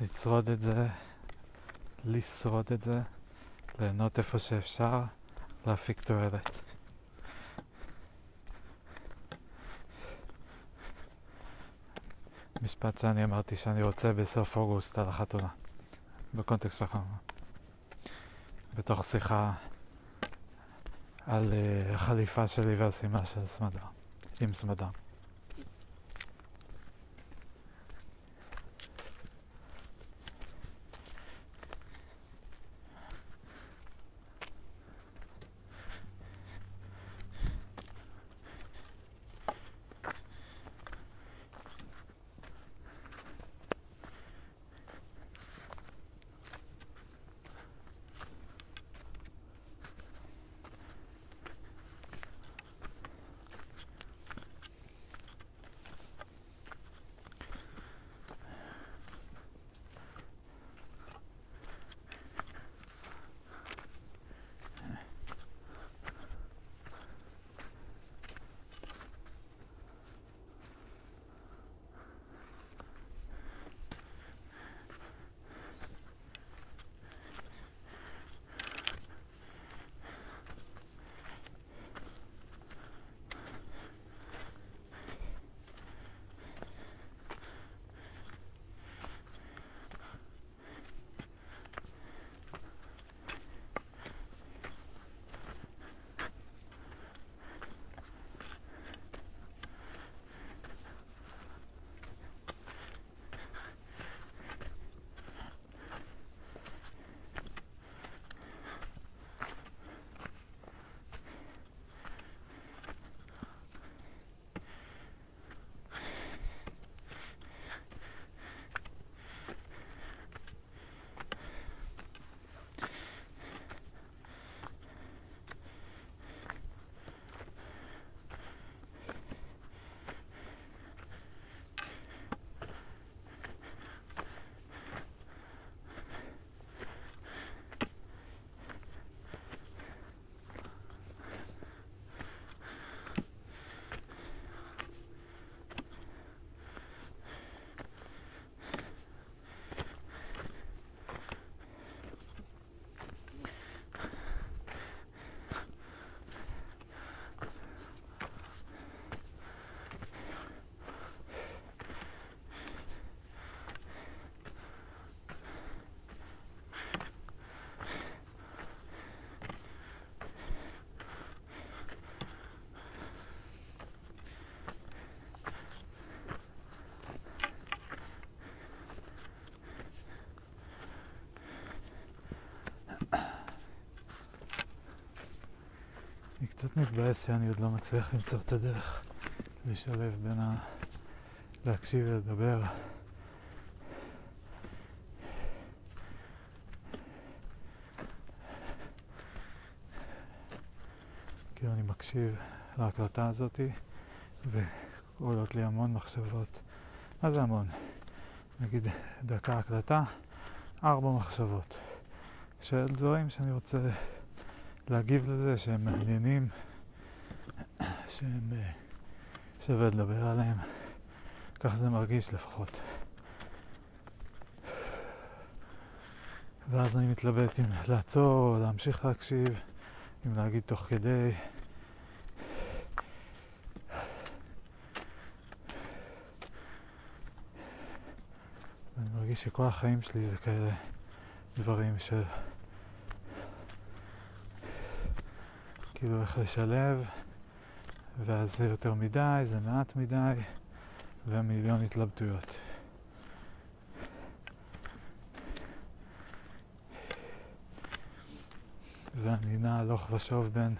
לצרוד את זה, לשרוד את זה, ליהנות איפה שאפשר, להפיק תועלת. משפט שאני אמרתי שאני רוצה בסוף אוגוסט על החתונה, בקונטקסט שלך. בתוך שיחה על uh, החליפה שלי והשימה של סמדר, עם סמדר. קצת מתבאס שאני עוד לא מצליח למצוא את הדרך לשלב בין ה... להקשיב ולדבר. כאילו אני מקשיב להקלטה הזאתי ועולות לי המון מחשבות. מה זה המון? נגיד דקה הקלטה, ארבע מחשבות של דברים שאני רוצה להגיב לזה שהם מעניינים, שהם אה, שווה לדבר עליהם. כך זה מרגיש לפחות. ואז אני מתלבט אם לעצור, להמשיך להקשיב, אם להגיד תוך כדי. אני מרגיש שכל החיים שלי זה כאלה דברים של... כאילו איך לשלב, ואז זה יותר מדי, זה מעט מדי, ומיליון התלבטויות. ואני נע הלוך ושוב בין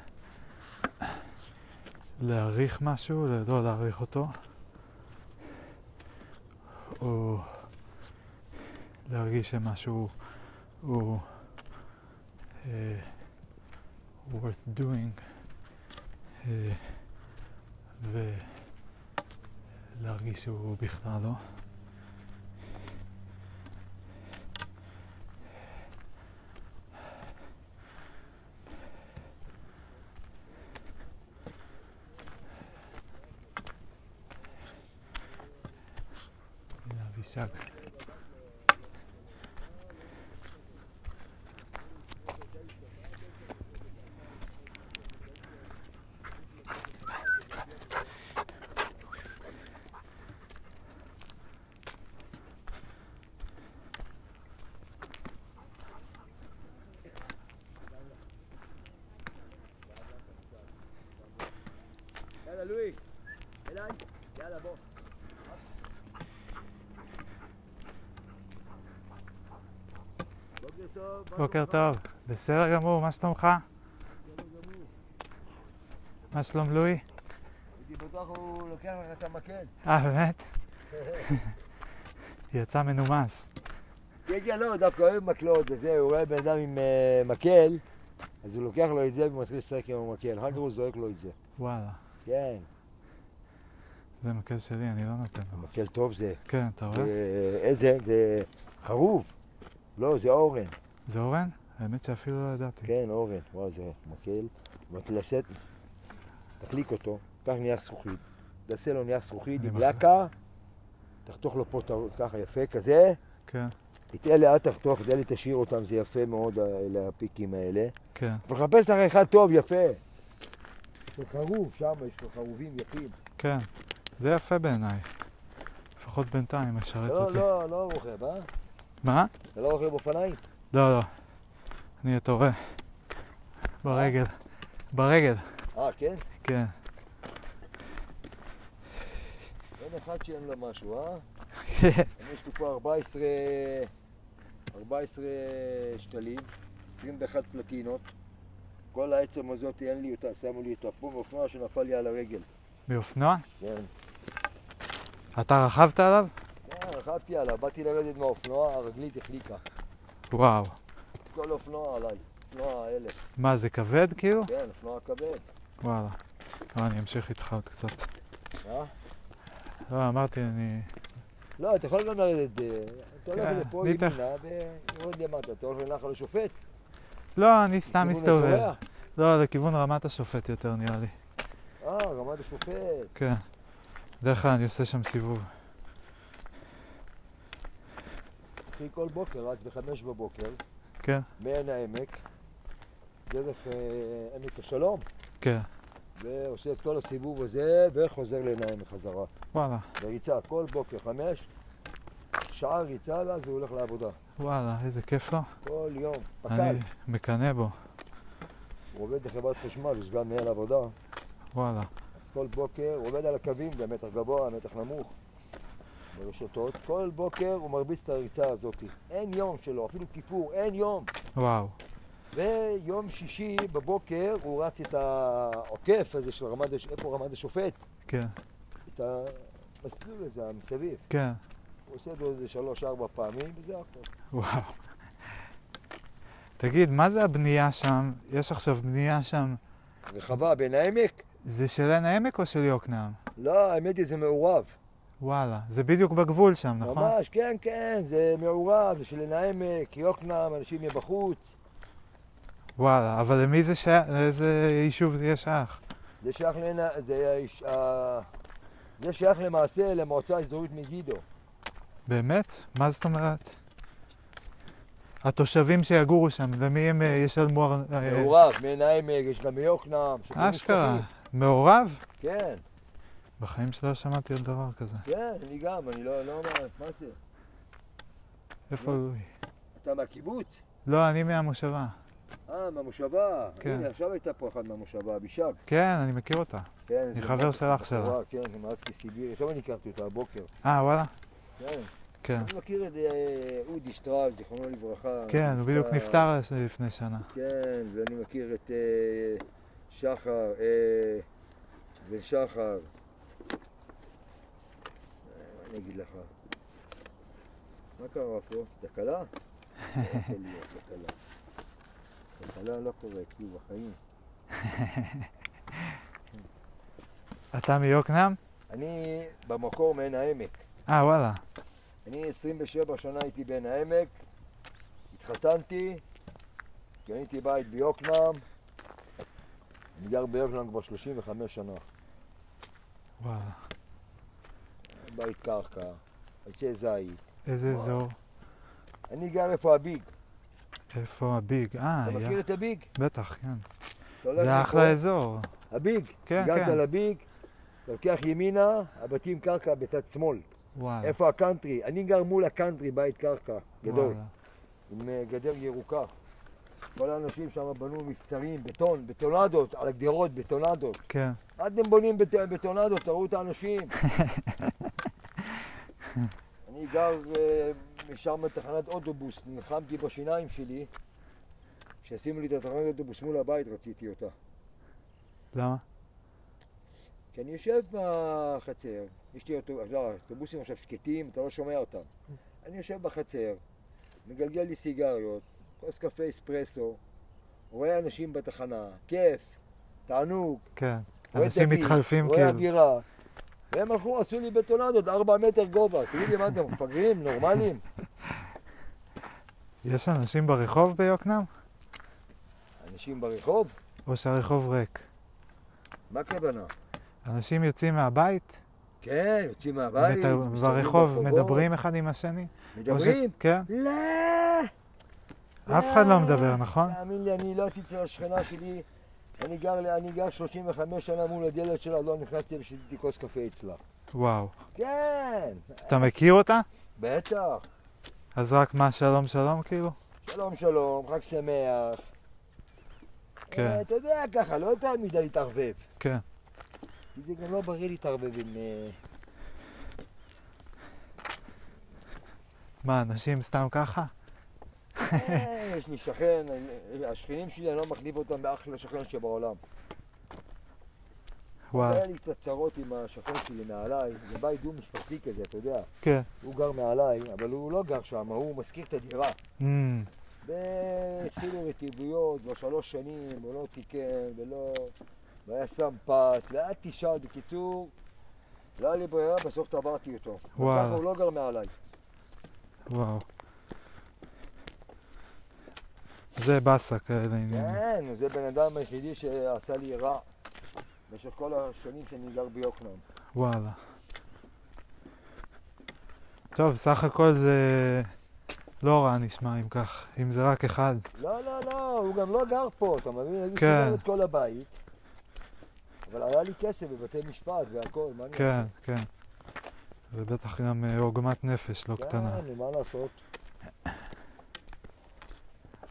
להעריך משהו ללא להעריך אותו, או להרגיש שמשהו הוא... אה, worth doing אה, ולהרגיש שהוא בכלל לא. הנה אבישג. לואי, אליי, יאללה בוא. בוקר טוב. בסדר גמור, מה שלומך? מה שלום לואי? הייתי בטוח הוא לוקח לך את המקל. אה, באמת? יצא מנומס. כן, כן, לא, דווקא אוהב מקלות וזה, הוא רואה בן אדם עם אה, מקל, אז הוא לוקח לו את זה ומתחיל לשחק עם המקל, אחר כך הוא זורק לו את זה. וואלה. כן, זה מקל שלי, אני לא נותן לו. מקל טוב זה. כן, אתה רואה? זה- איזה? זה חרוב. לא, זה אורן. זה אורן? האמת שאפילו לא ידעתי. כן, אורן. וואו, זה מקל. מתלשת, תחליק אותו, קח נייר זכוכית, תעשה לו נייר זכוכית עם. לקה, תחתוך לו פה ככה יפה כזה, כן, את אלה אל תחתוך, את אלה תשאיר אותם, זה יפה מאוד, אלה הפיקים האלה. כן. וחפש לך אחד טוב, יפה. של חרוב, שם יש לו חרובים יפים. כן. זה יפה בעיניי. לפחות בינתיים משרת לא, אותי. לא, לא רוכב, אה? מה? אתה לא רוכב אופניים? לא, לא. אני רואה. ברגל. ברגל, אה, כן? כן. אין אחד שאין לו משהו, אה? יש לי פה 14, 14 שתלים, 21 פלטינות. כל העצם הזאת אין לי אותה, שמו לי אותה פה מאופנוע שנפל לי על הרגל. באופנוע? כן. אתה רכבת עליו? כן, רכבתי עליו, באתי לרדת מהאופנוע, הרגלית החליקה. וואו. כל אופנוע עליי, אופנוע האלף. מה, זה כבד כאילו? כן, אופנוע כבד. וואלה. לא, אני אמשיך איתך עוד קצת. אה? לא, אמרתי, אני... לא, אתה יכול גם לרדת, אה, אתה הולך כן, לפה. ימינה ויורד למטה, אתה הולך לנחל השופט. לא, אני סתם מסתובב. לא, לכיוון רמת השופט יותר נראה לי. אה, רמת השופט. כן. בדרך כלל אני עושה שם סיבוב. אחי כל בוקר רץ בחמש בבוקר, כן? מעין העמק, דרך אה, עמק השלום, כן. ועושה את כל הסיבוב הזה, וחוזר לנעים בחזרה. וואלה. בריצה, כל בוקר חמש, שעה ריצה, ואז הוא הולך לעבודה. וואלה, איזה כיף לו. כל יום, פקל. אני מקנא בו. הוא עובד בחברת חשמל, יש גם מנהל עבודה. וואלה. אז כל בוקר הוא עובד על הקווים במתח גבוה, מתח נמוך, ברשתות. כל בוקר הוא מרביץ את הריצה הזאת. אין יום שלו, אפילו כיפור, אין יום. וואו. ויום שישי בבוקר הוא רץ את העוקף הזה של רמת, איפה רמת השופט, כן. את המסלול הזה, המסביב. כן. הוא עושה את זה איזה שלוש-ארבע פעמים, וזה הכל. וואו. תגיד, מה זה הבנייה שם? יש עכשיו בנייה שם. רחבה בין העמק? זה של עין העמק או של יוקנעם? לא, האמת היא זה מעורב. וואלה. זה בדיוק בגבול שם, נכון? ממש, כן, כן, זה מעורב, זה של עין העמק, יוקנעם, אנשים מבחוץ. וואלה. אבל למי זה שייך? לאיזה יישוב זה יהיה שייך? זה שייך, לעין, ה- זה, ה- זה שייך למעשה למועצה האזורית מגידו. באמת? מה זאת אומרת? התושבים שיגורו שם, למי הם אה, ישלמו... אה, מעורב, מעין העמק, יש גם מיוקנעם. אשכרה. מעורב? כן, בחיים שלא שמעתי על דבר כזה. כן, אני גם, אני לא, לא אומר, מה זה? איפה לא. לואי? אתה מהקיבוץ? לא, אני מהמושבה. אה, מהמושבה. כן. הנה, עכשיו הייתה פה אחת מהמושבה, אבישג. כן, אני מכיר אותה. כן, זה חבר של אח שלה. כן, זה מאסקי סיביר. עכשיו אני הכרתי אותה הבוקר. אה, וואלה? כן. כן. אני מכיר את אה, אודי שטראוס, זיכרונו לברכה. כן, הוא בדיוק נפטר לפני שנה. כן, ואני מכיר את אה, שחר, אה, ושחר. אני אגיד לך? מה קרה פה? תקלה? לא יכול להיות תקלה. תקלה לא קורה אצלי בחיים. אתה מיוקנעם? אני במקור מעין העמק. אה, וואלה. אני 27 שנה הייתי בעין העמק, התחתנתי, קניתי בית ביוקנעם, אני גר ביוקנעם כבר 35 שנה. וואלה. בית קרקע, עצי זית. איזה. אזור? אני גר איפה הביג. איפה הביג? אה, אתה מכיר. את הביג? בטח, כן. זה אחלה אזור. הביג. כן, הגעת כן. לביג, אתה לוקח ימינה, הבתים קרקע בצד שמאל. וואלה. איפה הקאנטרי? אני גר מול הקאנטרי, בית קרקע גדול. עם אה, גדר ירוקה. כל האנשים שם בנו מבצרים, בטון, בטונדות, על הגדרות, בטונדות. כן. מה אתם בונים בט... בטונדות? תראו את האנשים. אני גר אה, משם בתחנת אוטובוס, נלחמתי בשיניים שלי. כשישימו לי את התחנת אוטובוס מול הבית, רציתי אותה. למה? כי אני יושב בחצר, יש לי. לא, אוטובוסים עכשיו שקטים, אתה לא שומע אותם. אני יושב בחצר, מגלגל לי סיגריות, כוס קפה אספרסו, רואה אנשים בתחנה, כיף, תענוג, כן. אנשים מתחלפים רואה כאילו. והם הלכו, עשו לי בטונדות, ארבע מטר גובה. תגיד לי, מה אתם מפגרים? נורמלים? יש אנשים ברחוב ביוקנעם? אנשים ברחוב? או שהרחוב ריק? מה הכוונה? אנשים יוצאים מהבית? כן, יוצאים מהבית, ברחוב. מדברים אחד עם השני? מדברים? כן? לא! אף אחד לא מדבר, נכון? תאמין לי, אני לא הייתי אצל השכנה שלי, אני גר, אני גר 35 שנה מול הדלת שלה, לא נכנסתי ושתיתי כוס קפה אצלה. וואו. כן, אתה מכיר אותה? בטח. אז רק מה, שלום שלום כאילו? שלום שלום, חג שמח. כן. אה, אתה יודע, ככה, לא יותר מדי להתערבב. כן. כי זה גם לא בריא להתערבב עם... אה, מה, אנשים סתם ככה? אה, יש לי שכן, אני- השכנים שלי, אני לא מחליף אותם באחלה שכן שבעולם. וואו. היה לי קצת צרות עם השכן שלי מעליי, זה בית דו-משפחתי כזה, אתה יודע. כן. הוא גר מעליי, אבל הוא לא גר שם, הוא משכיר את הדירה. אמ, והתחילו רטיבויות, כבר שלוש שנים, הוא לא תיקן, ולא... והיה שם פס, והיה תשעה, בקיצור, לא היה לי ברירה, בסוף טברתי אותו. וואו. וככה הוא לא גר מעליי. וואו. זה באסה כאלה. כן, זה בן אדם היחידי שעשה לי רע במשך כל השנים שאני גר ביוקנעם. וואלה. טוב, סך הכל זה לא רע נשמע אם כך, אם זה רק אחד. לא, לא, לא, הוא גם לא גר פה, אתה מבין? כן. סוגר את כל הבית. אבל היה לי כסף בבתי משפט והכל, מה אני כן, כן. ובטח גם אה, עוגמת נפש לא אעשה? קטנה. כן, מה לעשות?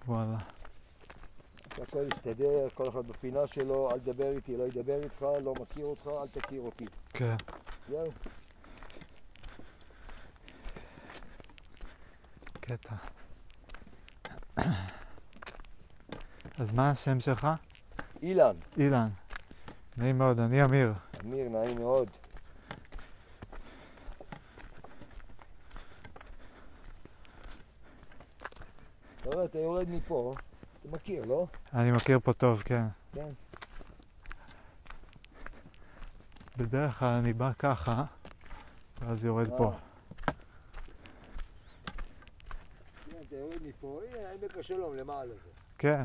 וואלה. הכל יסתדר, כל אחד בפינה שלו, אל תדבר איתי, לא ידבר איתך, לא מכיר אותך, אל תכיר אותי. כן. זהו. קטע. אז מה השם שלך? אילן, אילן. נעים מאוד, אני אמיר. אמיר, נעים מאוד. אתה רואה, אתה יורד מפה, אתה מכיר, לא? אני מכיר פה טוב, כן. כן. בדרך כלל אני בא ככה, ואז יורד פה. אה. כן, אתה יורד מפה, הנה, עמק השלום למעלה זה. כן.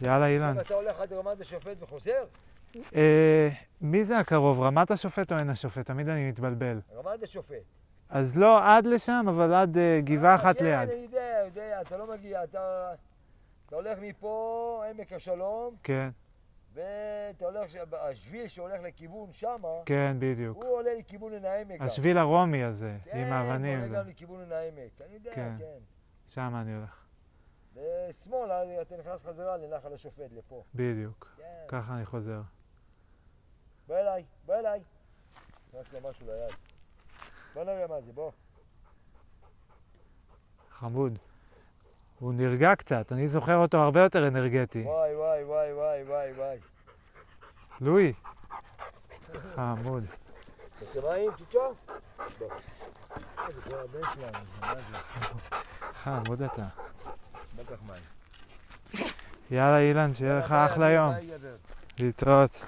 יאללה, אילן. אתה הולך עד רמת השופט וחוזר? אה, מי זה הקרוב, רמת השופט או עין השופט? תמיד אני מתבלבל. רמת השופט. אז לא עד לשם, אבל עד אה, גבעה אחת כן, ליד. אני יודע, יודע, אתה לא מגיע, אתה... אתה הולך מפה, עמק השלום, כן, ואתה הולך, השביל שהולך לכיוון שמה, כן, בדיוק. הוא עולה לכיוון עין העמק. גם. השביל הרומי הזה, כן, עם האבנים. הוא זה. עולה גם לכיוון עין העמק. אני יודע, כן. כן. שם אני הולך. ושמאלה, אתה נכנס חזרה לנחל השופט, לפה. בדיוק. כן. ככה אני חוזר. בוא אליי, בוא אליי. נכנס לו משהו ליד. בוא נראה מה זה, בוא. חמוד. הוא נרגע קצת, אני זוכר אותו הרבה יותר אנרגטי. וואי, וואי, וואי, וואי, וואי, וואי. לואי. חמוד. רוצה מים, צ'יצ'ו? חמוד אתה. יאללה אילן, שיהיה לך אחלה יום. להתראות.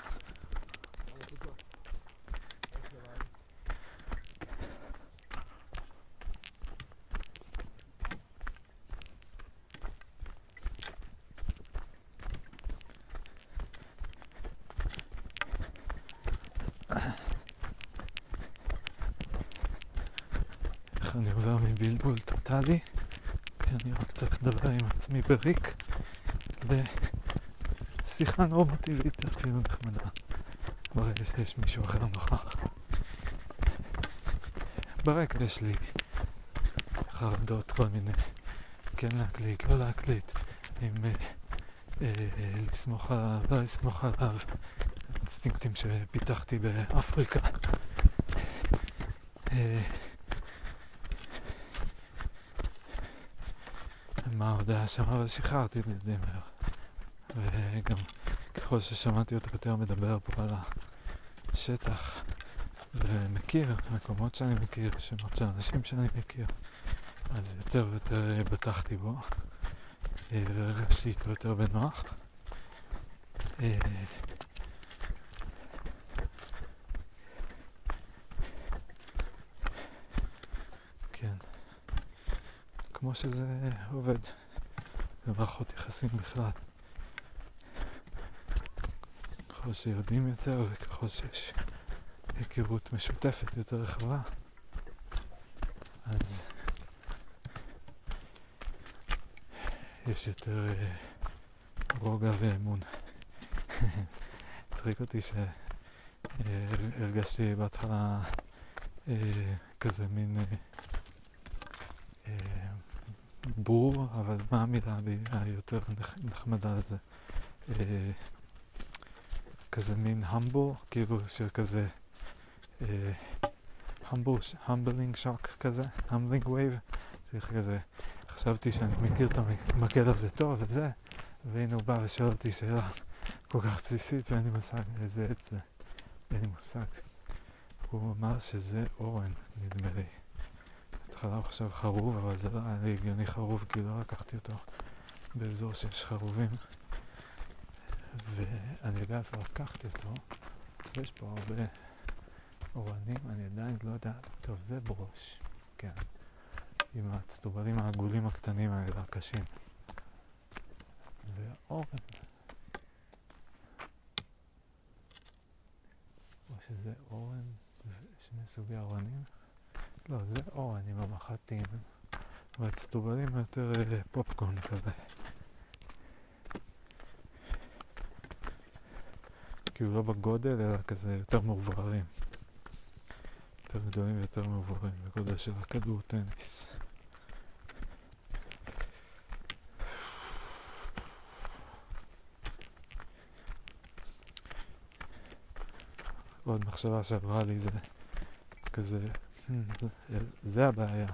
איך מבלבול טוטאלי, כי אני רק צריך לדבר עם עצמי בריק, לשיחה נורמטיבית אפילו נחמדה, ברגע שיש מישהו אחר נוכח. ברקע יש לי חרדות כל מיני, כן להקליט, לא להקליט, עם אה, אה, לסמוך עליו, לא לסמוך עליו, אינסטינקטים שפיתחתי באפריקה. אה, מה היה שם, אבל שחררתי מהר. וגם ככל ששמעתי אותו יותר מדבר פה על השטח ומכיר מקומות שאני מכיר, שמות של אנשים שאני מכיר, אז יותר ויותר בטחתי בו והרגשתי איתו יותר בנוח. כן, כמו שזה עובד במערכות יחסים בכלל. ככל שיודעים יותר וככל שיש היכרות משותפת יותר רחבה, אז יש יותר אה, רוגע ואמון. הצחיק אותי שהרגשתי בהתחלה אה, כזה מין אה, אה, בור, אבל מה המילה היותר נחמדה לזה? אה, כזה מין humble, כאילו של כזה humbling shock כזה, humbling vibe, צריך כזה, חשבתי שאני מכיר את המקל הזה טוב וזה, והנה הוא בא ושואל אותי שאלה כל כך בסיסית ואין לי מושג איזה עץ זה, אין לי מושג. הוא אמר שזה אורן, נדמה לי. בהתחלה חשב חרוב, אבל זה לא היה לי הגיוני חרוב, כי לא לקחתי אותו באזור שיש חרובים. ואני יודע איפה לקחתי אותו, יש פה הרבה אורנים, אני עדיין לא יודע, טוב זה ברוש, כן, עם הצטובלים העגולים הקטנים האלה, הקשים. והאורן, או שזה אורן, שני סוגי אורנים, לא, זה אורן עם המחטים, והצטובלים יותר אה, פופקורן כזה. כאילו לא בגודל, אלא כזה יותר מעוברים. יותר גדולים ויותר מעוברים, בגודל של הכדור טניס. עוד מחשבה שעברה לי זה כזה, זה, הבעיה.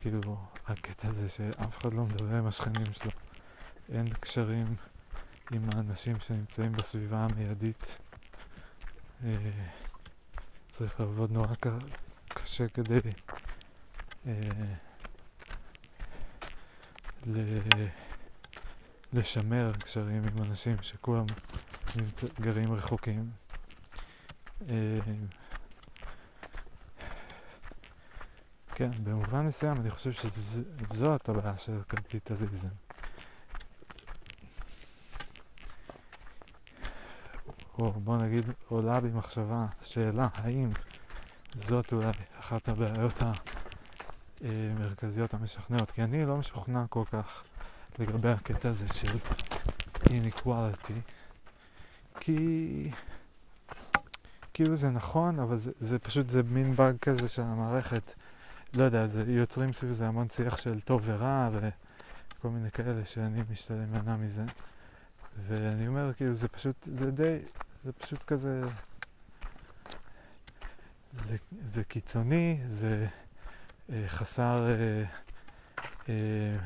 כאילו, הקטע הזה שאף אחד לא מדבר עם השכנים שלו. אין קשרים עם האנשים שנמצאים בסביבה המיידית. אה, צריך לעבוד נורא קשה כדי אה, לשמר קשרים עם אנשים שכולם גרים רחוקים. אה, כן, במובן מסוים אני חושב שזאת הבעיה של קפיטליזם. או בוא נגיד עולה בי מחשבה, שאלה, האם זאת אולי אחת הבעיות המרכזיות המשכנעות? כי אני לא משוכנע כל כך לגבי הקטע הזה של inequality, כי כאילו זה נכון, אבל זה, זה פשוט, זה מין באג כזה של המערכת. לא יודע, זה, יוצרים סביב זה המון שיח של טוב ורע וכל מיני כאלה שאני משתדל להימנע מזה. ואני אומר, כאילו, זה פשוט, זה די, זה פשוט כזה, זה, זה קיצוני, זה אה, חסר אה, אה,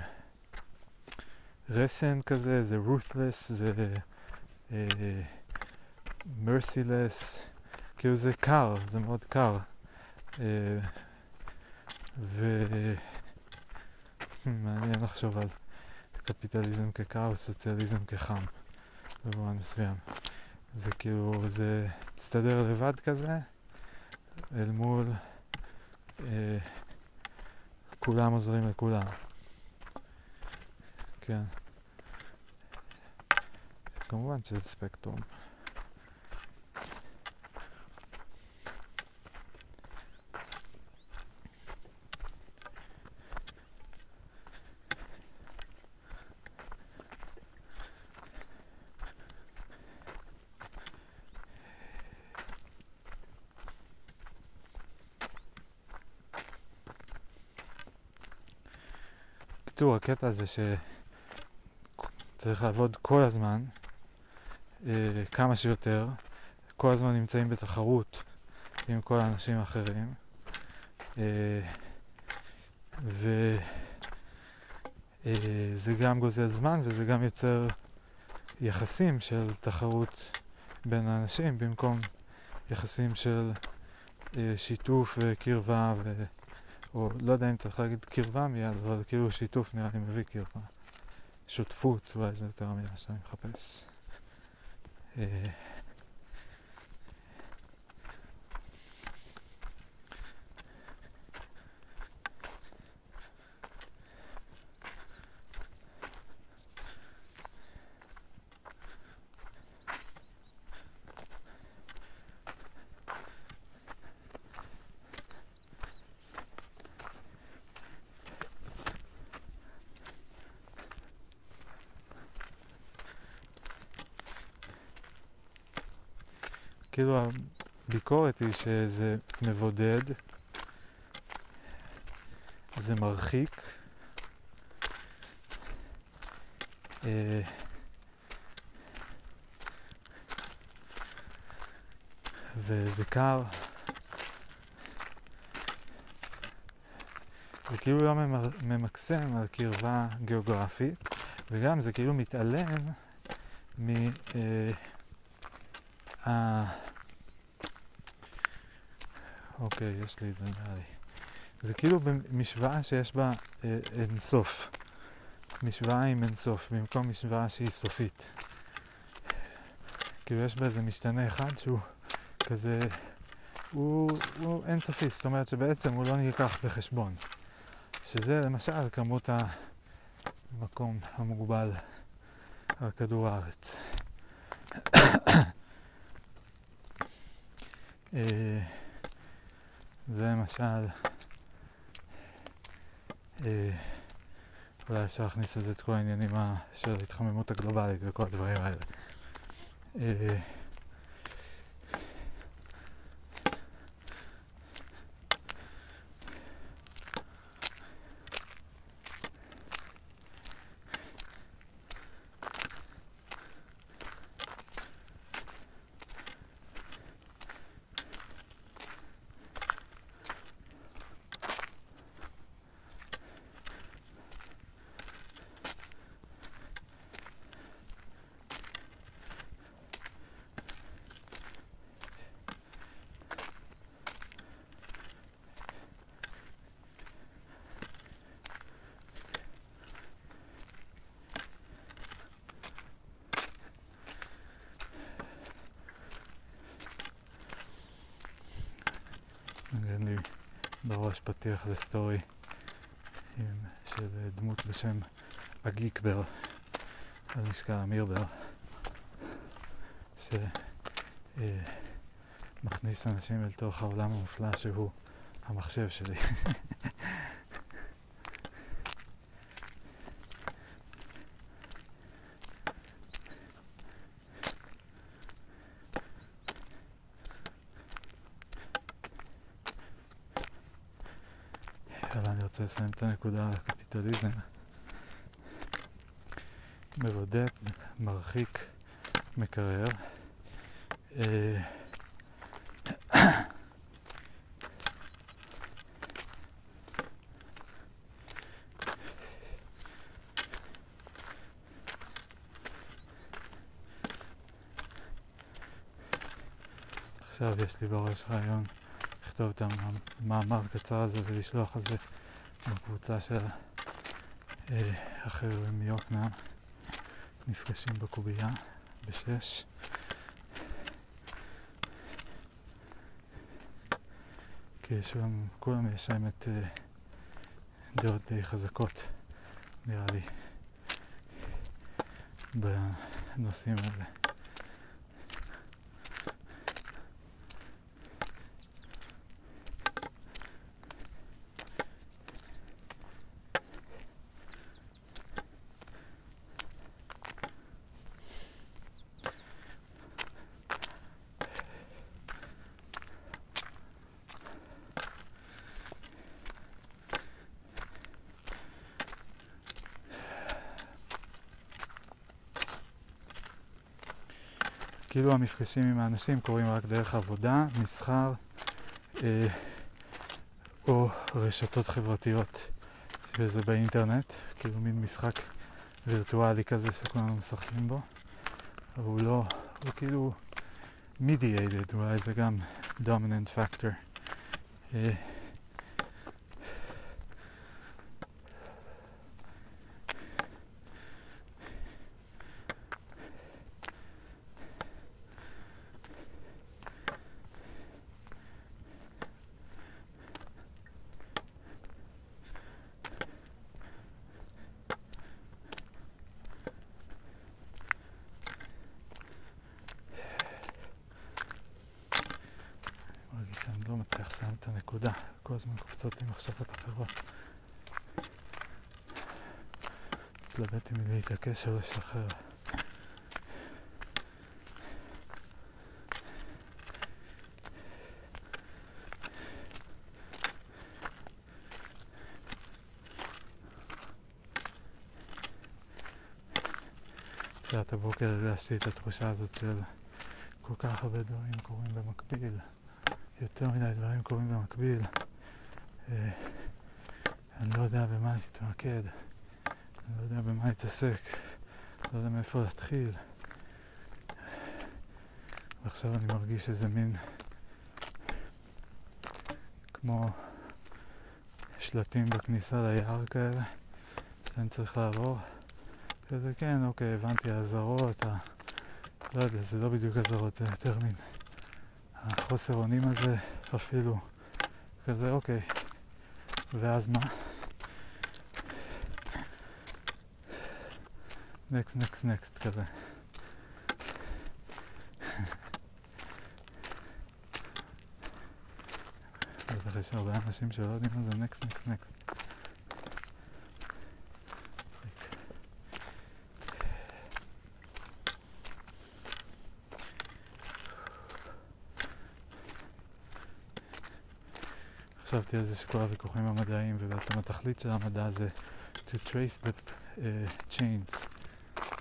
רסן כזה, זה ruthless, זה אה, merciless, כאילו זה קר, זה מאוד קר. אה, ומעניין לחשוב על קפיטליזם כקר וסוציאליזם כחם במובן מסוים. זה כאילו, זה מצטדר לבד כזה, אל מול אה, כולם עוזרים לכולם. כן. כמובן שזה ספקטרום. בקיצור, הקטע הזה ש... צריך לעבוד כל הזמן, אה, כמה שיותר, כל הזמן נמצאים בתחרות עם כל האנשים האחרים, אה, וזה אה, גם גוזל זמן וזה גם יוצר יחסים של תחרות בין האנשים במקום יחסים של אה, שיתוף וקרבה, ו... או לא יודע אם צריך להגיד קרבה מיד, אבל כאילו שיתוף נראה לי מביא קרבה. שותפות, אולי זה יותר המילה שאני מחפש. כאילו הביקורת היא שזה מבודד, זה מרחיק, אה, וזה קר. זה כאילו לא ממקסם על קרבה גיאוגרפית, וגם זה כאילו מתעלם מ... אה, אוקיי, יש לי את זה נראה לי. זה כאילו משוואה שיש בה אה, אינסוף. משוואה עם אינסוף, במקום משוואה שהיא סופית. כאילו יש בה איזה משתנה אחד שהוא כזה, הוא, הוא אינסופי, זאת אומרת שבעצם הוא לא נלקח בחשבון. שזה למשל כמות המקום המוגבל על כדור הארץ. אה, זה למשל, אה, אולי אפשר להכניס לזה את כל העניינים של ההתחממות הגלובלית וכל הדברים האלה. אה, בראש פתיח לסטורי של דמות בשם הגיקבר על משקל אמירבר שמכניס אנשים אל תוך העולם המופלא שהוא המחשב שלי. לסיים את הנקודה על הקפיטליזם. מבודד, מרחיק, מקרר. אה, עכשיו יש לי בראש רעיון לכתוב את המאמר קצר הזה ולשלוח על זה בקבוצה של אה, החבר'ה מיוקנעם נפגשים בקובייה בשש. כי שם, כולם יש להם את אה, דעות די חזקות, נראה לי, בנושאים האלה. כאילו המפגשים עם האנשים קורים רק דרך עבודה, מסחר אה, או רשתות חברתיות, שזה באינטרנט, כאילו מין משחק וירטואלי כזה שכולנו משחקים בו, אבל הוא לא, הוא כאילו mediated, אולי זה גם dominant factor. אה, הזמן קופצות לי מחשבות אחרות. התלבטתי מי להתעקש או לשחרר. תחילת הבוקר הרגשתי את התחושה הזאת של כל כך הרבה דברים קורים במקביל. יותר מדי דברים קורים במקביל. אה, אני לא יודע במה להתמקד, אני לא יודע במה להתעסק, לא יודע מאיפה להתחיל. ועכשיו אני מרגיש איזה מין כמו שלטים בכניסה ליער כאלה, שאני צריך לעבור. כזה כן, אוקיי, הבנתי, האזהרות, ה... לא יודע, זה לא בדיוק אזהרות, זה יותר מין החוסר אונים הזה אפילו. כזה, אוקיי, ואז מה? נקסט, נקסט, נקסט כזה. בטח יש הרבה אנשים שלא יודעים מה זה נקסט, נקסט, נקסט. חשבתי על זה שכל הוויכוחים המדעיים ובעצם התכלית של המדע זה to trace the uh, chains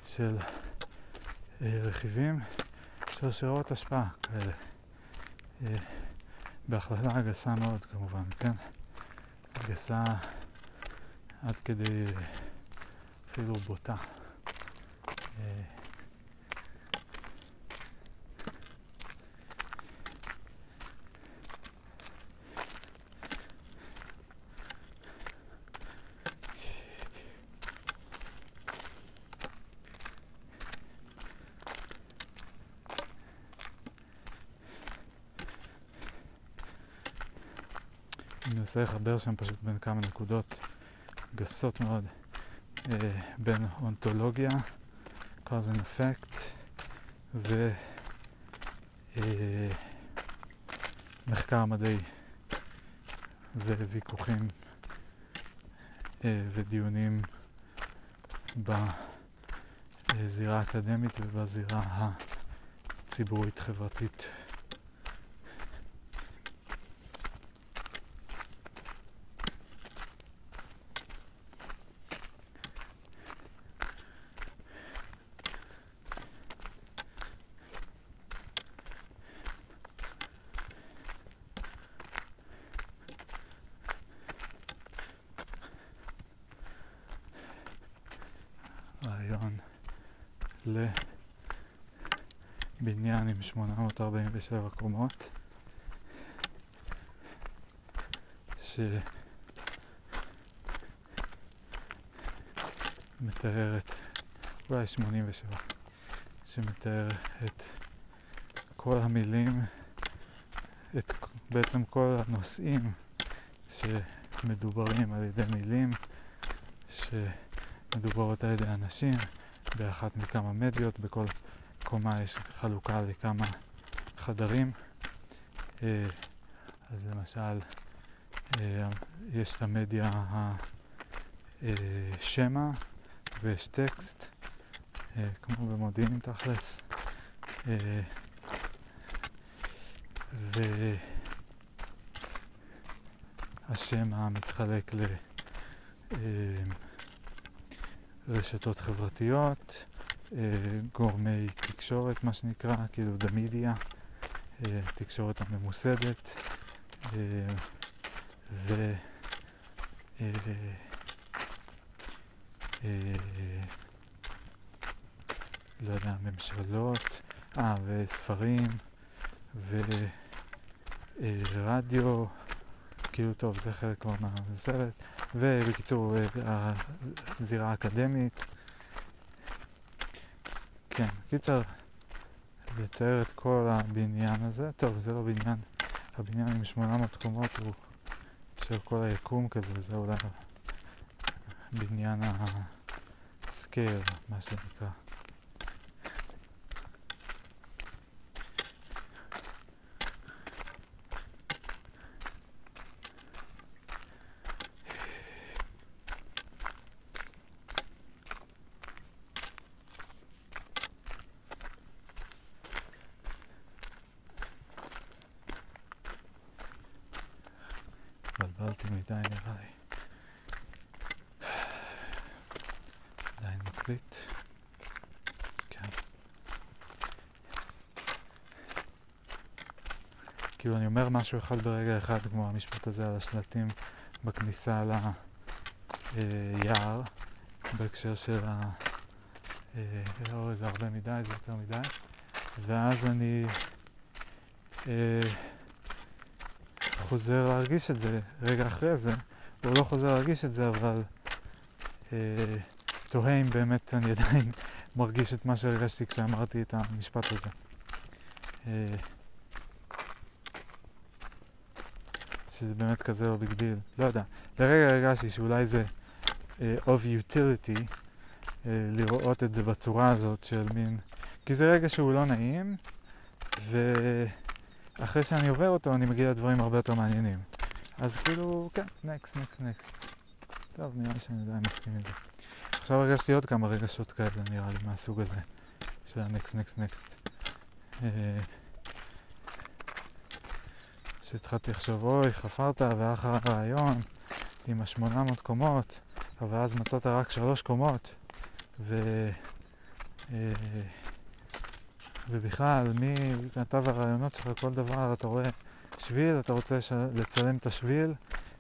של uh, רכיבים, שרשרות השפעה כאלה. Uh, בהחלטה גסה מאוד כמובן, כן? גסה עד כדי אפילו בוטה. Uh, מנסה לחבר שם פשוט בין כמה נקודות גסות מאוד, אה, בין אונתולוגיה, cause and effect, ומחקר אה, מדעי וויכוחים אה, ודיונים בזירה האקדמית ובזירה הציבורית-חברתית. לבניין עם 847 קומות שמתארת, אולי 87, שמתאר את כל המילים, את בעצם כל הנושאים שמדוברים על ידי מילים, שמדוברות על ידי אנשים. באחת מכמה מדיות, בכל קומה יש חלוקה לכמה חדרים. אה, אז למשל, אה, יש את המדיה השמע ויש טקסט, אה, כמו במודיעין תכלס. והשמע מתחלק ל... רשתות חברתיות, גורמי תקשורת, מה שנקרא, כאילו the media, תקשורת הממוסדת, ו... לא יודע, ממשלות, אה, וספרים, ורדיו, כאילו טוב, זה חלק כבר ובקיצור, הזירה האקדמית. כן, קיצר, לצייר את כל הבניין הזה, טוב, זה לא בניין, הבניין עם 800 קומות הוא של כל היקום כזה, זה אולי בניין הסקייר, מה שנקרא. התבלבלתי מדי נראה לי. עדיין מקליט. כן. כאילו אני אומר משהו אחד ברגע אחד, כמו המשפט הזה על השלטים בכניסה ליער, בהקשר של ה... אה, לא, זה הרבה מדי, זה יותר מדי. ואז אני... אה, חוזר להרגיש את זה רגע אחרי זה, הוא לא חוזר להרגיש את זה, אבל אה, תוהה אם באמת אני עדיין מרגיש את מה שהרגשתי כשאמרתי את המשפט הזה. אה, שזה באמת כזה לא big deal, לא יודע. לרגע הרגשתי שאולי זה אה, of utility אה, לראות את זה בצורה הזאת של מין... כי זה רגע שהוא לא נעים, ו... אחרי שאני עובר אותו, אני מגיע לדברים הרבה יותר מעניינים. אז כאילו, כן, נקסט, נקסט, נקסט. טוב, נראה לי שאני עדיין מסכים עם זה. עכשיו הרגשתי עוד כמה רגשות כאלה, נראה לי, מהסוג הזה, של הנקסט, נקסט, נקסט. שהתחלתי לחשוב, אוי, חפרת, והיה לך רעיון עם השמונה מאות קומות, אבל אז מצאת רק שלוש קומות, ו... אה, ובכלל, מכתב הרעיונות שלך, כל דבר, אתה רואה שביל, אתה רוצה ש... לצלם את השביל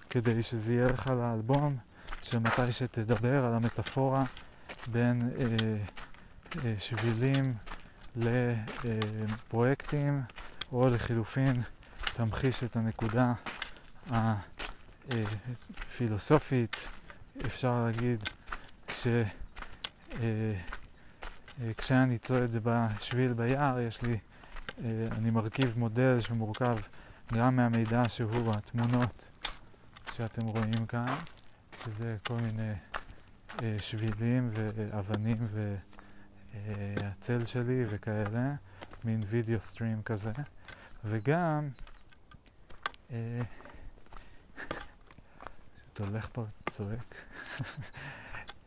כדי שזה יהיה לך לאלבום, שמתי שתדבר על המטאפורה בין אה, אה, שבילים לפרויקטים, או לחילופין, תמחיש את הנקודה הפילוסופית, אפשר להגיד, ש... אה, אה, כשאני צועד בשביל ביער, יש לי, אה, אני מרכיב מודל שמורכב גם מהמידע שהוא התמונות שאתם רואים כאן, שזה כל מיני אה, שבילים ואבנים והצל שלי וכאלה, מין וידאו סטרים כזה, וגם פשוט הולך פה צועק.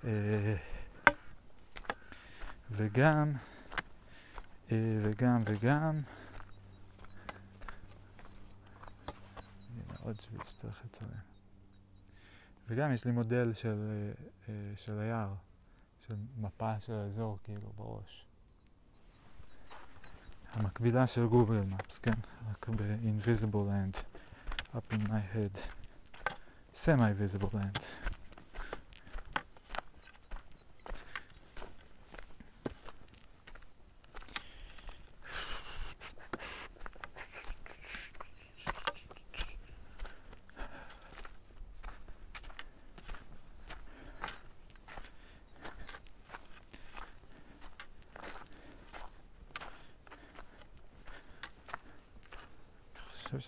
וגם, אה, וגם, וגם, הנה עוד שביל שצריך לצלם. וגם יש לי מודל של, אה, אה, של היער, של מפה של האזור כאילו בראש. המקבילה של גוגל מפס, כן? רק ב-invisible land, up in my head, semi-visible land.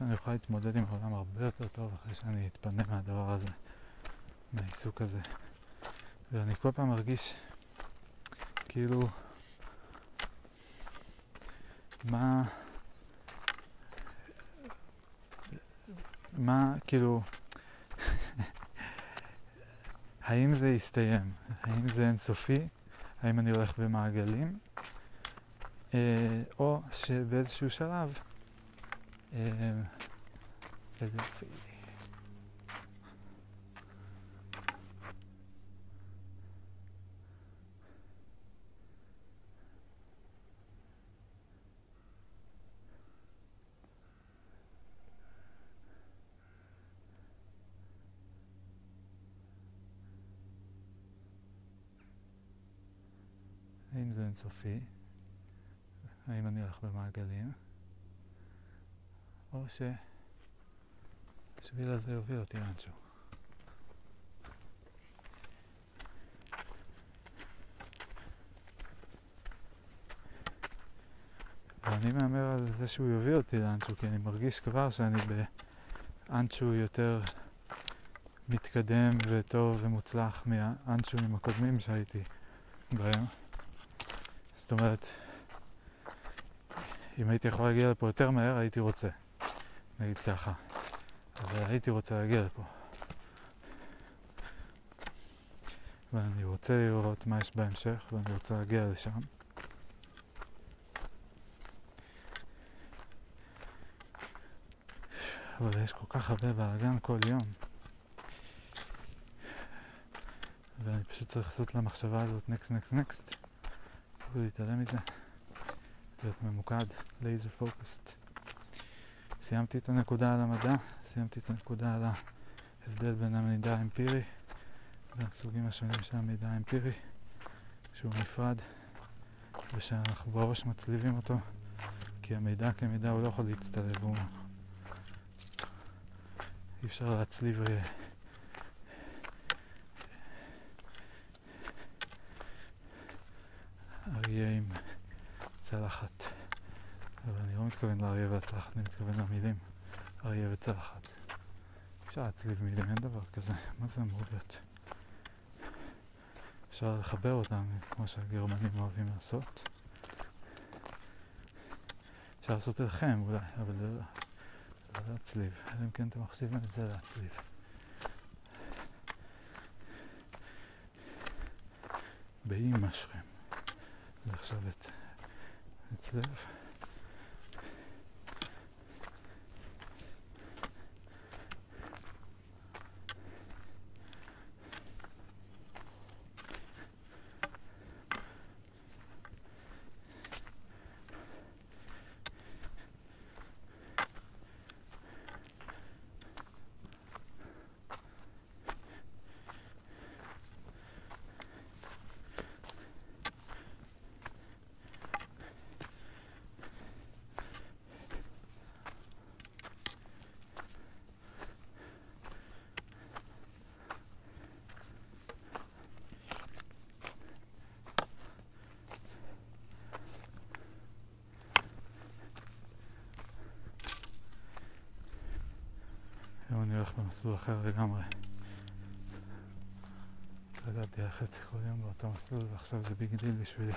שאני אוכל להתמודד עם העולם הרבה יותר טוב אחרי שאני אתפנה מהדבר הזה, מהעיסוק הזה. ואני כל פעם מרגיש כאילו מה מה כאילו האם זה יסתיים? האם זה אינסופי? האם אני הולך במעגלים? אה, או שבאיזשהו שלב אה, איזה יופי. האם זה אינסופי? האם אני הולך במעגלים? או שהשביל הזה יוביל אותי לאנשהו. ואני מהמר על זה שהוא יוביל אותי לאנשהו, כי אני מרגיש כבר שאני באנשהו יותר מתקדם וטוב ומוצלח מהאנשואים הקודמים שהייתי בהם. זאת אומרת, אם הייתי יכול להגיע לפה יותר מהר, הייתי רוצה, נגיד ככה. אבל הייתי רוצה להגיע לפה. ואני רוצה לראות מה יש בהמשך, ואני רוצה להגיע לשם. אבל יש כל כך הרבה בלאגן כל יום. ואני פשוט צריך לעשות למחשבה הזאת נקסט, נקסט, נקסט. להתעלם מזה. להיות ממוקד, לייזר פוקוסט. סיימתי את הנקודה על המדע, סיימתי את הנקודה על ההבדל בין המידע האמפירי והסוגים השונים של המידע האמפירי, שהוא נפרד, ושאנחנו בראש מצליבים אותו, כי המידע כמידע הוא לא יכול להצטלב, הוא... אי אפשר להצליב אה, אריה עם צלחת. אבל אני לא מתכוון לאריה והצלחת, אני מתכוון למילים אריה וצלחת. אפשר להצליב מילים, אין דבר כזה. מה זה אמור להיות? אפשר לחבר אותם, כמו שהגרמנים אוהבים לעשות. אפשר לעשות אליכם אולי, אבל זה לא, זה לא להצליב. אלא אם כן אתם מחשיבים את זה להצליב. באימא שלכם. ועכשיו את הצלב. היום במסלול אחר לגמרי. התרגלתי ללכת כל יום באותו מסלול ועכשיו זה big deal בשבילי.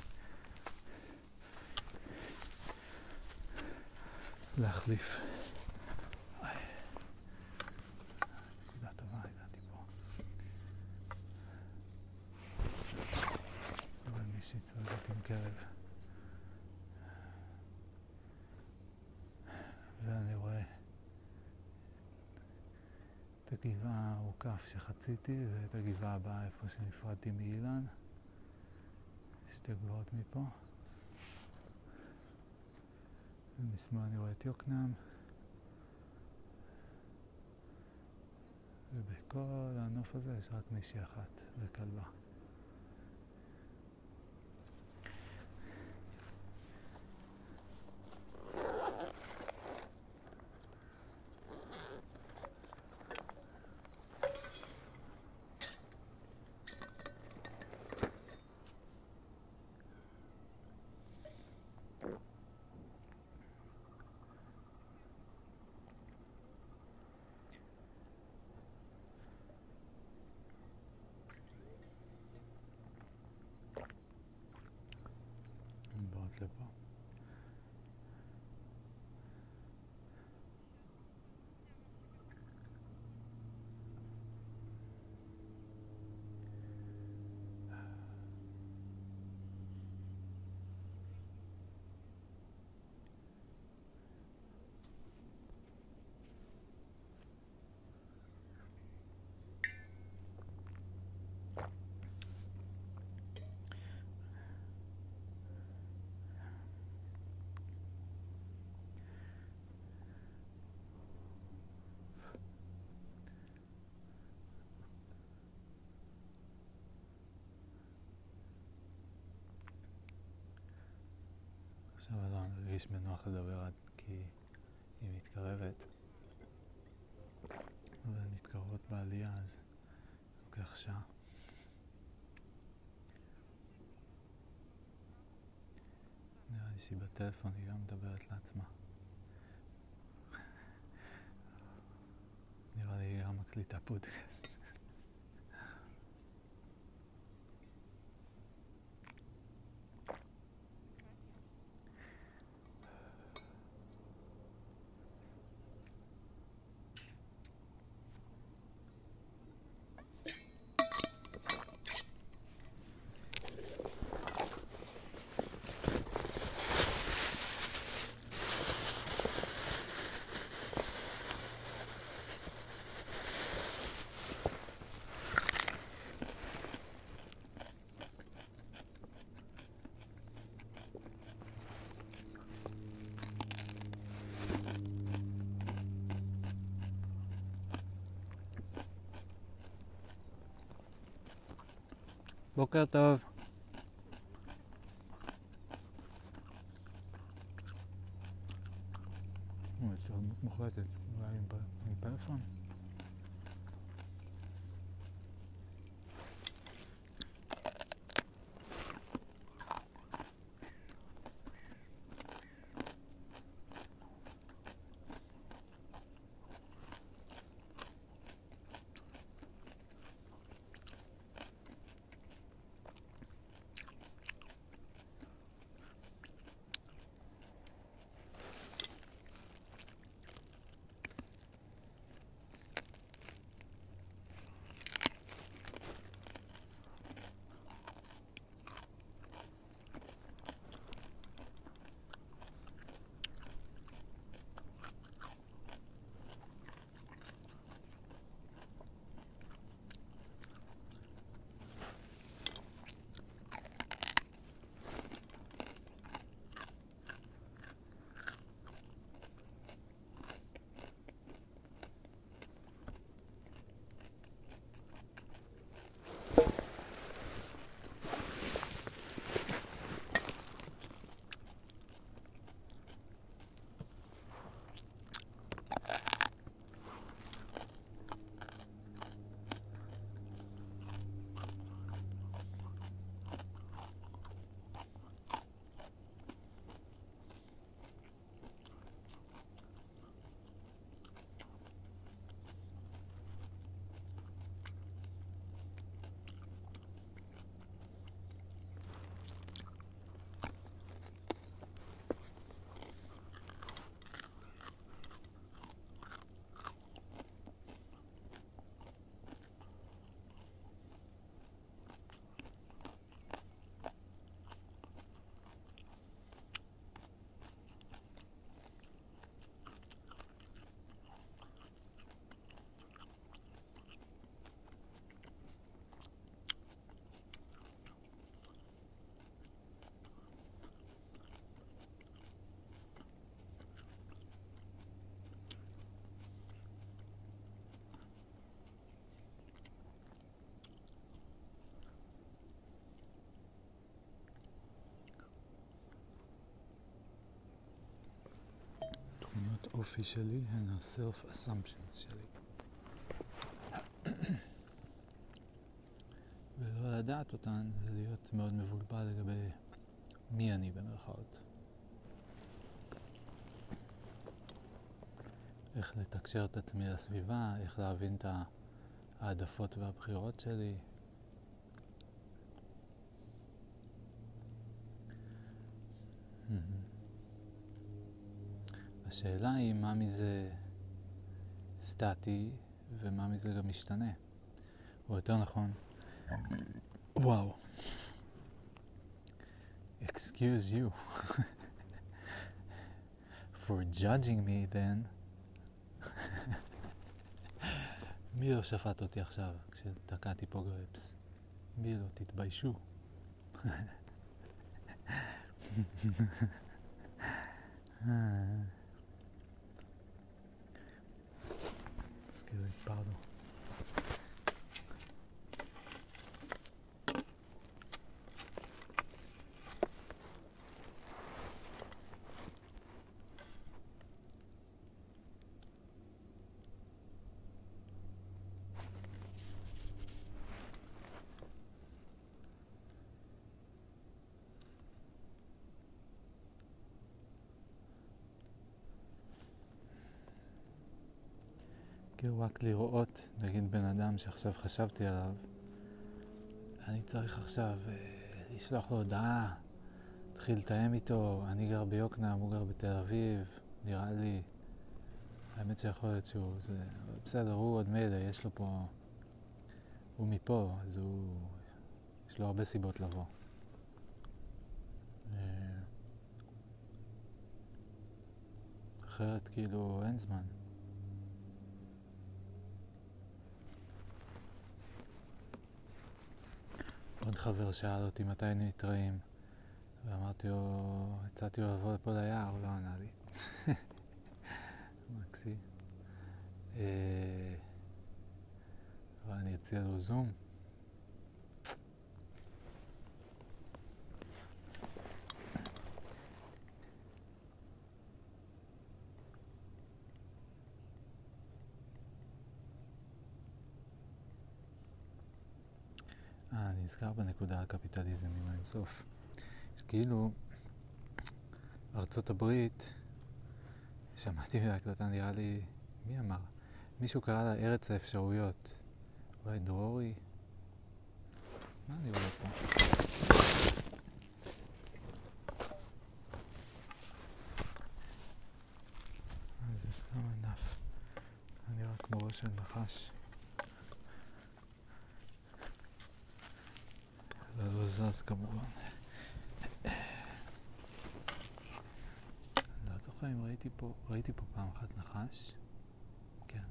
להחליף. נקודה טובה, הגעתי פה. אבל מישהי צועדת עם כלב. ואני רואה את הגבעה שחציתי ואת הגבעה הבאה איפה שנפרדתי מאילן. שתי גבעות מפה. ומשמאל אני רואה את יוקנעם. ובכל הנוף הזה יש רק מישהי אחת וכלבה. הן עכשיו אני לא מרגיש בנוח לדבר עד כי היא מתקרבת. והן מתקרבות בעלייה אז לוקח שעה. נראה לי שהיא בטלפון, היא גם מדברת לעצמה. נראה לי היא גם מקליטה פודקאסט. בוקר טוב. האופי שלי הן ה-self שלי. ולא לדעת אותן זה להיות מאוד מבולבל לגבי מי אני במרכאות. איך לתקשר את עצמי לסביבה, איך להבין את העדפות והבחירות שלי. השאלה היא מה מזה סטטי ומה מזה גם משתנה. או יותר נכון, וואו. Excuse you for judging me then. מי לא שפט אותי עכשיו כשתקעתי פה גרפס? מי לא? תתביישו. pardon. רק לראות, נגיד בן אדם שעכשיו חשבתי עליו, אני צריך עכשיו אה, לשלוח לו הודעה, להתחיל לתאם איתו, אני גר ביוקנעם, הוא גר בתל אביב, נראה לי, האמת שיכול להיות שהוא, זה, בסדר, הוא עוד מילא, יש לו פה, הוא מפה, אז הוא, יש לו הרבה סיבות לבוא. אה, אחרת כאילו אין זמן. עוד חבר שאל אותי מתי נתראים, ואמרתי לו, הצעתי לו לבוא לפה ליער, הוא לא ענה לי. מקסי. אה, אני אציע לו זום. אה, אני נזכר בנקודה הקפיטליזם עם האינסוף. כאילו, ארצות הברית, שמעתי בהקלטה, נראה לי, מי אמר? מישהו קרא לה ארץ האפשרויות. אולי דרורי? מה אני רואה פה? אה, זה סתם ענף. אני רק כמו ראש של נחש. לא זז כמובן. לא זוכר אם ראיתי פה, ראיתי פה פעם אחת נחש, כן.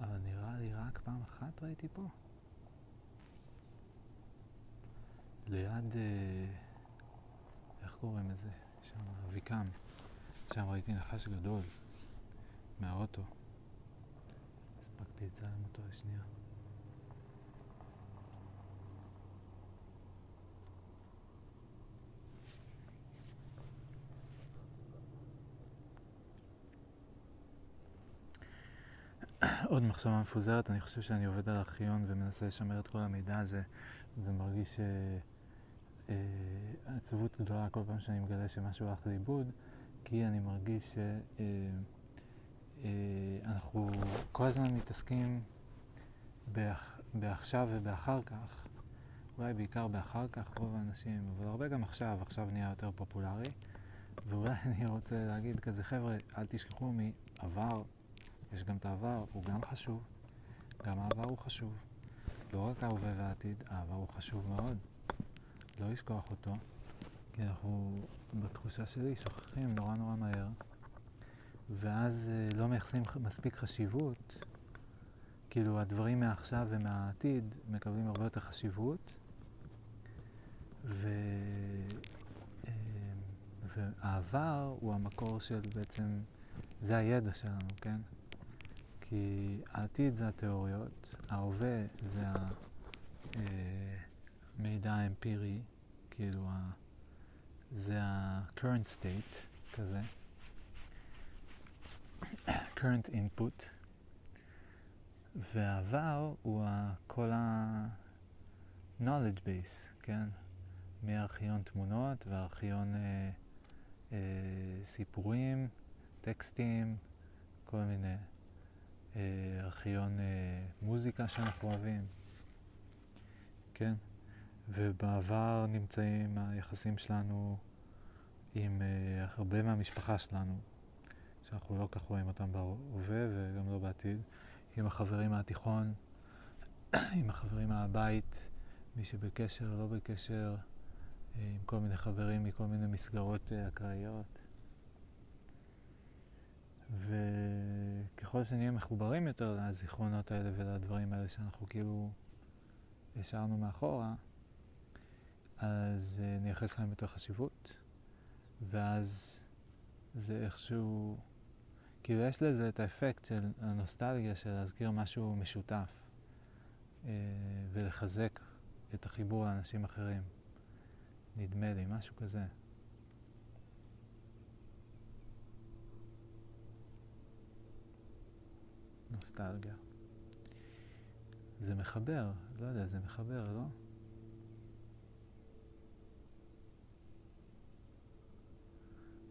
אבל נראה לי רק פעם אחת ראיתי פה. ליד, אה, איך קוראים לזה? שם, אביקם. שם ראיתי נחש גדול, מהאוטו. הספקתי לצלם אותו לשנייה. עוד מחשבה מפוזרת, אני חושב שאני עובד על ארכיון ומנסה לשמר את כל המידע הזה ומרגיש אה, עצבות גדולה כל פעם שאני מגלה שמשהו הלך לאיבוד, כי אני מרגיש שאנחנו אה, אה, כל הזמן מתעסקים באח, בעכשיו ובאחר כך, אולי בעיקר באחר כך רוב האנשים, אבל הרבה גם עכשיו, עכשיו נהיה יותר פופולרי, ואולי אני רוצה להגיד כזה, חבר'ה, אל תשכחו מעבר יש גם את העבר, הוא גם חשוב. גם העבר הוא חשוב. לא רק ההווה והעתיד, העבר הוא חשוב מאוד. לא לשכוח אותו, כי אנחנו בתחושה שלי שוכחים נורא נורא מהר, ואז אה, לא מייחסים מספיק חשיבות. כאילו הדברים מעכשיו ומהעתיד מקבלים הרבה יותר חשיבות, ו... אה, והעבר הוא המקור של בעצם, זה הידע שלנו, כן? כי העתיד זה התיאוריות, ההווה זה המידע אה, האמפירי, כאילו ה... זה ה-current state כזה, current input, והעבר הוא כל ה-knowledge base, כן? מארכיון תמונות וארכיון אה, אה, סיפורים, טקסטים, כל מיני. אה, ארכיון אה, מוזיקה שאנחנו אוהבים, כן? ובעבר נמצאים היחסים שלנו עם אה, הרבה מהמשפחה שלנו, שאנחנו לא כך רואים אותם בהווה וגם לא בעתיד, עם החברים מהתיכון, עם החברים מהבית, מי שבקשר, לא בקשר, עם כל מיני חברים מכל מיני מסגרות אקראיות. וככל שנהיה מחוברים יותר לזיכרונות האלה ולדברים האלה שאנחנו כאילו השארנו מאחורה, אז uh, נייחס להם יותר חשיבות, ואז זה איכשהו, כאילו יש לזה את האפקט של הנוסטלגיה של להזכיר משהו משותף uh, ולחזק את החיבור לאנשים אחרים. נדמה לי, משהו כזה. נוסטלגיה. זה מחבר, לא יודע, זה מחבר, לא?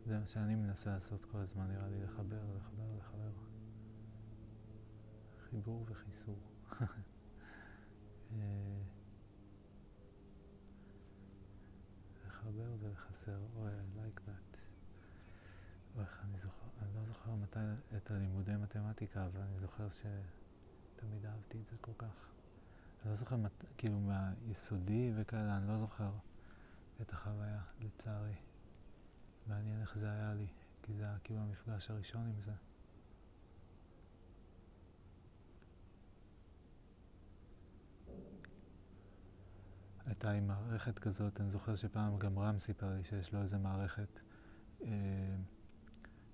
זה מה שאני מנסה לעשות כל הזמן, נראה לי, לחבר, לחבר, לחבר. חיבור וחיסור. אה, לחבר ולחסר, אוי, I like that. אוי, איך אני זוכר, מתי את הלימודי מתמטיקה, אבל אני זוכר שתמיד אהבתי את זה כל כך. אני לא זוכר, מת... כאילו מהיסודי וכאלה, אני לא זוכר את החוויה, לצערי. מעניין איך זה היה לי, כי זה היה כאילו המפגש הראשון עם זה. הייתה לי מערכת כזאת, אני זוכר שפעם גם רם סיפר לי שיש לו איזה מערכת, אה,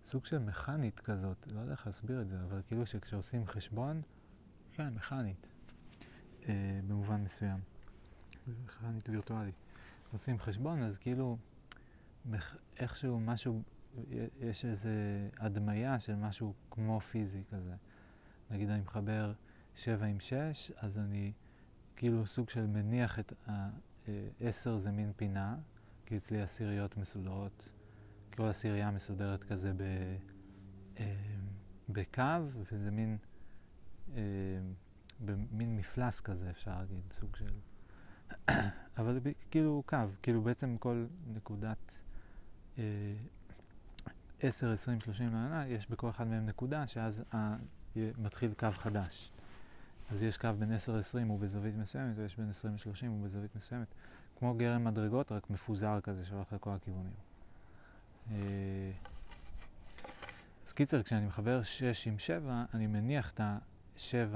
סוג של מכנית כזאת, לא יודע איך להסביר את זה, אבל כאילו שכשעושים חשבון, כן, מכנית, אה, במובן מסוים, מכנית וירטואלית. עושים חשבון, אז כאילו איכשהו משהו, יש איזו הדמיה של משהו כמו פיזי כזה. נגיד אני מחבר 7 עם 6, אז אני כאילו סוג של מניח את ה-10 זה מין פינה, כי אצלי עשיריות מסודרות, כל עשירייה מסודרת כזה ב, אה, בקו, וזה מין, אה, במין מפלס כזה אפשר להגיד, סוג של... אבל כאילו קו, כאילו בעצם כל נקודת 10, 20, 30 לענה, יש בכל אחד מהם נקודה, שאז מתחיל קו חדש. אז יש קו בין 10 ל-20 הוא בזווית מסוימת, ויש בין 20 ל-30 הוא בזווית מסוימת. כמו גרם מדרגות, רק מפוזר כזה, שהולך לכל הכיוונים. אה, אז קיצר, כשאני מחבר 6 עם 7, אני מניח את ה-7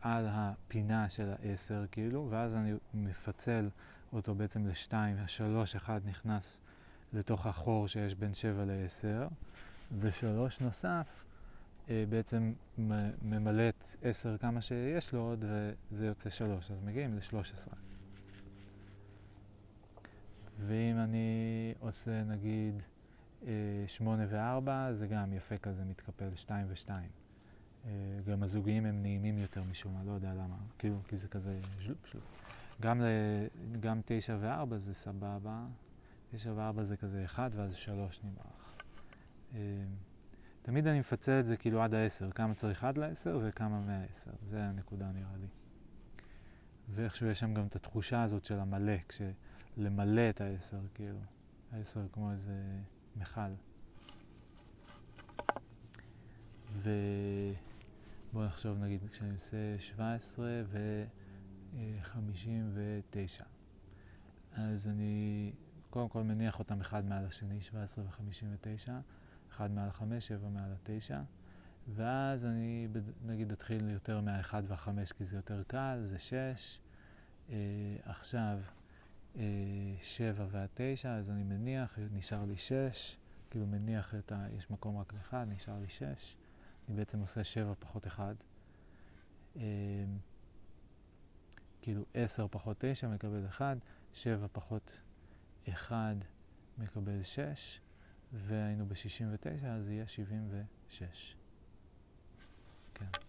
על הפינה של ה-10, כאילו, ואז אני מפצל אותו בעצם ל-2, ה-3, 1 נכנס לתוך החור שיש בין 7 ל-10, ו-3 נוסף אה, בעצם ממלא את 10 כמה שיש לו עוד, וזה יוצא 3, אז מגיעים ל-13. ואם אני עושה נגיד 8 ו-4, זה גם יפה כזה, מתקפל 2 ו-2. גם הזוגיים הם נעימים יותר משום מה, לא יודע למה, כאילו, כי זה כזה שלופ שלופ. גם, ל, גם 9 ו-4 זה סבבה, 9 ו-4 זה כזה 1 ואז 3 נמרח. תמיד אני מפצה את זה כאילו עד ה-10, כמה צריך עד ל-10 וכמה מה-10, זה הנקודה נראה לי. ואיכשהו יש שם גם את התחושה הזאת של המלא, כשלמלא את ה-10, כאילו, ה-10 כמו איזה מכל. ובואו נחשוב נגיד כשאני עושה 17 ו-59, אז אני קודם כל מניח אותם אחד מעל השני, 17 ו-59. אחד מעל החמש, שבע מעל התשע, ואז אני נגיד אתחיל יותר מהאחד והחמש כי זה יותר קל, זה שש. אה, עכשיו אה, שבע והתשע, אז אני מניח, נשאר לי שש, כאילו מניח את ה... יש מקום רק לאחד, נשאר לי שש. אני בעצם עושה שבע פחות אחד. אה, כאילו עשר פחות תשע מקבל אחד, שבע פחות אחד מקבל שש. והיינו ב-69, אז יהיה 76. כן. כן.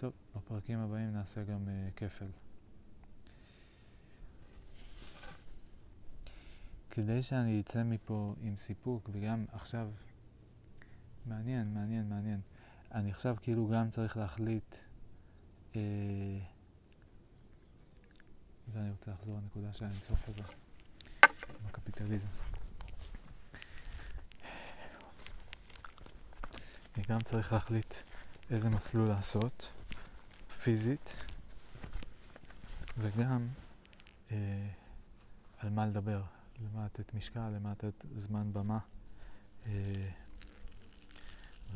טוב, בפרקים הבאים נעשה גם uh, כפל. כדי שאני אצא מפה עם סיפוק, וגם עכשיו, מעניין, מעניין, מעניין. אני עכשיו כאילו גם צריך להחליט, אה, ואני רוצה לחזור לנקודה של האינסוף הזה, עם הקפיטליזם. אני גם צריך להחליט איזה מסלול לעשות, פיזית, וגם אה, על מה לדבר, למה לתת משקל, למה לתת זמן במה. אה,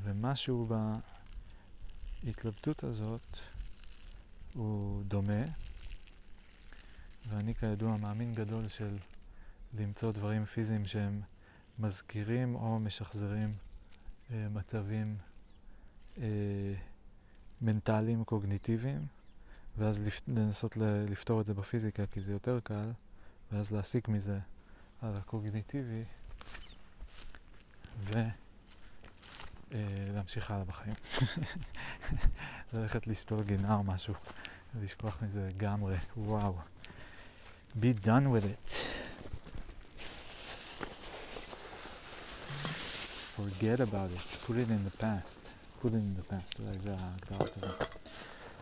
ומשהו בהתלבטות הזאת הוא דומה, ואני כידוע מאמין גדול של למצוא דברים פיזיים שהם מזכירים או משחזרים אה, מצבים אה, מנטליים קוגניטיביים, ואז. לנסות לפתור את זה בפיזיקה כי זה יותר קל, ואז להסיק מזה על הקוגניטיבי. ו... להמשיך הלאה בחיים. ללכת לשתול גינה או משהו, ולשכוח מזה לגמרי, וואו. be done with it. forget about it, put it in the past. Put it in the past, אולי זה ההגדרה הטובה.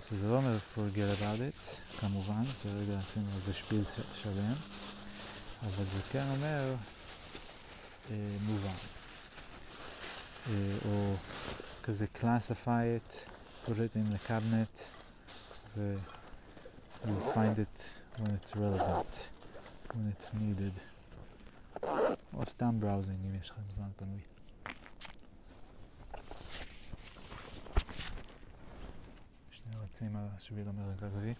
שזה לא אומר forget about it, כמובן, כרגע עשינו על זה שפיל שלם, אבל זה כן אומר אה, מובן. אה, או כזה classify it, put it in the cabinet, ו- you'll find it when it's relevant, when it's needed. או סתם בראוזינג אם יש לכם זמן פנוי. על השביל המרכזי.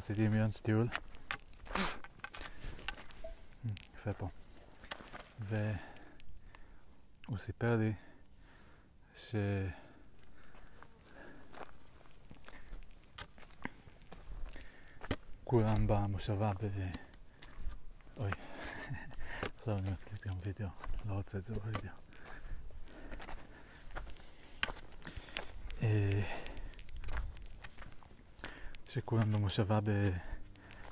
עשיתי יונס טיול? יפה פה. והוא סיפר לי ש... כולם במושבה ב... אוי, עכשיו אני מקליט גם וידאו, לא רוצה את זה בווידאו. אה... שכולם במושבה ב...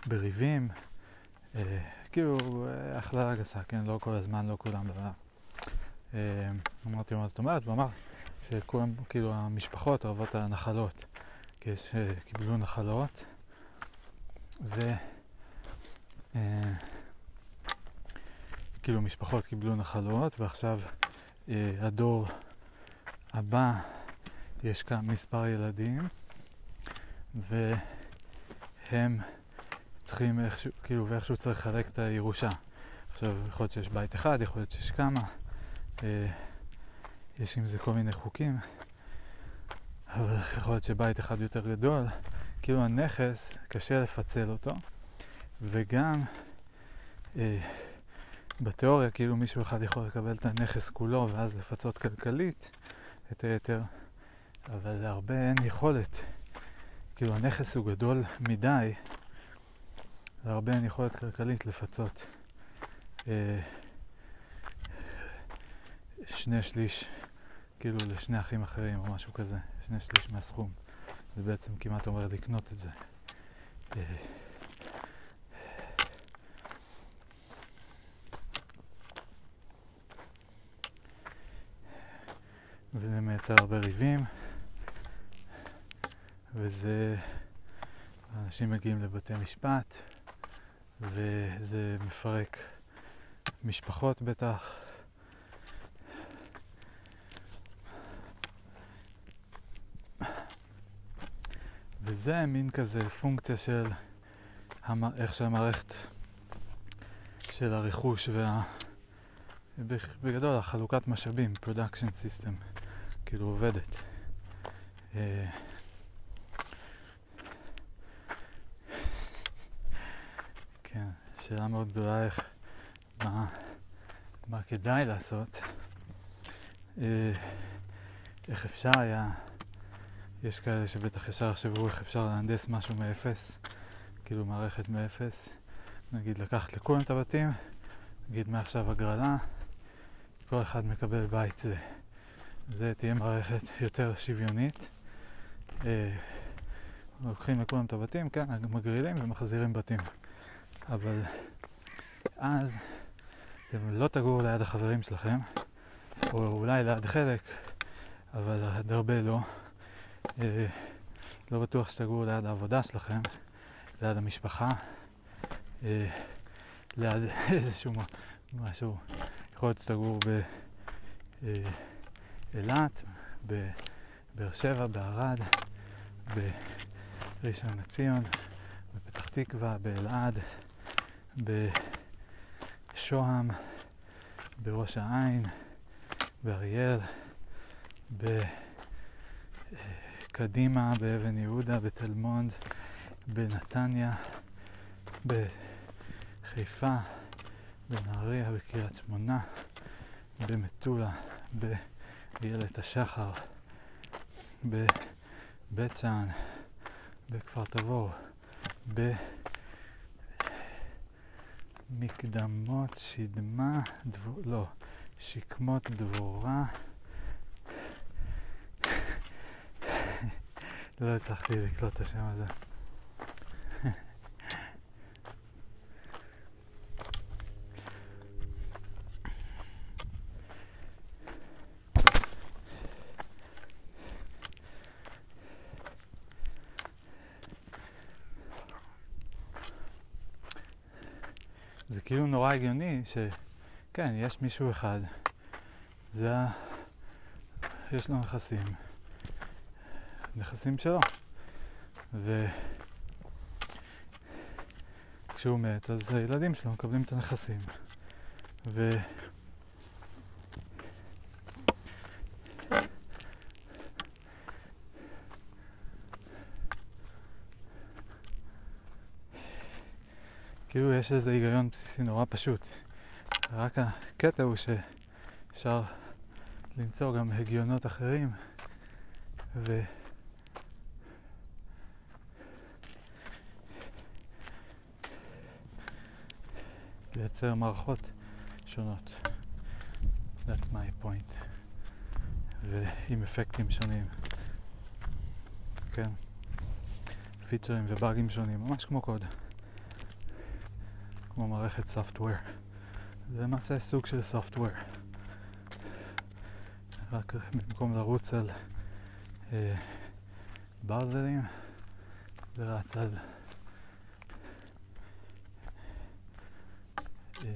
בריבים, אה, כאילו הכללה גסה, כן? לא כל הזמן, לא כולם דבר. אה, אמרתי לו מה זאת אומרת, והוא אמר שכולם, כאילו המשפחות אוהבות הנחלות, כי יש, אה, קיבלו נחלות, ו... אה, כאילו משפחות קיבלו נחלות, ועכשיו אה, הדור הבא יש כאן מספר ילדים. והם צריכים איכשהו, כאילו, ואיכשהו צריך לחלק את הירושה. עכשיו, יכול להיות שיש בית אחד, יכול להיות שיש כמה, אה, יש עם זה כל מיני חוקים, אבל יכול להיות שבית אחד יותר גדול, כאילו הנכס, קשה לפצל אותו, וגם אה, בתיאוריה, כאילו מישהו אחד יכול לקבל את הנכס כולו ואז לפצות כלכלית את היתר, אבל להרבה אין יכולת. כאילו הנכס הוא גדול מדי, להרבה אין יכולת כלכלית לפצות אה, שני שליש, כאילו לשני אחים אחרים או משהו כזה, שני שליש מהסכום. זה בעצם כמעט אומר לקנות את זה. אה, וזה מייצר הרבה ריבים. וזה, אנשים מגיעים לבתי משפט, וזה מפרק משפחות בטח. וזה מין כזה פונקציה של המ... איך שהמערכת של הרכוש וה... בגדול החלוקת משאבים, production system, כאילו עובדת. אה, כן, שאלה מאוד גדולה איך, מה, מה כדאי לעשות, אה, איך אפשר היה, יש כאלה שבטח ישר יחשבו איך אפשר להנדס משהו מאפס, כאילו מערכת מאפס, נגיד לקחת לכולם את הבתים, נגיד מעכשיו הגרלה, כל אחד מקבל בית זה, זה תהיה מערכת יותר שוויונית. אה, לוקחים לכולם את הבתים, כן, מגרילים ומחזירים בתים. אבל אז אתם לא תגורו ליד החברים שלכם, או אולי ליד חלק, אבל עד הרבה לא. אה, לא בטוח שתגורו ליד העבודה שלכם, ליד המשפחה, אה, ליד איזשהו משהו. יכול להיות שתגורו באילת, בבאר שבע, בערד, בראשון לציון, בפתח תקווה, באלעד, בשוהם, בראש העין, באריאל, בקדימה, באבן יהודה, בתל מונד, בנתניה, בחיפה, בנהריה, בקריית שמונה, במטולה, באיילת השחר, בבית שאן, בכפר תבור, במקדמות שדמה, דבור, לא, שקמות דבורה. לא הצלחתי לקלוט את השם הזה. כאילו נורא הגיוני שכן, יש מישהו אחד, זה ה... יש לו נכסים, נכסים שלו. וכשהוא מת, אז הילדים שלו מקבלים את הנכסים. ו... כאילו יש איזה היגיון בסיסי נורא פשוט. רק הקטע הוא שאפשר למצוא גם הגיונות אחרים ו... לייצר מערכות שונות. That's my point. ועם אפקטים שונים. כן. פיצ'רים ובאגים שונים, ממש כמו קוד. כמו מערכת software. זה למעשה סוג של software. רק במקום לרוץ על אה, ברזלים, זה רץ על אה,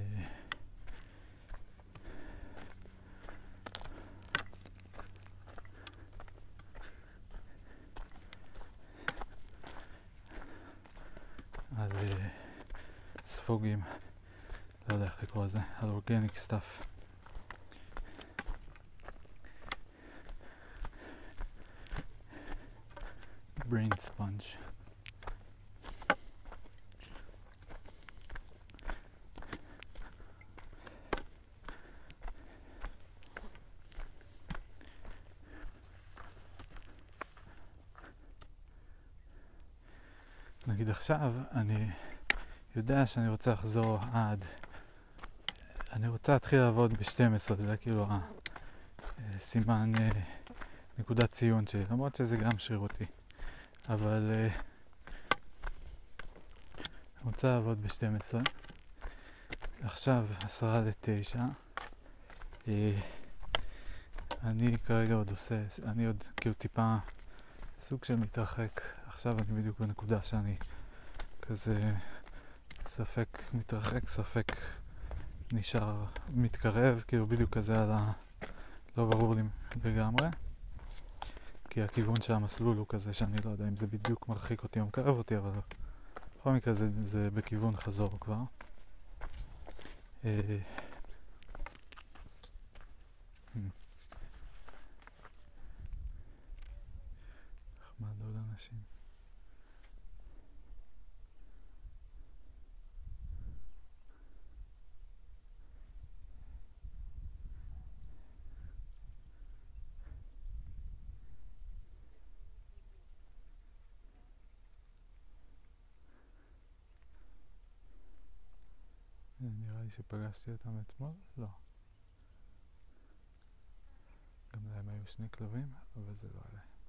על אה, ספוגים, לקרוא לזה, על אורגניק סטאפ. brain sponge. נגיד עכשיו, אני יודע שאני רוצה לחזור עד... אני רוצה להתחיל לעבוד ב-12, זה כאילו הסימן, אה, נקודת ציון שלי, למרות שזה גם שרירותי. אבל uh, רוצה לעבוד ב-12. עכשיו עשרה לתשע. אני כרגע עוד עושה, אני עוד כאילו טיפה סוג של מתרחק. עכשיו אני בדיוק בנקודה שאני כזה ספק מתרחק, ספק נשאר מתקרב, כאילו בדיוק כזה על ה... לא ברור לי לגמרי. כי הכיוון של המסלול הוא כזה שאני לא יודע אם זה בדיוק מרחיק אותי או מקרב אותי, אבל בכל מקרה זה, זה בכיוון חזור כבר. אה, hmm. נחמד עוד אנשים. נראה לי שפגשתי אותם אתמול? לא. גם להם היו שני כלבים, אבל זה לא עליהם.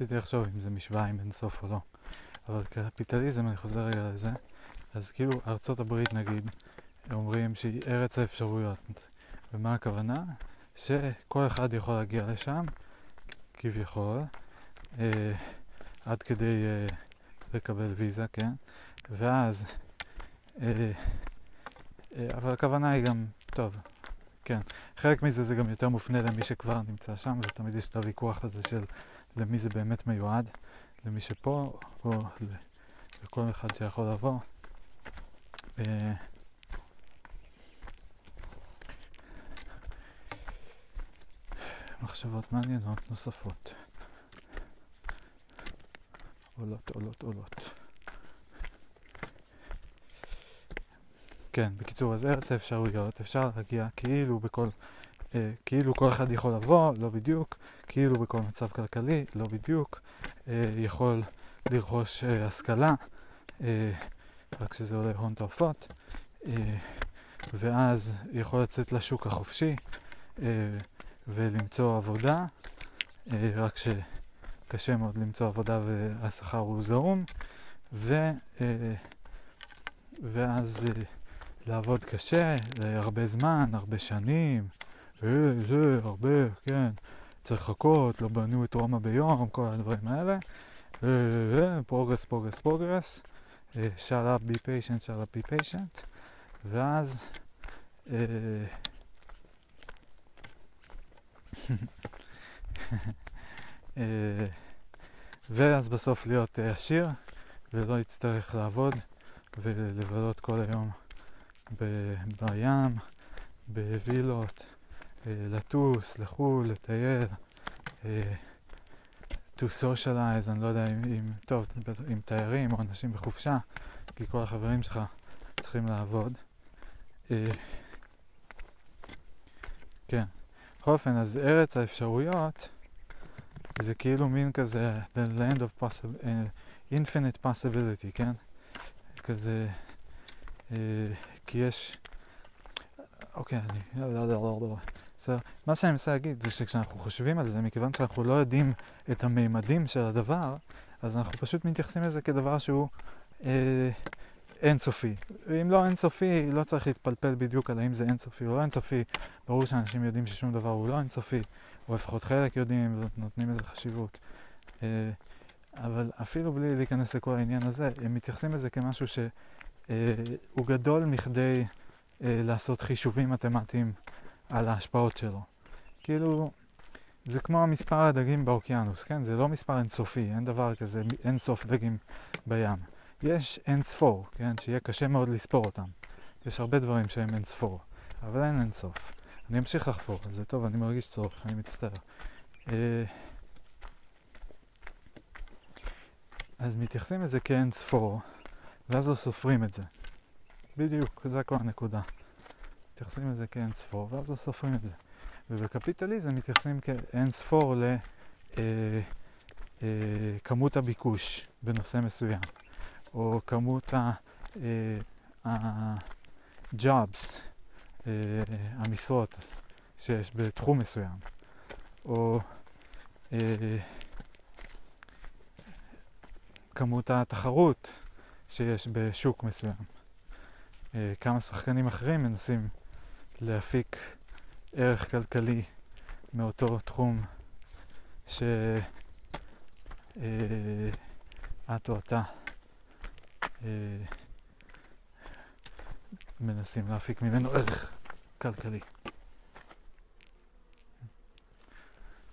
ניסיתי לחשוב אם זה משוואה עם אינסוף או לא. אבל קפיטליזם, אני חוזר רגע לזה, אז כאילו ארצות הברית נגיד, אומרים שהיא ארץ האפשרויות. ומה הכוונה? שכל אחד יכול להגיע לשם, כביכול, אה, עד כדי אה, לקבל ויזה, כן? ואז, אה, אה, אבל הכוונה היא גם, טוב, כן, חלק מזה זה גם יותר מופנה למי שכבר נמצא שם, ותמיד יש את הוויכוח הזה של למי זה באמת מיועד, למי שפה או לכל אחד שיכול לבוא. אה, מחשבות מעניינות נוספות. עולות, עולות, עולות. כן, בקיצור, אז ארץ האפשרויות, אפשר להגיע כאילו בכל כאילו כל אחד יכול לבוא, לא בדיוק, כאילו בכל מצב כלכלי, לא בדיוק, אה, יכול לרכוש אה, השכלה, אה, רק שזה עולה הון תועפות, אה, ואז יכול לצאת לשוק החופשי אה, ולמצוא עבודה, אה, רק שקשה מאוד למצוא עבודה והשכר הוא זעום, ו, אה, ואז אה, לעבוד קשה, הרבה זמן, הרבה שנים. אה, זה, הרבה, כן, צריך לחכות, לא בנו את רומא ביום, כל הדברים האלה. progress, progress, progress. shut up, be patient, shut up, be patient. ואז... אה, אה, ואז בסוף להיות עשיר ולא יצטרך לעבוד ולבלות כל היום בים, בווילות. אה, לטוס לחו"ל, לטייל, אה, to socialize, אני לא יודע אם, אם טוב, עם תיירים או אנשים בחופשה, כי כל החברים שלך צריכים לעבוד. אה, כן. בכל אופן, אז ארץ האפשרויות זה כאילו מין כזה the land of possible, uh, infinite possibility, כן? כזה, uh, כי יש, אוקיי, אני לא יודע, לא יודע, בסדר? מה שאני מנסה להגיד זה שכשאנחנו חושבים על זה, מכיוון שאנחנו לא יודעים את המימדים של הדבר, אז אנחנו פשוט מתייחסים לזה כדבר שהוא אה, אינסופי. ואם לא אינסופי, לא צריך להתפלפל בדיוק על האם זה אינסופי או לא אינסופי. ברור שאנשים יודעים ששום דבר הוא לא אינסופי, או לפחות חלק יודעים ונותנים לזה חשיבות. אה, אבל אפילו בלי להיכנס לכל העניין הזה, הם מתייחסים לזה כמשהו שהוא אה, גדול מכדי אה, לעשות חישובים מתמטיים. על ההשפעות שלו. כאילו, זה כמו המספר הדגים באוקיינוס, כן? זה לא מספר אינסופי, אין דבר כזה אינסוף דגים בים. יש אין ספור, כן? שיהיה קשה מאוד לספור אותם. יש הרבה דברים שהם אין ספור, אבל אין אין סוף. אני אמשיך לחפור, זה טוב, אני מרגיש צורך, אני מצטער. אה, אז מתייחסים לזה כאין ספור, ואז לא סופרים את זה. בדיוק, זה הכל הנקודה. מתייחסים לזה כאין ספור, ואז לא סופרים את זה. ובקפיטליזם מתייחסים כאין ספור לכמות אה, הביקוש בנושא מסוים, או כמות ה-jobs, אה, המשרות שיש בתחום מסוים, או אה, כמות התחרות שיש בשוק מסוים. כמה שחקנים אחרים מנסים להפיק ערך כלכלי מאותו תחום שאת אה, או אתה אה, מנסים להפיק ממנו ערך כלכלי.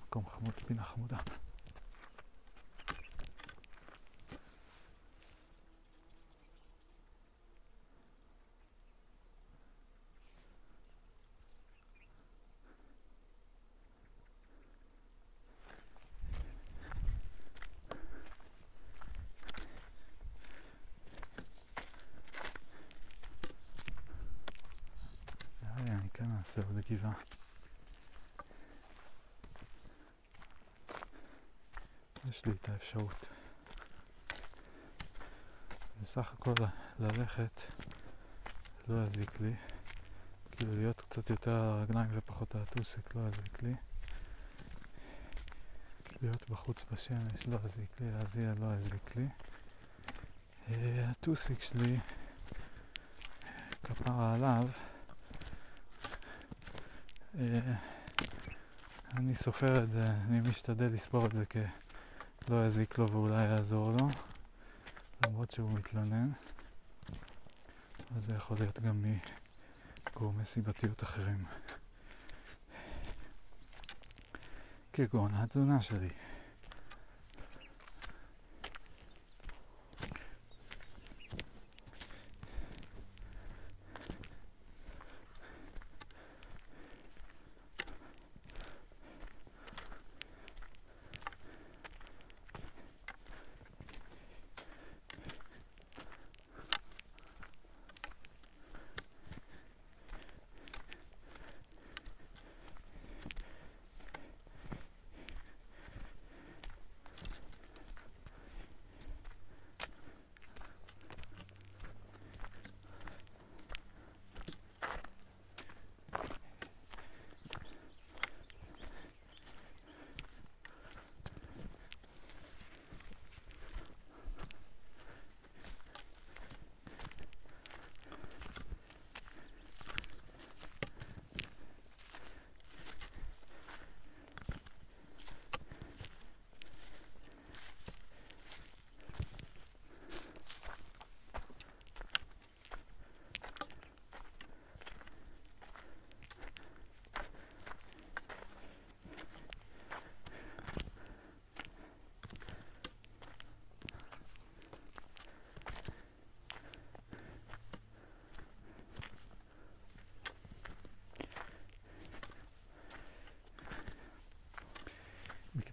מקום חמוד, פינה חמודה. נעשה עוד גבעה. יש לי את האפשרות. בסך הכל ללכת לא יזיק לי. כאילו להיות קצת יותר על הרגליים ופחות על הטוסיק לא יזיק לי. להיות בחוץ בשמש לא יזיק לי, להזיע לא יזיק לי. הטוסיק שלי, כפרה עליו, אני סופר את זה, אני משתדל לספור את זה כלא יזיק לו ואולי יעזור לו, למרות שהוא מתלונן. אז זה יכול להיות גם מגורמי סיבתיות אחרים. כגון התזונה שלי.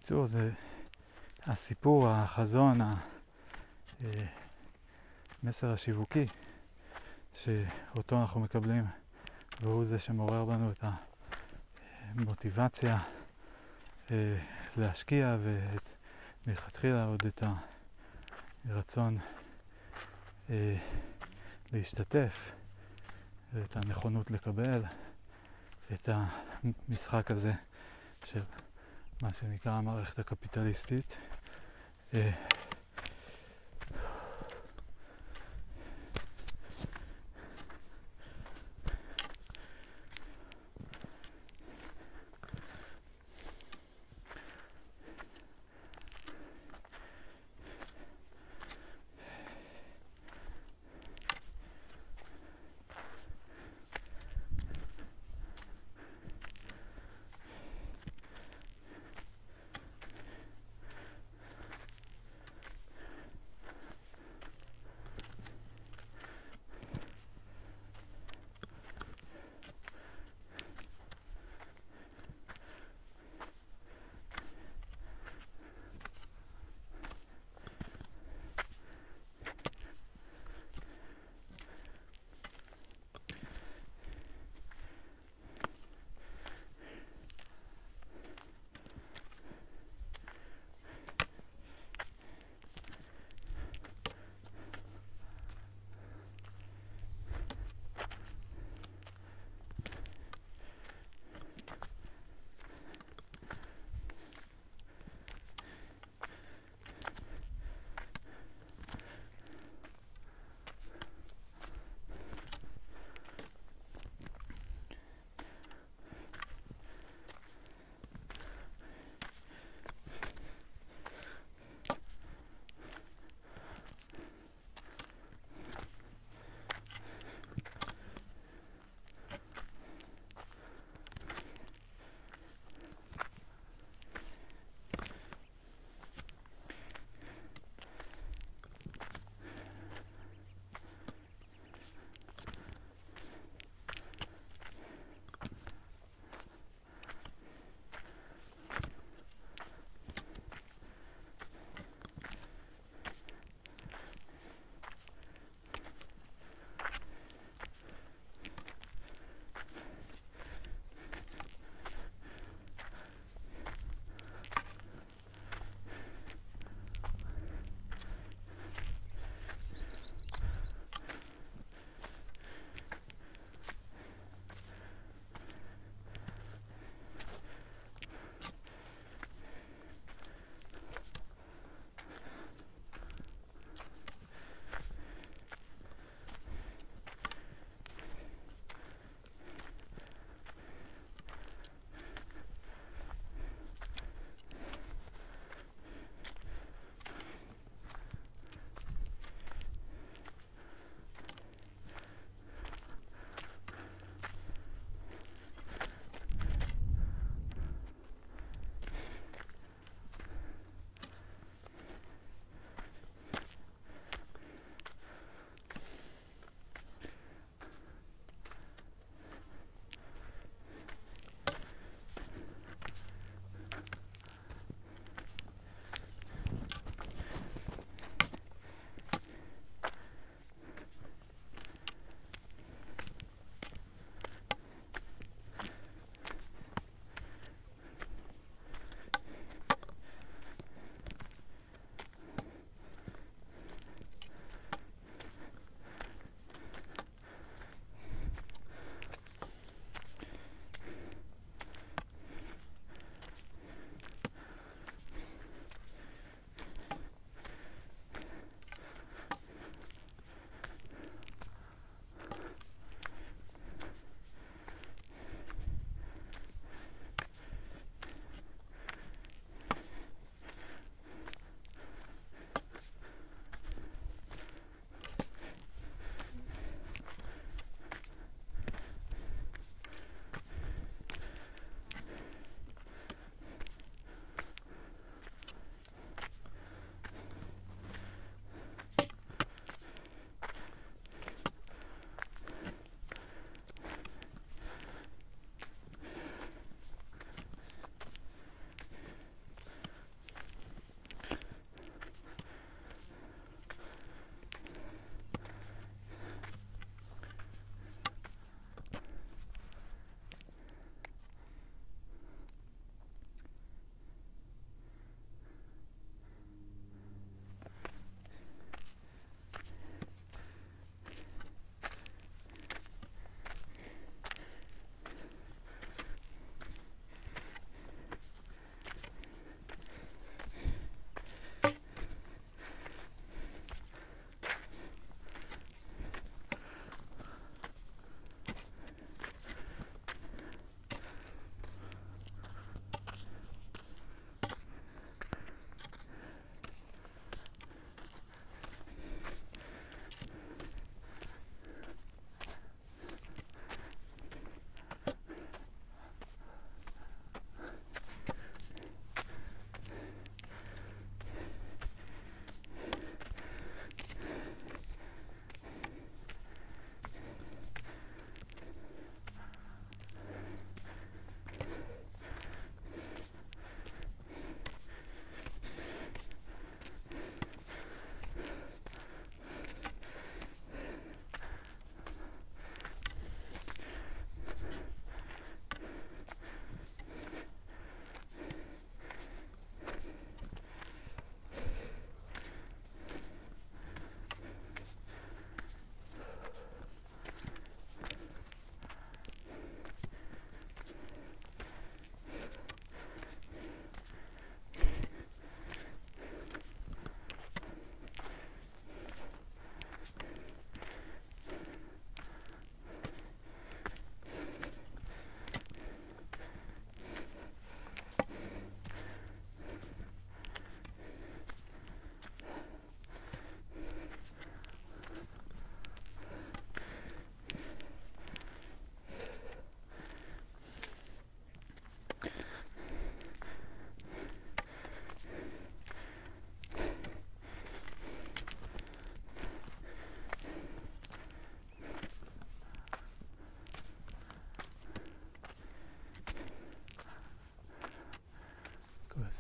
בקיצור, זה הסיפור, החזון, המסר אה, השיווקי שאותו אנחנו מקבלים, והוא זה שמעורר בנו את המוטיבציה אה, להשקיע ואת מלכתחילה עוד את הרצון אה, להשתתף ואת הנכונות לקבל את המשחק הזה של מה שנקרא המערכת הקפיטליסטית.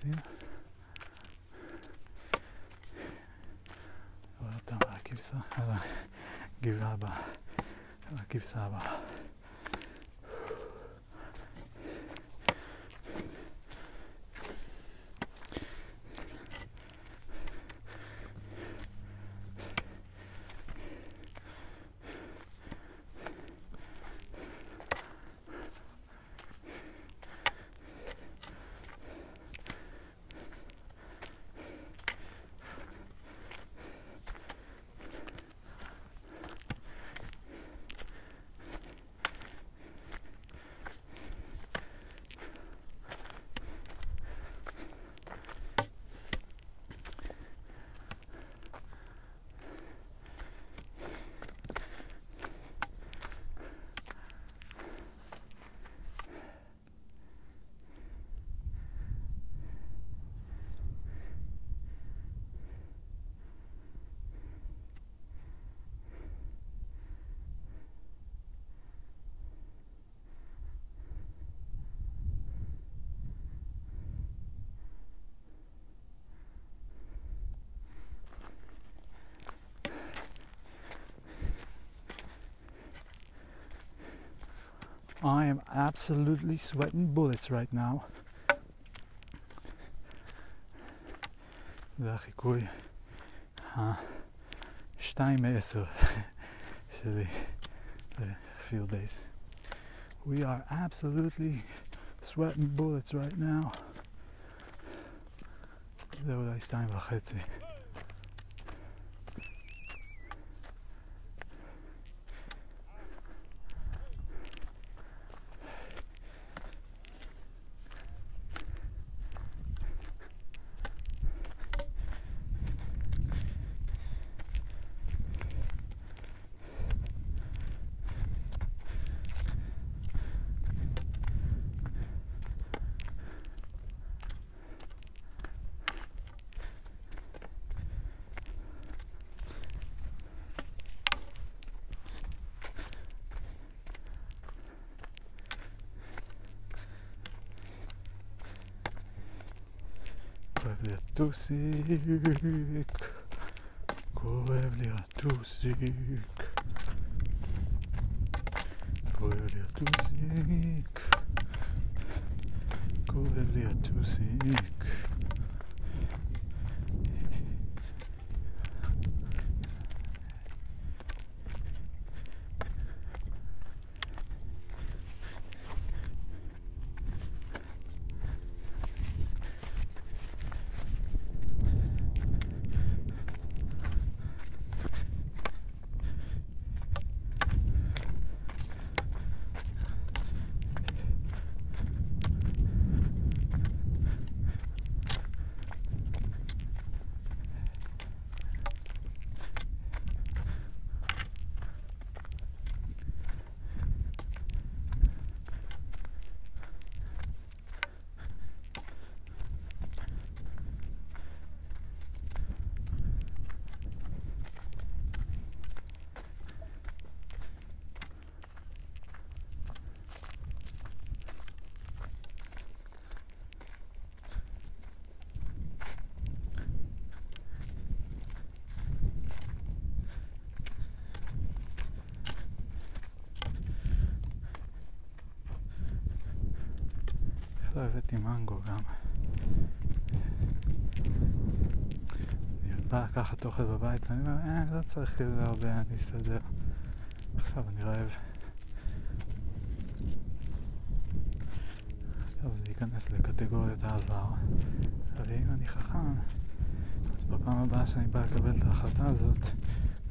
אה, ארגזים. ועברתם על הכבשה, על הגבעה הבאה, I am absolutely sweating bullets right now. זה החיקוי השתיים מעשר שלי ל-field days. We are absolutely sweating bullets right now. זה אולי שתיים וחצי. כואב לי הטוסיק, כואב לי הטוסיק, כואב לי הטוסיק, כואב לי הטוסיק. לא הבאתי מנגו גם. אני בא לקחת אוכל בבית ואני אומר, אה, לא צריך כזה הרבה, אני אסתדר. עכשיו אני רעב. עכשיו זה ייכנס לקטגוריית העבר. ואם אני חכם, אז בפעם הבאה שאני בא לקבל את ההחלטה הזאת,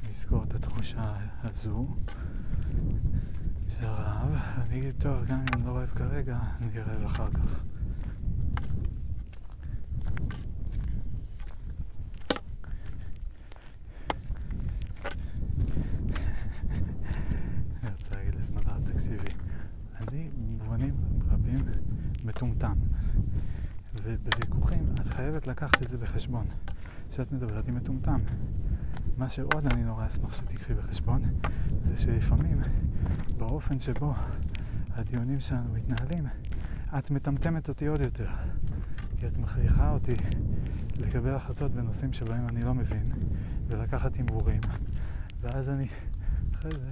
אני אזכור את התחושה הזו. ואני אגיד, טוב, גם אם אני לא רעב כרגע, אני רעב אחר כך. אני רוצה להגיד לסמדר, תקשיבי, אני במובנים רבים מטומטם, ובוויכוחים את חייבת לקחת את זה בחשבון, כשאת מדברת עם מטומטם. מה שעוד אני נורא אשמח שתיקחי בחשבון, זה שלפעמים באופן שבו הדיונים שלנו מתנהלים, את מטמטמת אותי עוד יותר. כי את מכריחה אותי לקבל החלטות בנושאים שבהם אני לא מבין, ולקחת הימורים, ואז אני אחרי זה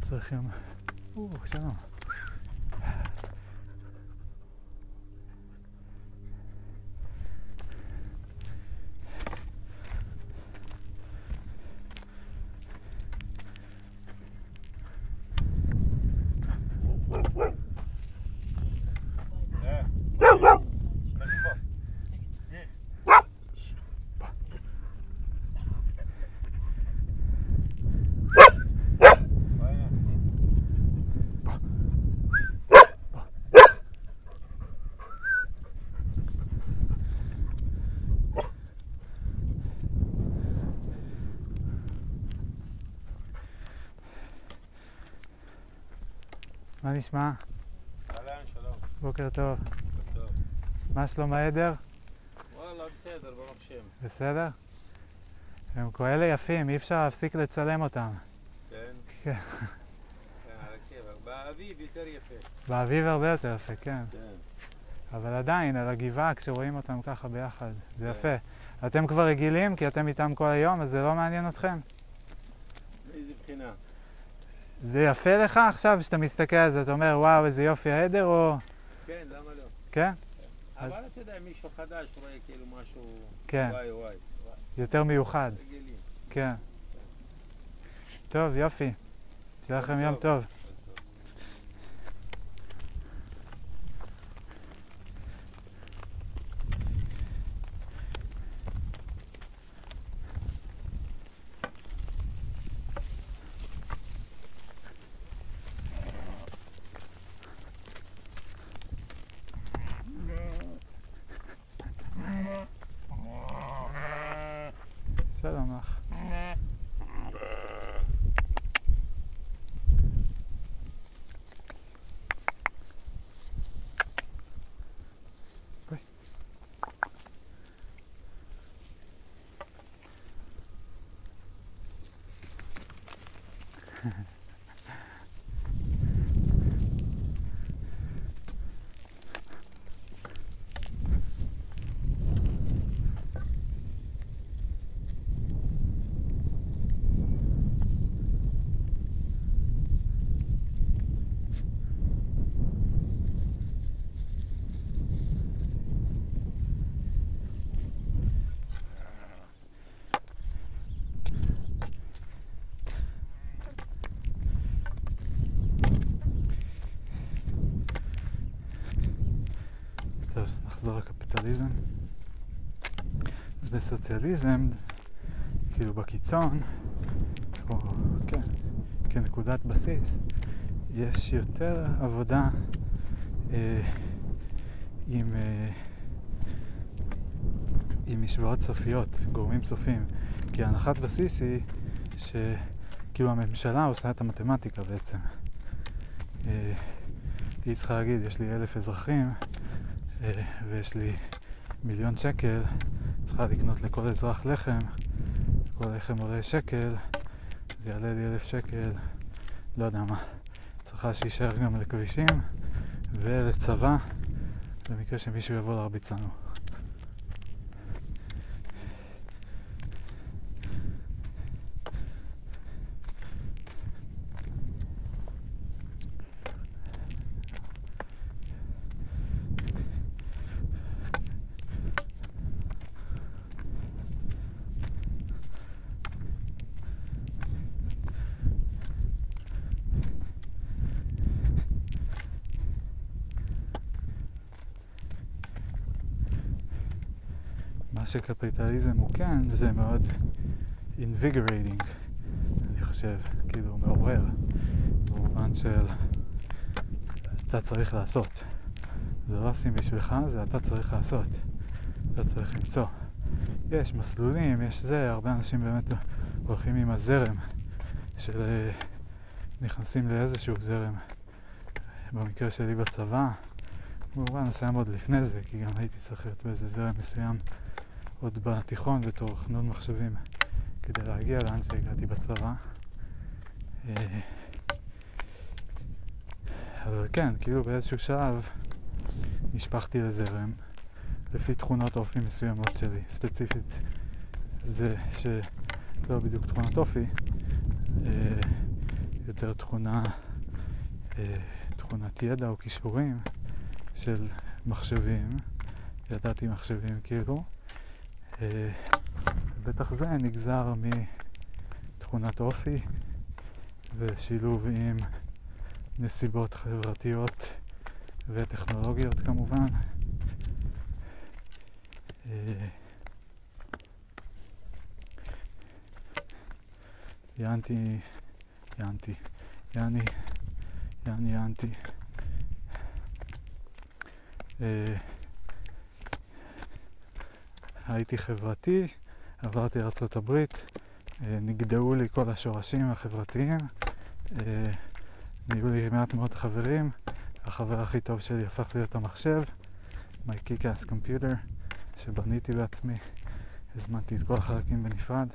צריך יום... או, שלום. מה נשמע? אהלן, שלום. בוקר טוב. טוב. מה שלום העדר? וואלה, בסדר, ברוך השם. בסדר? הם כאלה יפים, אי אפשר להפסיק לצלם אותם. כן? כן. כן, על הכיפאק. באביב יותר יפה. באביב הרבה יותר יפה, כן. כן. אבל עדיין, על הגבעה, כשרואים אותם ככה ביחד, זה כן. יפה. אתם כבר רגילים, כי אתם איתם כל היום, אז זה לא מעניין אתכם? מאיזה בחינה? זה יפה לך עכשיו, שאתה מסתכל על זה, אתה אומר, וואו, איזה יופי העדר, או... כן, למה לא? כן? אבל אתה יודע, מישהו חדש רואה כאילו משהו... כן. וואי וואי. יותר מיוחד. כן. טוב, יופי. שיהיה לכם יום טוב. שלום לך. ביי. טוב, נחזור לקפיטליזם. אז בסוציאליזם, כאילו בקיצון, או כן, כנקודת בסיס, יש יותר עבודה אה, עם, אה, עם משוואות סופיות, גורמים סופיים. כי הנחת בסיס היא שכאילו הממשלה עושה את המתמטיקה בעצם. אה, היא צריכה להגיד, יש לי אלף אזרחים, אה, ויש לי מיליון שקל, צריכה לקנות לכל אזרח לחם, כל לחם עולה שקל, זה יעלה לי אלף שקל, לא יודע מה. צריכה שיישאר גם לכבישים ולצבא, במקרה שמישהו יבוא להרביץ לנו. מה שקפיטליזם הוא כן, זה מאוד invigorating, אני חושב, כאילו מעורר, במובן של אתה צריך לעשות. זה לא עושים בשבילך, זה אתה צריך לעשות. אתה צריך למצוא. יש מסלולים, יש זה, הרבה אנשים באמת הולכים עם הזרם של אה, נכנסים לאיזשהו זרם. במקרה שלי בצבא, במובן מסוים עוד לפני זה, כי גם הייתי צריך להיות באיזה זרם מסוים עוד בתיכון בתור חנון מחשבים כדי להגיע לאן שהגעתי בצבא. אה, אבל כן, כאילו באיזשהו שלב נשפכתי לזרם, לפי תכונות אופי מסוימות שלי. ספציפית זה שלא בדיוק תכונת אופי, אה, יותר תכונה, אה, תכונת ידע או כישורים של מחשבים, ידעתי מחשבים כאילו. אה, בטח זה נגזר מתכונת אופי ושילוב עם נסיבות חברתיות וטכנולוגיות כמובן. אה, יענתי, יענתי, יעני, יעני, יענתי. אה, הייתי חברתי, עברתי לארה"ב, אה, נגדעו לי כל השורשים החברתיים, נהיו לי מעט מאוד חברים, החבר הכי טוב שלי הפך להיות המחשב, my kick-ass computer, שבניתי בעצמי, הזמנתי את כל החלקים בנפרד,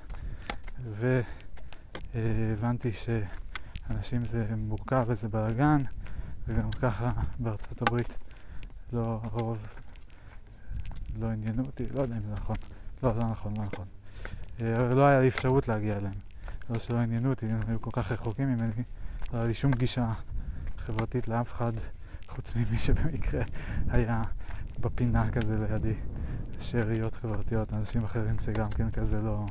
והבנתי שאנשים זה מורכב וזה בלאגן, וגם ככה בארצות הברית לא הרוב לא עניינו אותי, לא יודע אם זה נכון, לא, לא נכון, לא נכון. אה, לא היה לי אפשרות להגיע אליהם. לא שלא עניינו אותי, הם היו כל כך רחוקים ממני, לא היה לי שום גישה חברתית לאף אחד, חוץ ממי שבמקרה היה בפינה כזה לידי. שאריות חברתיות, אנשים אחרים שגם כן כזה לא,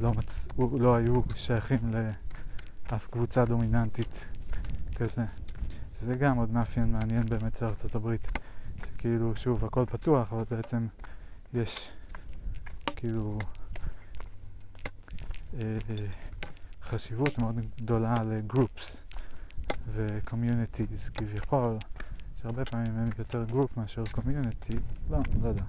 לא, מצאו, לא היו שייכים לאף קבוצה דומיננטית כזה. שזה גם עוד מאפיין מעניין באמת של ארצות הברית. שכאילו, שוב, הכל פתוח, אבל בעצם יש כאילו אה, אה, חשיבות מאוד גדולה לגרופס ו communities כביכול, שהרבה פעמים הם יותר group מאשר community, לא, לא יודע.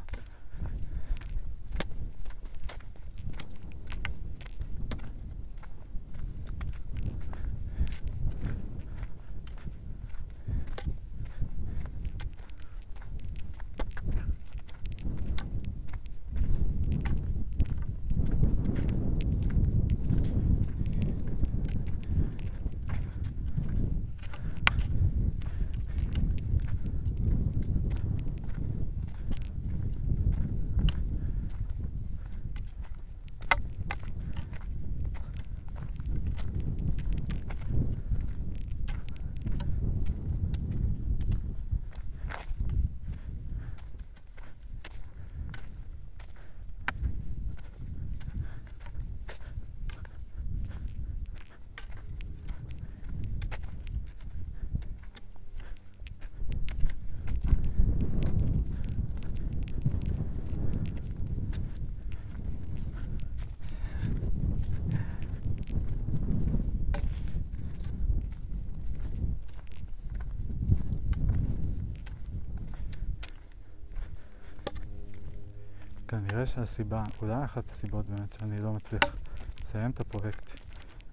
כנראה שהסיבה, אולי אחת הסיבות באמת שאני לא מצליח לסיים את הפרויקט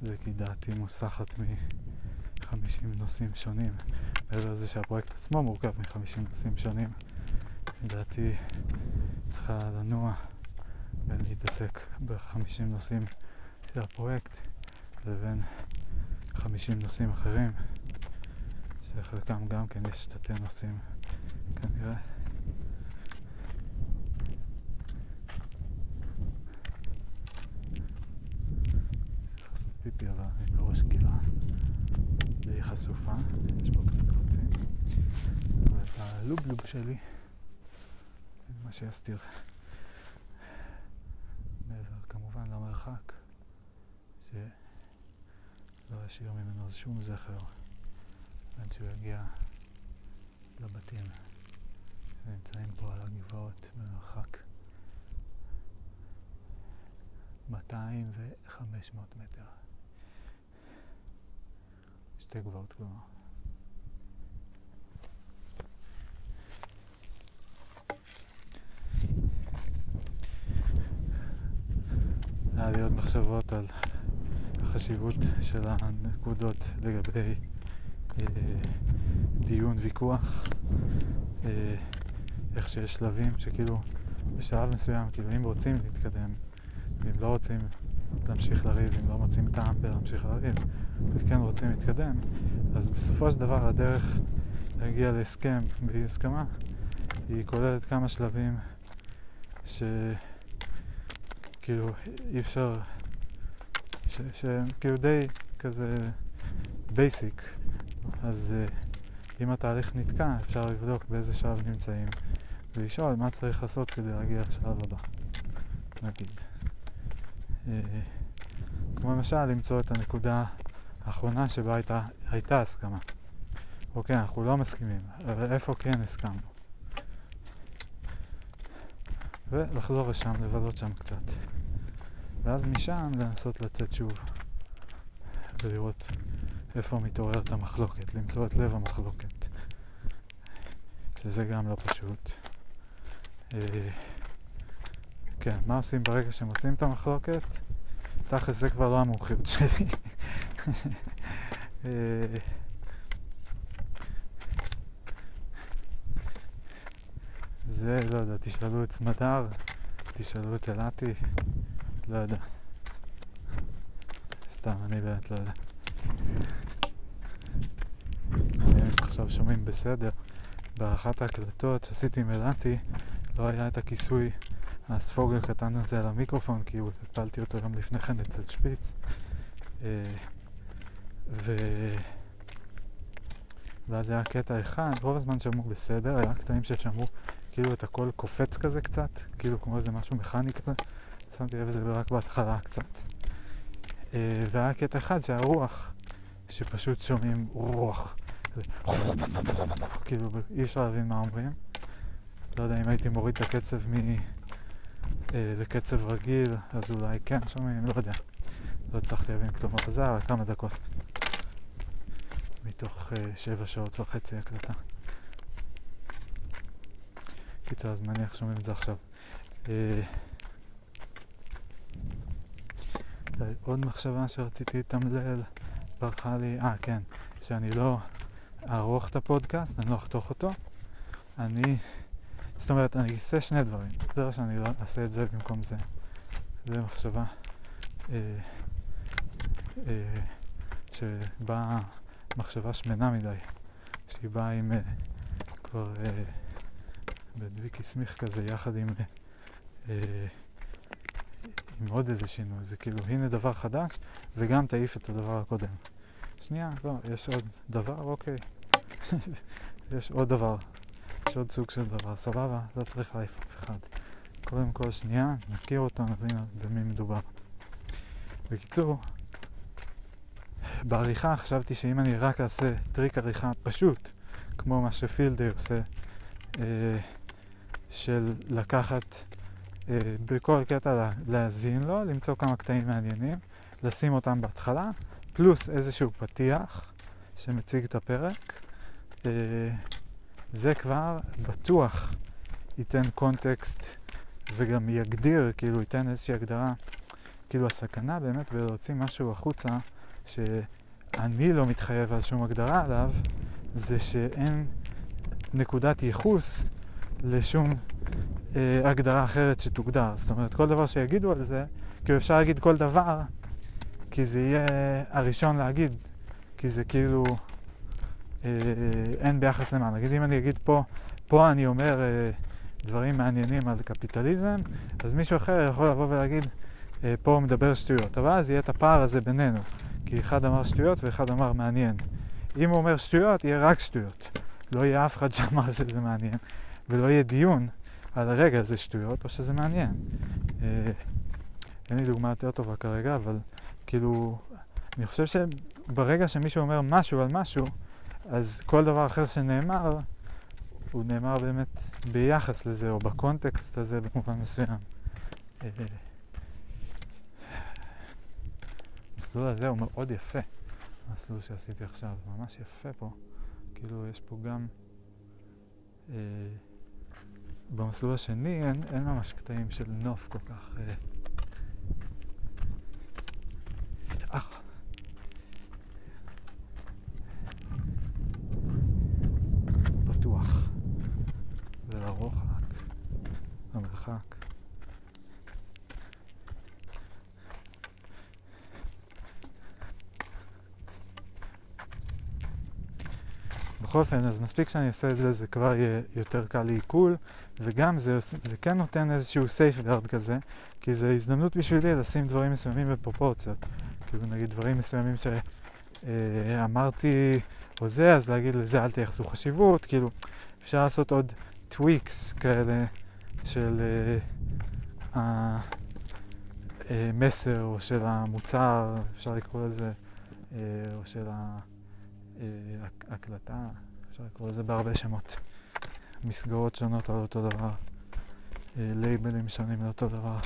זה כי דעתי מוסחת מ-50 נושאים שונים. מעבר לזה שהפרויקט עצמו מורכב מ-50 נושאים שונים, דעתי צריכה לנוע בין להתעסק ב-50 נושאים של הפרויקט לבין 50 נושאים אחרים, שחלקם גם כן יש תתי נושאים כנראה. פיפי, אבל אני בראש גילה די חשופה, יש פה קצת קוצים. אבל את שלי, מה שיסתיר. מעבר כמובן למרחק, שלא ישאיר ממנו שום זכר עד שהוא יגיע לבתים שנמצאים פה על הגבעות במרחק 200 ו-500 מטר. שתי גבעות כלומר. היה לי עוד מחשבות על החשיבות של הנקודות לגבי אה, דיון, ויכוח, אה, איך שיש שלבים שכאילו בשלב מסוים, כאילו אם רוצים להתקדם ואם לא רוצים להמשיך לריב, אם לא מוצאים טעם בלהמשיך לריב, וכן רוצים להתקדם, אז בסופו של דבר הדרך להגיע להסכם, בלי הסכמה, היא כוללת כמה שלבים שכאילו אי אפשר, שהם כאילו די כזה בייסיק, אז uh, אם התהליך נתקע אפשר לבדוק באיזה שלב נמצאים ולשאול מה צריך לעשות כדי להגיע לשלב הבא, נגיד. Uh, כמו למשל למצוא את הנקודה האחרונה שבה הייתה, הייתה הסכמה. אוקיי, אנחנו לא מסכימים, אבל איפה כן הסכמנו? ולחזור לשם, לבלות שם קצת. ואז משם לנסות לצאת שוב ולראות איפה מתעוררת המחלוקת, למצוא את לב המחלוקת, שזה גם לא פשוט. אה, כן, מה עושים ברגע שמוצאים את המחלוקת? תכל'ס זה כבר לא המומחיות שלי. אה, זה, לא יודע, תשאלו את סמדר, תשאלו את אלעתי, לא יודע. סתם, אני באמת לא יודע. אם עכשיו שומעים בסדר, באחת ההקלטות שעשיתי עם אלעתי, לא היה את הכיסוי הספוג הקטן הזה על המיקרופון, כי הפלתי אותו יום לפני כן אצל שפיץ. אה, ו... ואז היה קטע אחד, רוב הזמן שמעו בסדר, היה קטעים ששמעו כאילו את הכל קופץ כזה קצת, כאילו כמו איזה משהו מכני כזה, שמתי לב לזה רק בהתחלה קצת. אה, והיה קטע אחד שהרוח, שפשוט שומעים רוח, כאילו אי אפשר להבין מה אומרים. לא יודע אם הייתי מוריד את הקצב מ... אה, לקצב רגיל, אז אולי כן שומעים, לא יודע. לא הצלחתי להבין כלום, אבל זה היה כמה דקות. מתוך אה, שבע שעות וחצי הקלטה. קיצר, אז מניח שומעים את זה עכשיו. אה, עוד מחשבה שרציתי לתמלל, ברכה לי, אה כן, שאני לא אערוך את הפודקאסט, אני לא אחתוך אותו. אני, זאת אומרת, אני אעשה שני דברים. זה שאני לא אעשה את זה במקום זה. זו מחשבה אה, אה, שבאה מחשבה שמנה מדי, שהיא באה עם אה, כבר... אה, בדביקי סמיך כזה יחד עם, אה, עם עוד איזה שינוי, זה כאילו הנה דבר חדש וגם תעיף את הדבר הקודם. שנייה, לא, יש עוד דבר, אוקיי. יש עוד דבר, יש עוד סוג של דבר, סבבה, לא צריך להעיף אף אחד. קודם כל שנייה, נכיר אותו, נבין במי מדובר. בקיצור, בעריכה חשבתי שאם אני רק אעשה טריק עריכה פשוט, כמו מה שפילדי עושה, אה, של לקחת בכל קטע להאזין לו, למצוא כמה קטעים מעניינים, לשים אותם בהתחלה, פלוס איזשהו פתיח שמציג את הפרק. אה, זה כבר בטוח ייתן קונטקסט וגם יגדיר, כאילו ייתן איזושהי הגדרה, כאילו הסכנה באמת בלהוציא משהו החוצה שאני לא מתחייב על שום הגדרה עליו, זה שאין נקודת ייחוס לשום אה, הגדרה אחרת שתוגדר. זאת אומרת, כל דבר שיגידו על זה, כאילו אפשר להגיד כל דבר, כי זה יהיה הראשון להגיד, כי זה כאילו אה, אין ביחס למה. נגיד אם אני אגיד פה, פה אני אומר אה, דברים מעניינים על קפיטליזם, אז מישהו אחר יכול לבוא ולהגיד, אה, פה הוא מדבר שטויות. אבל אז יהיה את הפער הזה בינינו, כי אחד אמר שטויות ואחד אמר מעניין. אם הוא אומר שטויות, יהיה רק שטויות. לא יהיה אף אחד שאמר שזה מעניין. ולא יהיה דיון על הרגע זה שטויות או שזה מעניין. אה, אין לי דוגמה יותר טובה כרגע, אבל כאילו, אני חושב שברגע שמישהו אומר משהו על משהו, אז כל דבר אחר שנאמר, הוא נאמר באמת ביחס לזה, או בקונטקסט הזה במובן מסוים. אה, המסלול הזה הוא מאוד יפה, המסלול שעשיתי עכשיו, ממש יפה פה. כאילו, יש פה גם... אה, במסלול השני אין, אין ממש קטעים של נוף כל כך... אה, אך. פתוח. ולרוחק. המרחק. בכל אופן, אז מספיק שאני אעשה את זה, זה כבר יהיה יותר קל לעיכול, וגם זה, זה כן נותן איזשהו safeguard כזה, כי זו הזדמנות בשבילי לשים דברים מסוימים בפרופורציות. כאילו נגיד דברים מסוימים שאמרתי או זה, אז להגיד לזה אל תייחסו חשיבות, כאילו אפשר לעשות עוד טוויקס כאלה של המסר אה, או של המוצר, אפשר לקרוא לזה, אה, או של ההקלטה, אפשר לקרוא לזה בהרבה שמות. מסגרות שונות על אותו דבר, לייבלים שונים לאותו דבר.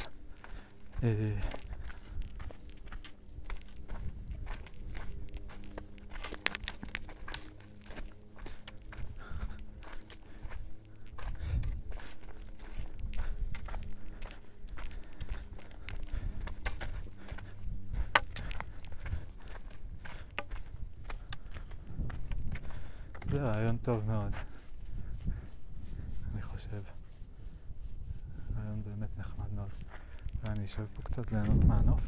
זה רעיון טוב מאוד, אני חושב. רעיון באמת נחמד מאוד. ואני אשב פה קצת ליהנות מהנוף.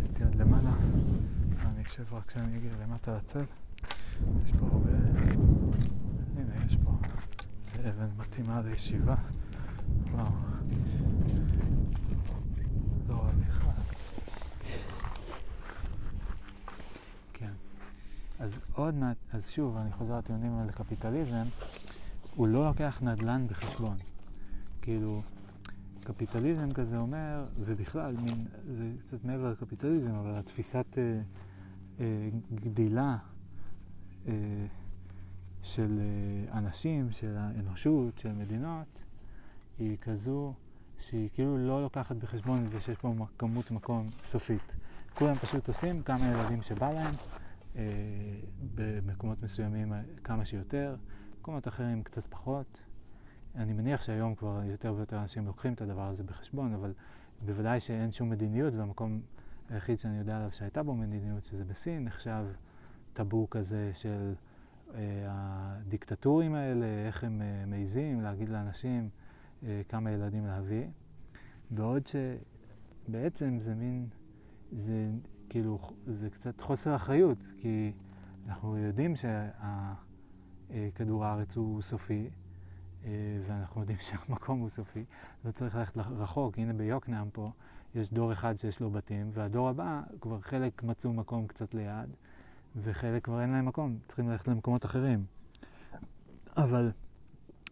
הייתי עד למעלה, ואני אשב רק כשאני אגיע למטה לצל. יש פה הרבה... הנה, יש פה... איזה אבן מתאימה לישיבה. וואו. לא הליכה. כן. אז עוד מעט, אז שוב, אני חוזר לטיעונים על קפיטליזם, הוא לא לוקח נדל"ן בחשבון. כאילו, קפיטליזם כזה אומר, ובכלל, מין, זה קצת מעבר לקפיטליזם, אבל התפיסת אה, אה, גדילה אה, של אה, אנשים, של האנושות, של מדינות, היא כזו שהיא כאילו לא לוקחת בחשבון את זה שיש פה כמות מקום סופית. כולם פשוט עושים כמה ילדים שבא להם, במקומות מסוימים כמה שיותר, במקומות אחרים קצת פחות. אני מניח שהיום כבר יותר ויותר אנשים לוקחים את הדבר הזה בחשבון, אבל בוודאי שאין שום מדיניות, והמקום היחיד שאני יודע עליו שהייתה בו מדיניות, שזה בסין, נחשב טאבו כזה של אה, הדיקטטורים האלה, איך הם אה, מעיזים להגיד לאנשים אה, כמה ילדים להביא. בעוד שבעצם זה מין, זה כאילו, זה קצת חוסר אחריות, כי אנחנו יודעים שכדור הארץ הוא סופי, ואנחנו יודעים שהמקום הוא סופי, לא צריך ללכת רחוק. הנה ביוקנעם פה יש דור אחד שיש לו בתים, והדור הבא, כבר חלק מצאו מקום קצת ליד, וחלק כבר אין להם מקום, צריכים ללכת למקומות אחרים. אבל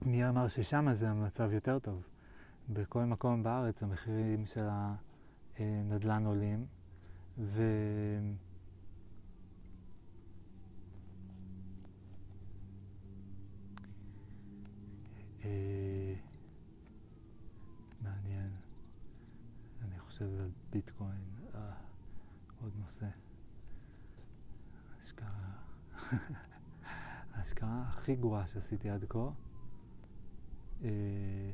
מי אמר ששם זה המצב יותר טוב? בכל מקום בארץ המחירים של הנדל"ן עולים, ו... אה, מעניין. אני חושב על ביטקוין, אה, עוד נושא. השקעה, ההשקעה הכי גרועה שעשיתי עד כה, אה,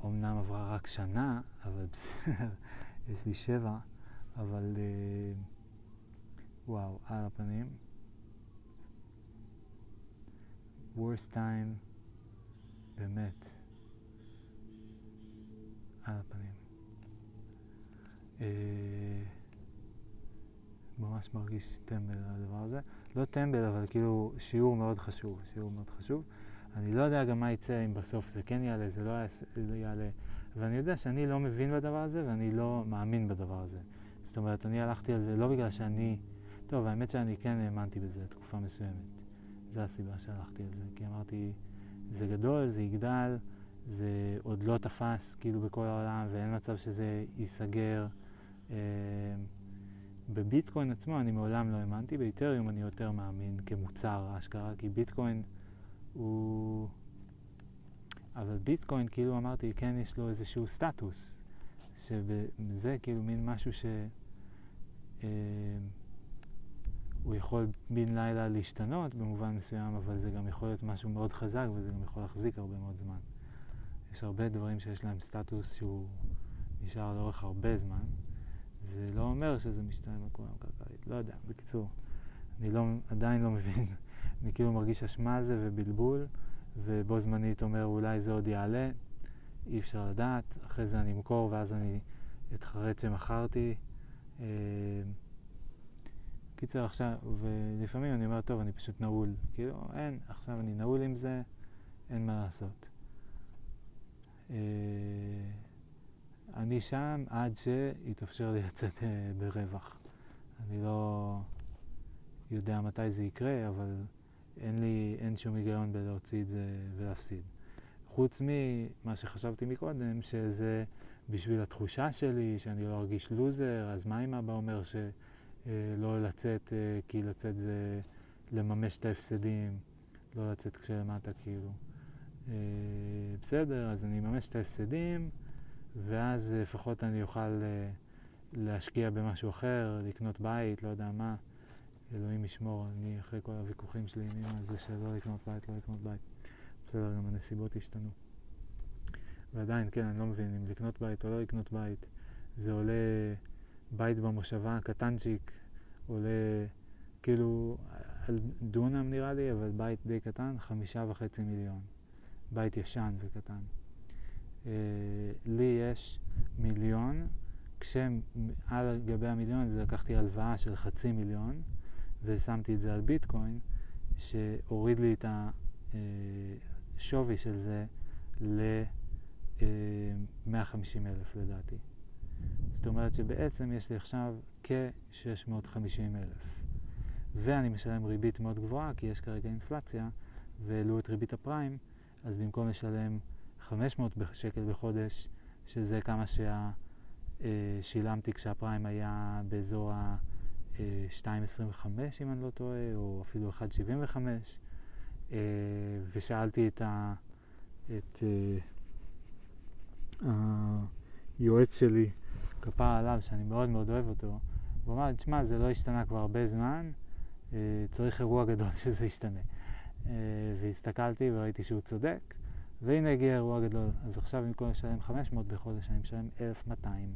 אומנם עברה רק שנה, אבל בסדר, יש לי שבע, אבל אה, וואו, על הפנים. worst time, באמת, על הפנים. אה, ממש מרגיש טמבל על הדבר הזה. לא טמבל, אבל כאילו שיעור מאוד חשוב, שיעור מאוד חשוב. אני לא יודע גם מה יצא אם בסוף זה כן יעלה, זה לא יעלה. ואני יודע שאני לא מבין בדבר הזה ואני לא מאמין בדבר הזה. זאת אומרת, אני הלכתי על זה לא בגלל שאני... טוב, האמת שאני כן האמנתי בזה תקופה מסוימת. זו הסיבה שהלכתי על זה. כי אמרתי, זה גדול, זה יגדל, זה עוד לא תפס כאילו בכל העולם ואין מצב שזה ייסגר. אה, בביטקוין עצמו אני מעולם לא האמנתי, באיתריום אני יותר מאמין כמוצר אשכרה, כי ביטקוין הוא... אבל ביטקוין, כאילו אמרתי, כן יש לו איזשהו סטטוס, שזה כאילו מין משהו ש... אה, יכול בן לילה להשתנות במובן מסוים, אבל זה גם יכול להיות משהו מאוד חזק וזה גם יכול להחזיק הרבה מאוד זמן. יש הרבה דברים שיש להם סטטוס שהוא נשאר לאורך הרבה זמן. זה לא אומר שזה משתנה לכולם כלכלית, לא יודע. בקיצור, אני לא, עדיין לא מבין. אני כאילו מרגיש אשמה על זה ובלבול, ובו זמנית אומר אולי זה עוד יעלה, אי אפשר לדעת. אחרי זה אני אמכור ואז אני אתחרט שמכרתי. אה, קיצר עכשיו, ולפעמים אני אומר, טוב, אני פשוט נעול. כאילו, אין, עכשיו אני נעול עם זה, אין מה לעשות. אה, אני שם עד שיתאפשר לי לצאת אה, ברווח. אני לא יודע מתי זה יקרה, אבל אין לי, אין שום היגיון בלהוציא את זה ולהפסיד. חוץ ממה שחשבתי מקודם, שזה בשביל התחושה שלי, שאני לא ארגיש לוזר, אז מה אם אבא אומר שלא לצאת, אה, כי לצאת זה לממש את ההפסדים, לא לצאת כשלמטה כאילו. אה, בסדר, אז אני אממש את ההפסדים, ואז לפחות אני אוכל אה, להשקיע במשהו אחר, לקנות בית, לא יודע מה. אלוהים ישמור, אני אחרי כל הוויכוחים שלי עם אמא על זה שלא לקנות בית, לא לקנות בית. בסדר, גם הנסיבות השתנו. ועדיין, כן, אני לא מבין אם לקנות בית או לא לקנות בית. זה עולה בית במושבה, קטנצ'יק, עולה כאילו על דונם נראה לי, אבל בית די קטן, חמישה וחצי מיליון. בית ישן וקטן. אה, לי יש מיליון, כשעל גבי המיליון הזה לקחתי הלוואה של חצי מיליון, ושמתי את זה על ביטקוין, שהוריד לי את השווי של זה ל-150 אלף לדעתי. זאת אומרת שבעצם יש לי עכשיו כ-650 אלף. ואני משלם ריבית מאוד גבוהה, כי יש כרגע אינפלציה, והעלו את ריבית הפריים, אז במקום לשלם 500 שקל בחודש, שזה כמה ששילמתי כשהפריים היה באזור ה... 2.25 אם אני לא טועה, או אפילו 1.75, אה, ושאלתי את, ה, את uh, היועץ שלי, כפר עליו, שאני מאוד מאוד אוהב אותו, הוא אמר, תשמע, זה לא השתנה כבר הרבה זמן, uh, צריך אירוע גדול שזה ישתנה. והסתכלתי וראיתי שהוא צודק, והנה הגיע אירוע גדול. אז עכשיו במקום לשלם 500 בחודש, אני משלם 1,200.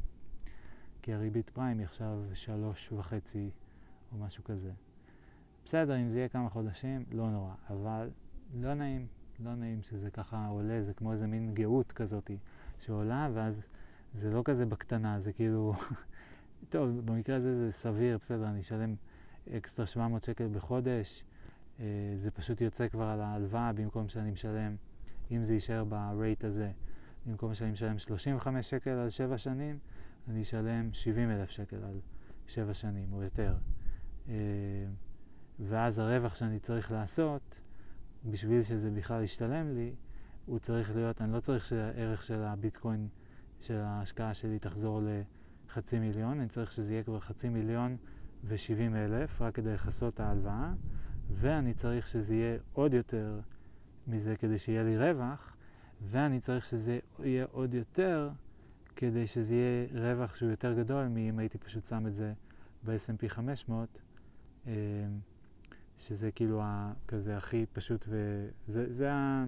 כי הריבית פריים היא עכשיו שלוש וחצי או משהו כזה. בסדר, אם זה יהיה כמה חודשים, לא נורא, אבל לא נעים, לא נעים שזה ככה עולה, זה כמו איזה מין גאות כזאת שעולה, ואז זה לא כזה בקטנה, זה כאילו, טוב, במקרה הזה זה סביר, בסדר, אני אשלם אקסטרה 700 שקל בחודש, אה, זה פשוט יוצא כבר על ההלוואה במקום שאני משלם, אם זה יישאר ברייט הזה, במקום שאני משלם 35 שקל על 7 שנים, אני אשלם 70 אלף שקל על 7 שנים או יותר. אה, ואז הרווח שאני צריך לעשות, בשביל שזה בכלל ישתלם לי, הוא צריך להיות, אני לא צריך שהערך של הביטקוין, של ההשקעה שלי תחזור לחצי מיליון, אני צריך שזה יהיה כבר חצי מיליון ושבעים אלף, רק כדי לכסות את ההלוואה, ואני צריך שזה יהיה עוד יותר מזה כדי שיהיה לי רווח, ואני צריך שזה יהיה עוד יותר כדי שזה יהיה רווח שהוא יותר גדול מאם הייתי פשוט שם את זה ב-S&P 500, אמ, שזה כאילו כזה הכי פשוט, וזה זה ה...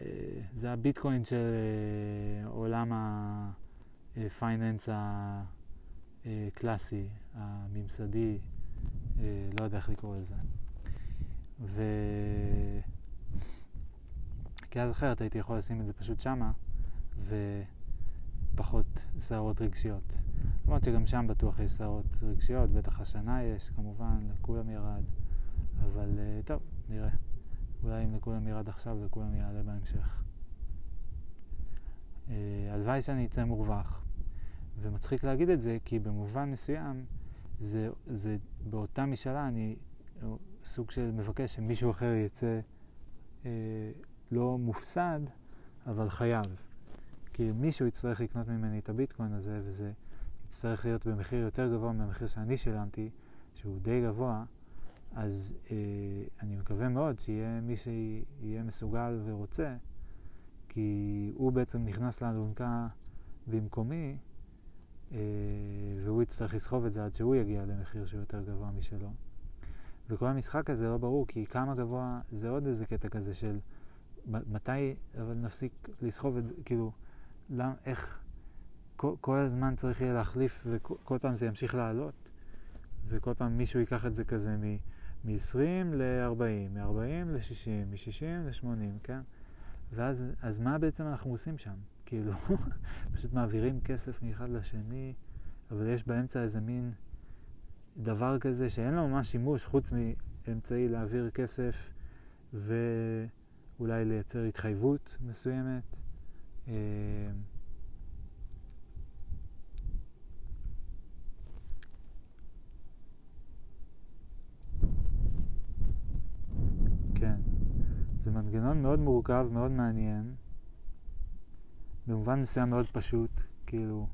אה, זה הביטקוין של אה, עולם הפייננס הקלאסי, הממסדי, אה, לא יודע איך לקרוא לזה. ו... כי אז אחרת הייתי יכול לשים את זה פשוט שמה, ופחות שערות רגשיות. למרות שגם שם בטוח יש סערות רגשיות, בטח השנה יש, כמובן, לכולם ירד. אבל uh, טוב, נראה. אולי אם לכולם ירד עכשיו, לכולם יעלה בהמשך. Uh, הלוואי שאני אצא מורווח. ומצחיק להגיד את זה, כי במובן מסוים, זה, זה באותה משאלה אני סוג של מבקש שמישהו אחר יצא אה, לא מופסד, אבל חייב. כי מישהו יצטרך לקנות ממני את הביטקוין הזה, וזה יצטרך להיות במחיר יותר גבוה מהמחיר שאני שילמתי, שהוא די גבוה, אז אה, אני מקווה מאוד שיהיה מי שיהיה מסוגל ורוצה, כי הוא בעצם נכנס לאלונקה במקומי, אה, והוא יצטרך לסחוב את זה עד שהוא יגיע למחיר שהוא יותר גבוה משלו. וכל המשחק הזה לא ברור, כי כמה גבוה, זה עוד איזה קטע כזה של מתי, אבל נפסיק לסחוב את זה, כאילו, למ, איך, כל, כל הזמן צריך יהיה להחליף, וכל פעם זה ימשיך לעלות, וכל פעם מישהו ייקח את זה כזה מ-20 ל-40, מ-40 ל-60, מ-60 ל-80, כן? ואז אז מה בעצם אנחנו עושים שם? כאילו, פשוט מעבירים כסף מאחד לשני, אבל יש באמצע איזה מין דבר כזה שאין לו ממש שימוש חוץ מאמצעי להעביר כסף ואולי לייצר התחייבות מסוימת. אה, כן, זה מנגנון מאוד מורכב, מאוד מעניין, במובן מסוים מאוד פשוט, כאילו,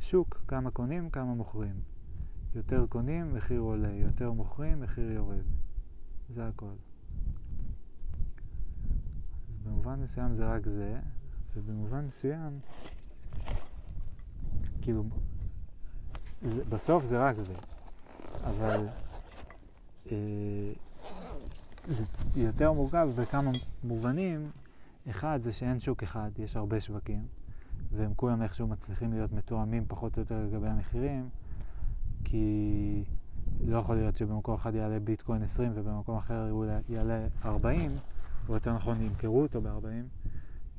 שוק, כמה קונים, כמה מוכרים. יותר קונים, מחיר עולה, יותר מוכרים, מחיר יורד. זה הכל. אז במובן מסוים זה רק זה, ובמובן מסוים, כאילו, זה, בסוף זה רק זה, אבל אה, זה יותר מורכב בכמה מובנים. אחד זה שאין שוק אחד, יש הרבה שווקים, והם כולם איכשהו מצליחים להיות מתואמים פחות או יותר לגבי המחירים, כי לא יכול להיות שבמקום אחד יעלה ביטקוין 20 ובמקום אחר הוא יעלה 40, או יותר נכון ימכרו אותו ב-40,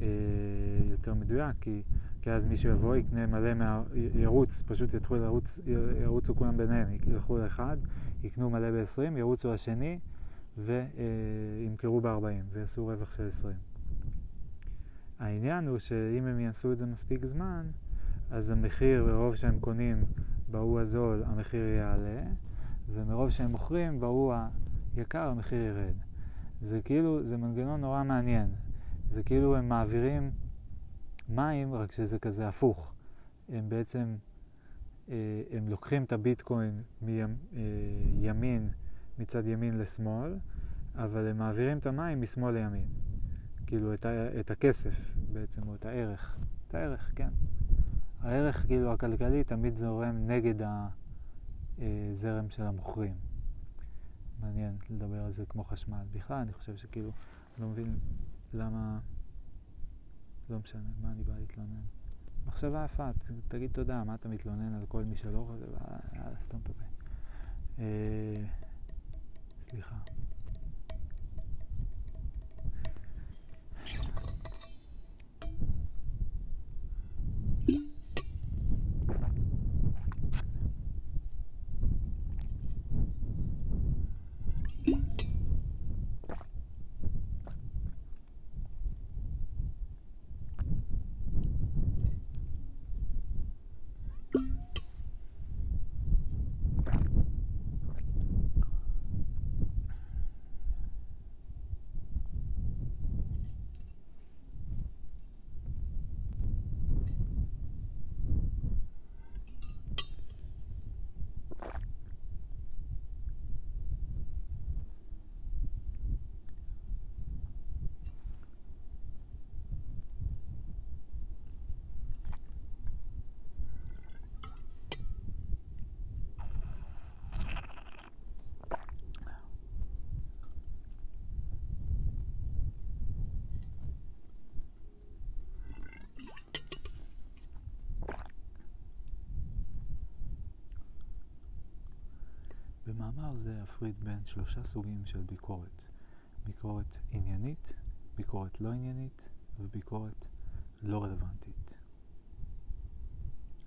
אה, יותר מדויק, כי, כי אז מישהו יבוא, יקנה מלא, מה, ירוץ, פשוט יתחילו לרוץ, ירוצו כולם ביניהם, ילכו לאחד, יקנו מלא ב-20, ירוצו לשני וימכרו ב-40 ויעשו רווח של 20. העניין הוא שאם הם יעשו את זה מספיק זמן, אז המחיר, ברוב שהם קונים בהוא הזול, המחיר יעלה, ומרוב שהם מוכרים בהוא היקר, המחיר ירד. זה כאילו, זה מנגנון נורא מעניין. זה כאילו הם מעבירים מים, רק שזה כזה הפוך. הם בעצם, אה, הם לוקחים את הביטקוין מימין, אה, מצד ימין לשמאל, אבל הם מעבירים את המים משמאל לימין. כאילו את, ה, את הכסף בעצם, או את הערך. את הערך, כן. הערך כאילו הכלכלי תמיד זורם נגד הזרם אה, של המוכרים. מעניין לדבר על זה כמו חשמל. בכלל, אני חושב שכאילו, אני לא מבין למה... לא משנה, מה אני בא להתלונן? מחשבה יפה, תגיד תודה, מה אתה מתלונן על כל מי שלא חושב? יאללה, סתום את הפה. אה, סליחה. במאמר זה אפריד בין שלושה סוגים של ביקורת. ביקורת עניינית, ביקורת לא עניינית וביקורת לא רלוונטית.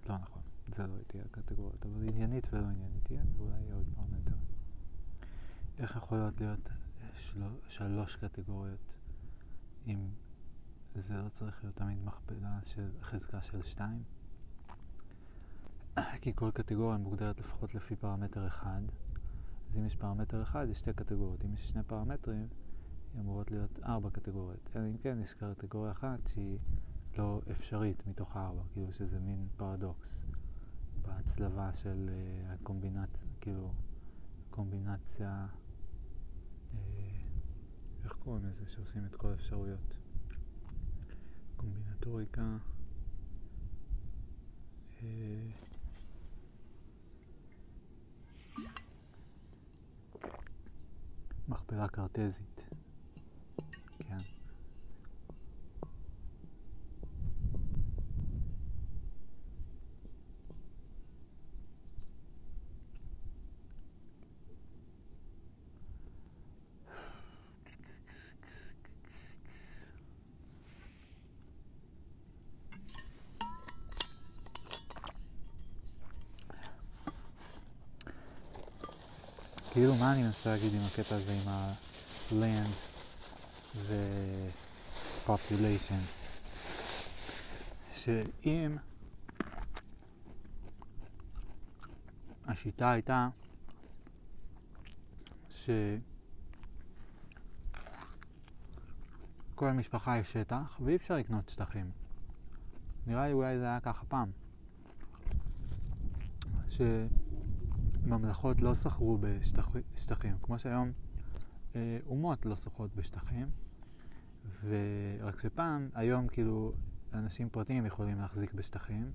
לא נכון, זה לא תהיה הקטגוריות, אבל עניינית ולא עניינית תהיה, ואולי יהיה עוד פעם יותר. איך יכולות להיות של... שלוש קטגוריות אם זה לא צריך להיות תמיד מכפלה של חזקה של שתיים? כי כל קטגוריה מוגדרת לפחות לפי פרמטר אחד, אז אם יש פרמטר אחד, יש שתי קטגוריות. אם יש שני פרמטרים, אמורות להיות ארבע קטגוריות. אלא אם כן, יש קטגוריה אחת שהיא לא אפשרית מתוך הארבע, כאילו שזה מין פרדוקס בהצלבה של uh, הקומבינציה, כאילו, קומבינציה, uh, איך קוראים לזה שעושים את כל האפשרויות? קומבינטוריקה. Uh, מכפלה קרטזית. כן. מה אני מנסה להגיד עם הקטע הזה עם ה-land ו-population? שאם השיטה הייתה שכל משפחה יש שטח ואי אפשר לקנות שטחים. נראה לי אולי זה היה ככה פעם. שממלכות לא סחרו בשטחים, כמו שהיום אה, אומות לא סוחרות בשטחים, ורק שפעם, היום כאילו אנשים פרטיים יכולים להחזיק בשטחים,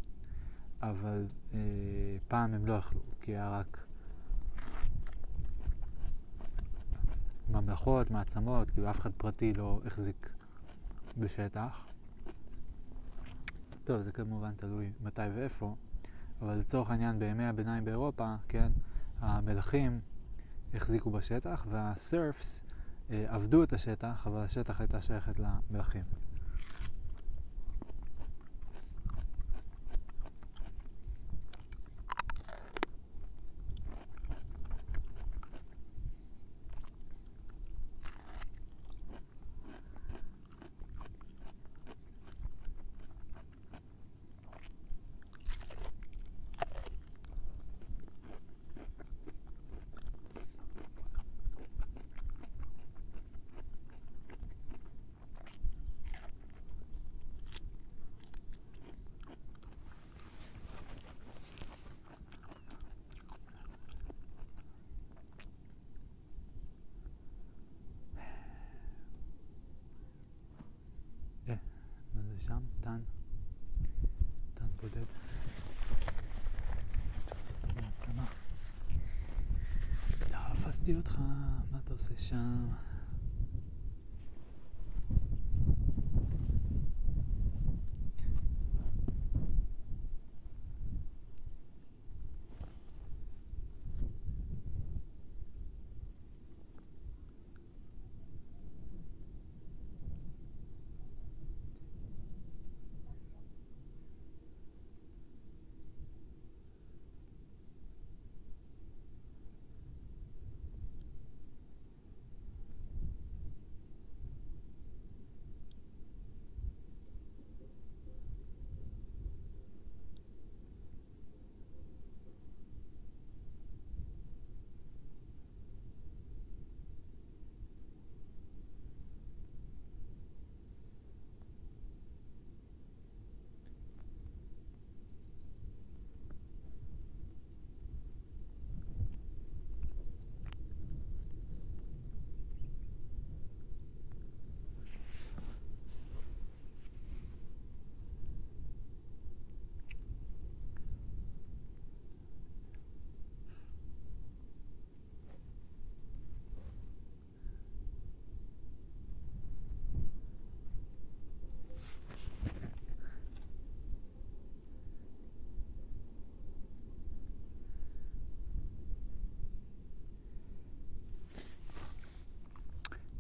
אבל אה, פעם הם לא יכלו, כי היה רק ממלכות, מעצמות, כאילו אף אחד פרטי לא החזיק בשטח. טוב, זה כמובן תלוי מתי ואיפה, אבל לצורך העניין בימי הביניים באירופה, כן, המלכים החזיקו בשטח והסרפס אה, עבדו את השטח, אבל השטח הייתה שייכת למלכים.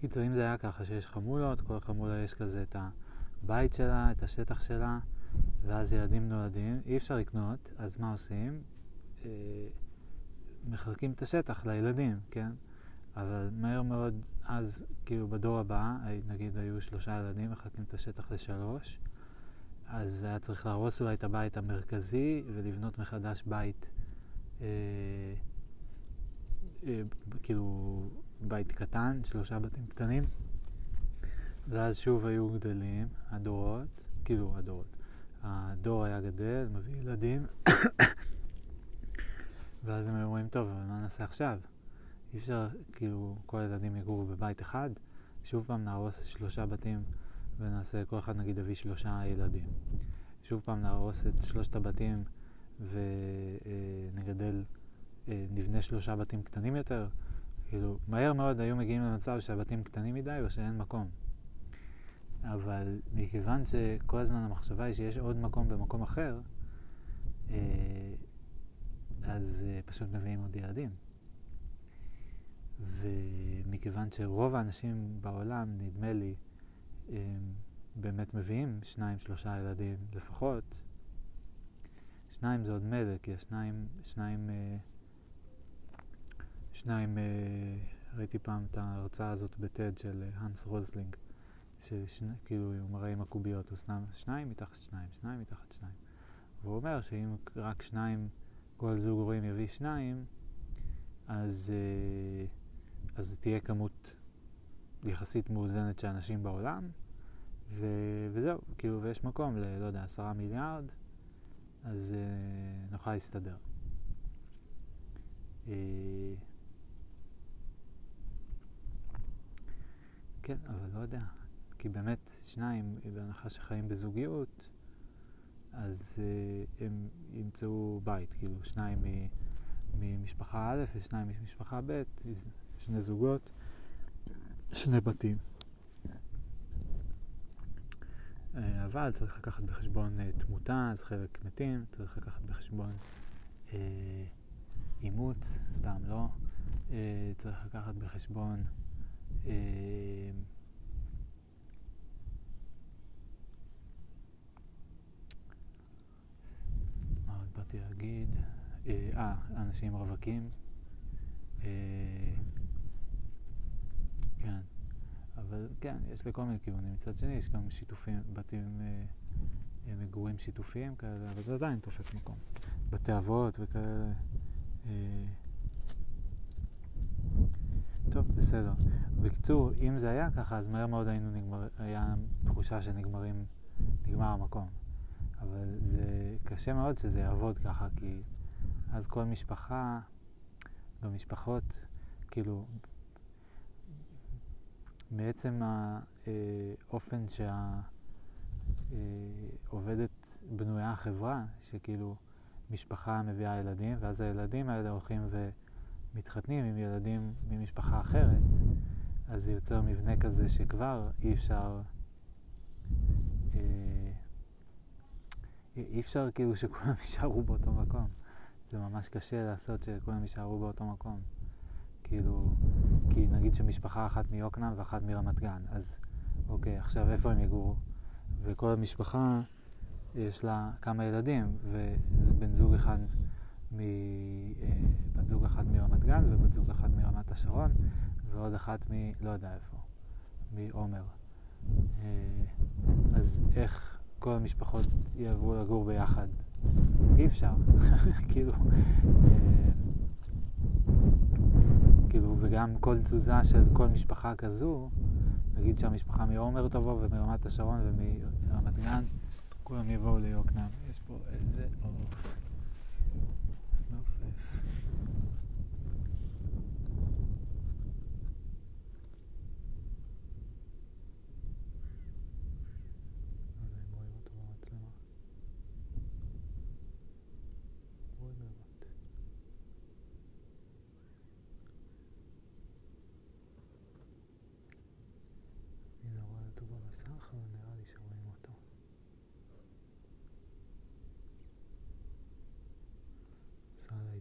קיצור, אם זה היה ככה שיש חמולות, כל חמולה יש כזה את הבית שלה, את השטח שלה, ואז ילדים נולדים, אי אפשר לקנות, אז מה עושים? אה, מחלקים את השטח לילדים, כן? אבל מהר מאוד, אז כאילו בדור הבא, נגיד היו שלושה ילדים, מחלקים את השטח לשלוש, אז היה צריך להרוס אולי את הבית המרכזי ולבנות מחדש בית, אה, אה, כאילו בית קטן, שלושה בתים קטנים, ואז שוב היו גדלים הדורות, כאילו הדורות. הדור היה גדל, מביא ילדים, ואז הם היו אומרים, טוב, אבל מה נעשה עכשיו? אי אפשר, כאילו, כל הילדים יגורו בבית אחד, שוב פעם נהרוס שלושה בתים ונעשה, כל אחד נגיד יביא שלושה ילדים. שוב פעם נהרוס את שלושת הבתים ונגדל, אה, נבנה שלושה בתים קטנים יותר, כאילו, מהר מאוד היו מגיעים למצב שהבתים קטנים מדי או שאין מקום. אבל מכיוון שכל הזמן המחשבה היא שיש עוד מקום במקום אחר, אה, אז אה, פשוט מביאים עוד ילדים. ומכיוון שרוב האנשים בעולם, נדמה לי, באמת מביאים שניים, שלושה ילדים לפחות, שניים זה עוד מלך, כי השניים, שניים, שניים, אה, ראיתי פעם את ההרצאה הזאת ב TED של אה, האנס רוסלינג, שכאילו הוא מראה עם הקוביות, הוא שניים, שניים מתחת שניים, שניים מתחת שניים. והוא אומר שאם רק שניים, כל זוג הורים יביא שניים, אז, אה, אז תהיה כמות יחסית מאוזנת של אנשים בעולם, ו, וזהו, כאילו, ויש מקום ל, לא יודע, עשרה מיליארד, אז אה, נוכל להסתדר. אה, כן, אבל לא יודע, כי באמת שניים, בהנחה שחיים בזוגיות, אז אה, הם ימצאו בית, כאילו שניים ממשפחה א' ושניים ממשפחה ב', שני זוגות, שני בתים. אה, אבל צריך לקחת בחשבון אה, תמותה, אז חלק מתים, צריך לקחת בחשבון אה, אימוץ, סתם לא, אה, צריך לקחת בחשבון מה עוד באתי להגיד? אה, אה אנשים רווקים. אה, כן. אבל כן, יש לכל מיני כיוונים. מצד שני, יש גם שיתופים, בתים, אה, אה, מגורים שיתופיים כאלה, אבל זה עדיין תופס מקום. בתי אבות וכאלה. אה, טוב, בסדר. בקיצור, אם זה היה ככה, אז מהר מאוד היינו נגמר, היה תחושה שנגמרים, נגמר המקום. אבל זה קשה מאוד שזה יעבוד ככה, כי אז כל משפחה, במשפחות, כאילו, מעצם האופן שהעובדת בנויה החברה, שכאילו משפחה מביאה ילדים, ואז הילדים האלה הולכים ומתחתנים עם ילדים ממשפחה אחרת, אז זה יוצר מבנה כזה שכבר אי אפשר, אה, אי אפשר כאילו שכולם יישארו באותו מקום. זה ממש קשה לעשות שכולם יישארו באותו מקום. כאילו, כי נגיד שמשפחה אחת מיוקנעם ואחת מרמת גן, אז אוקיי, עכשיו איפה הם יגורו? וכל המשפחה יש לה כמה ילדים, וזה בן זוג אחד מ... אה, זוג אחת מרמת גן ובת זוג אחת מרמת השרון, ועוד אחת מ... לא יודע איפה, מעומר. אה, אז איך כל המשפחות יעברו לגור ביחד? אי אפשר. כאילו... אה, כאילו, וגם כל תזוזה של כל משפחה כזו, נגיד שהמשפחה מעומר תבוא ומרמת השרון ומרמת גן, כולם יבואו ליוקנעם. יש פה איזה עוף.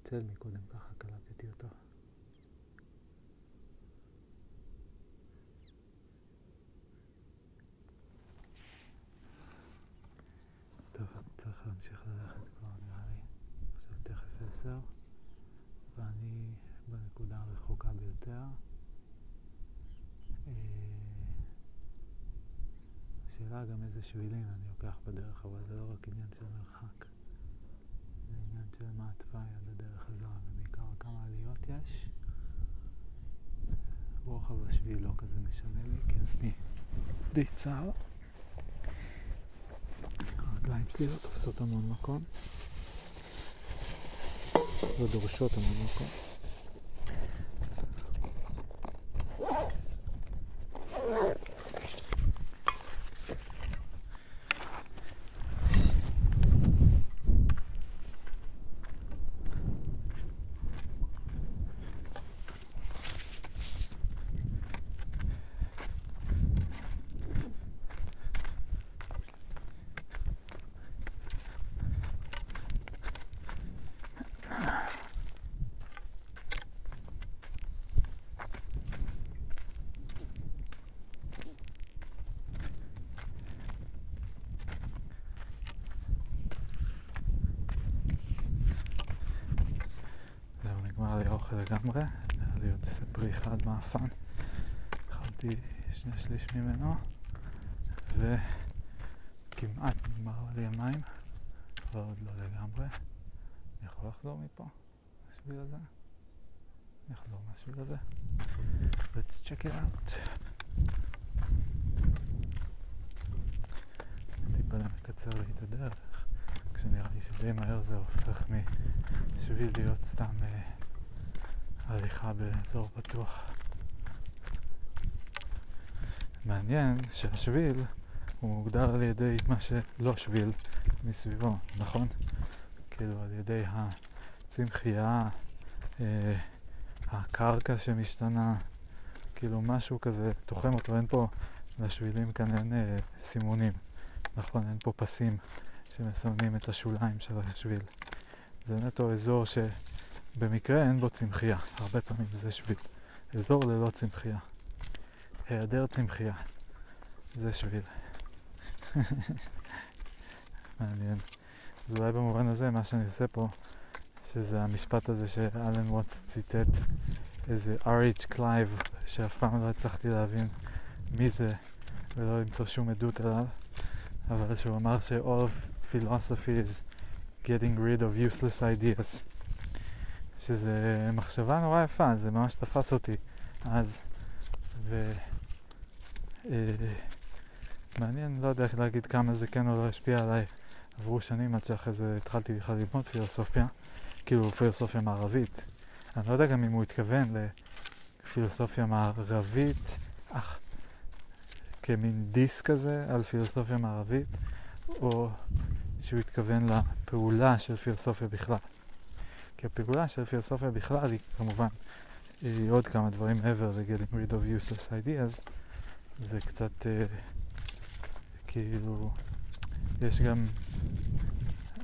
צל מקודם, ככה קלטתי אותו. טוב, צריך להמשיך ללכת כבר נראה לי. עכשיו תכף עשר, ואני בנקודה הרחוקה ביותר. אה, השאלה גם איזה שבילים אני לוקח בדרך, אבל זה לא רק עניין של מרחק. של מה התוואי עד הדרך חזרה, ובעיקר כמה עליות יש. רוחב השביל לא כזה משנה לי, כי אני די צר. הרגליים שלי לא תופסות המון מקום. לא דורשות המון מקום. לגמרי, לי עוד איזה פרי מאפן. אכלתי שני שליש ממנו, וכמעט נגמר לי המים, אבל עוד לא לגמרי. אני יכול לחזור מפה, השביל הזה? אני אחזור מהשביל הזה. Let's check it out. טיפה מקצר לי את הדרך, כשנראה לי שדי מהר זה הופך משביל להיות סתם אה, הליכה באזור פתוח. מעניין שהשביל הוא מוגדר על ידי מה שלא שביל מסביבו, נכון? כאילו על ידי הצמחייה, אה, הקרקע שמשתנה, כאילו משהו כזה תוחם אותו, אין פה, לשבילים כאן אין אה, סימונים, נכון? אין פה פסים שמסמנים את השוליים של השביל. זה נטו אזור שבמקרה אין בו צמחייה, הרבה פעמים זה שביל. אזור ללא צמחייה. היעדר צמחייה. זה שביל. מעניין. אז אולי במובן הזה, מה שאני עושה פה, שזה המשפט הזה שאלן ווטס ציטט, איזה R.H. קלייב, שאף פעם לא הצלחתי להבין מי זה, ולא למצוא שום עדות עליו, אבל שהוא אמר ש-all of philosophy is getting rid of useless ideas. שזה מחשבה נורא יפה, זה ממש תפס אותי אז. ו... אה, מעניין, לא יודע איך להגיד כמה זה כן או לא השפיע עליי. עברו שנים עד שאחרי זה התחלתי בכלל ללמוד פילוסופיה, כאילו פילוסופיה מערבית. אני לא יודע גם אם הוא התכוון לפילוסופיה מערבית, אך כמין דיס כזה על פילוסופיה מערבית, או שהוא התכוון לפעולה של פילוסופיה בכלל. כי הפעולה של פילוסופיה בכלל היא כמובן היא עוד כמה דברים מעבר ל-getting rid of useless ideas. זה קצת אה, כאילו, יש גם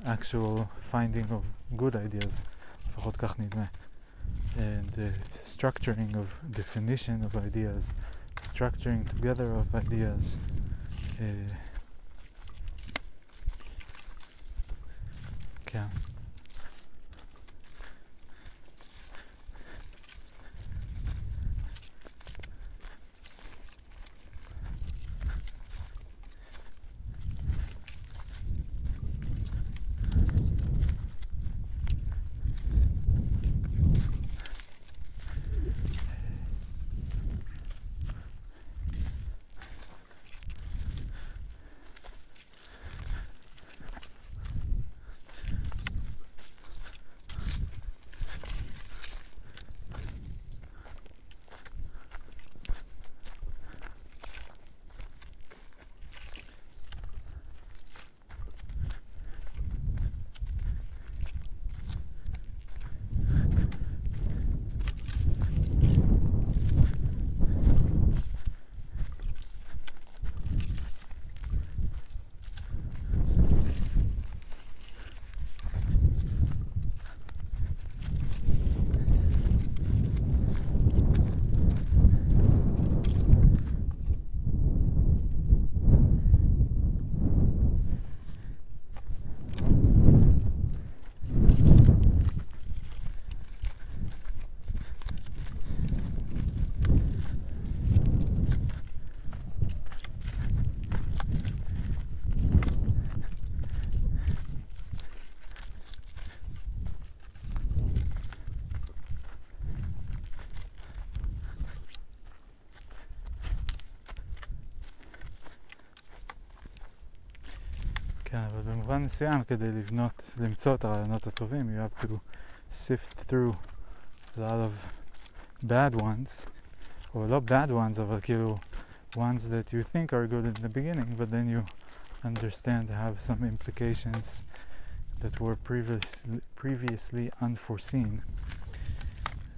actual finding of good ideas, לפחות כך נדמה. And uh, structuring of definition of ideas, structuring together of ideas. Uh, כן. כן, מסוים, כדי לבנות, למצוא את הרעיונות הטובים, you have to sift through a lot of bad ones, או לא bad ones, אבל כאילו ones that you think are good in the beginning, but then you understand have some implications that were previously, previously unforeseen.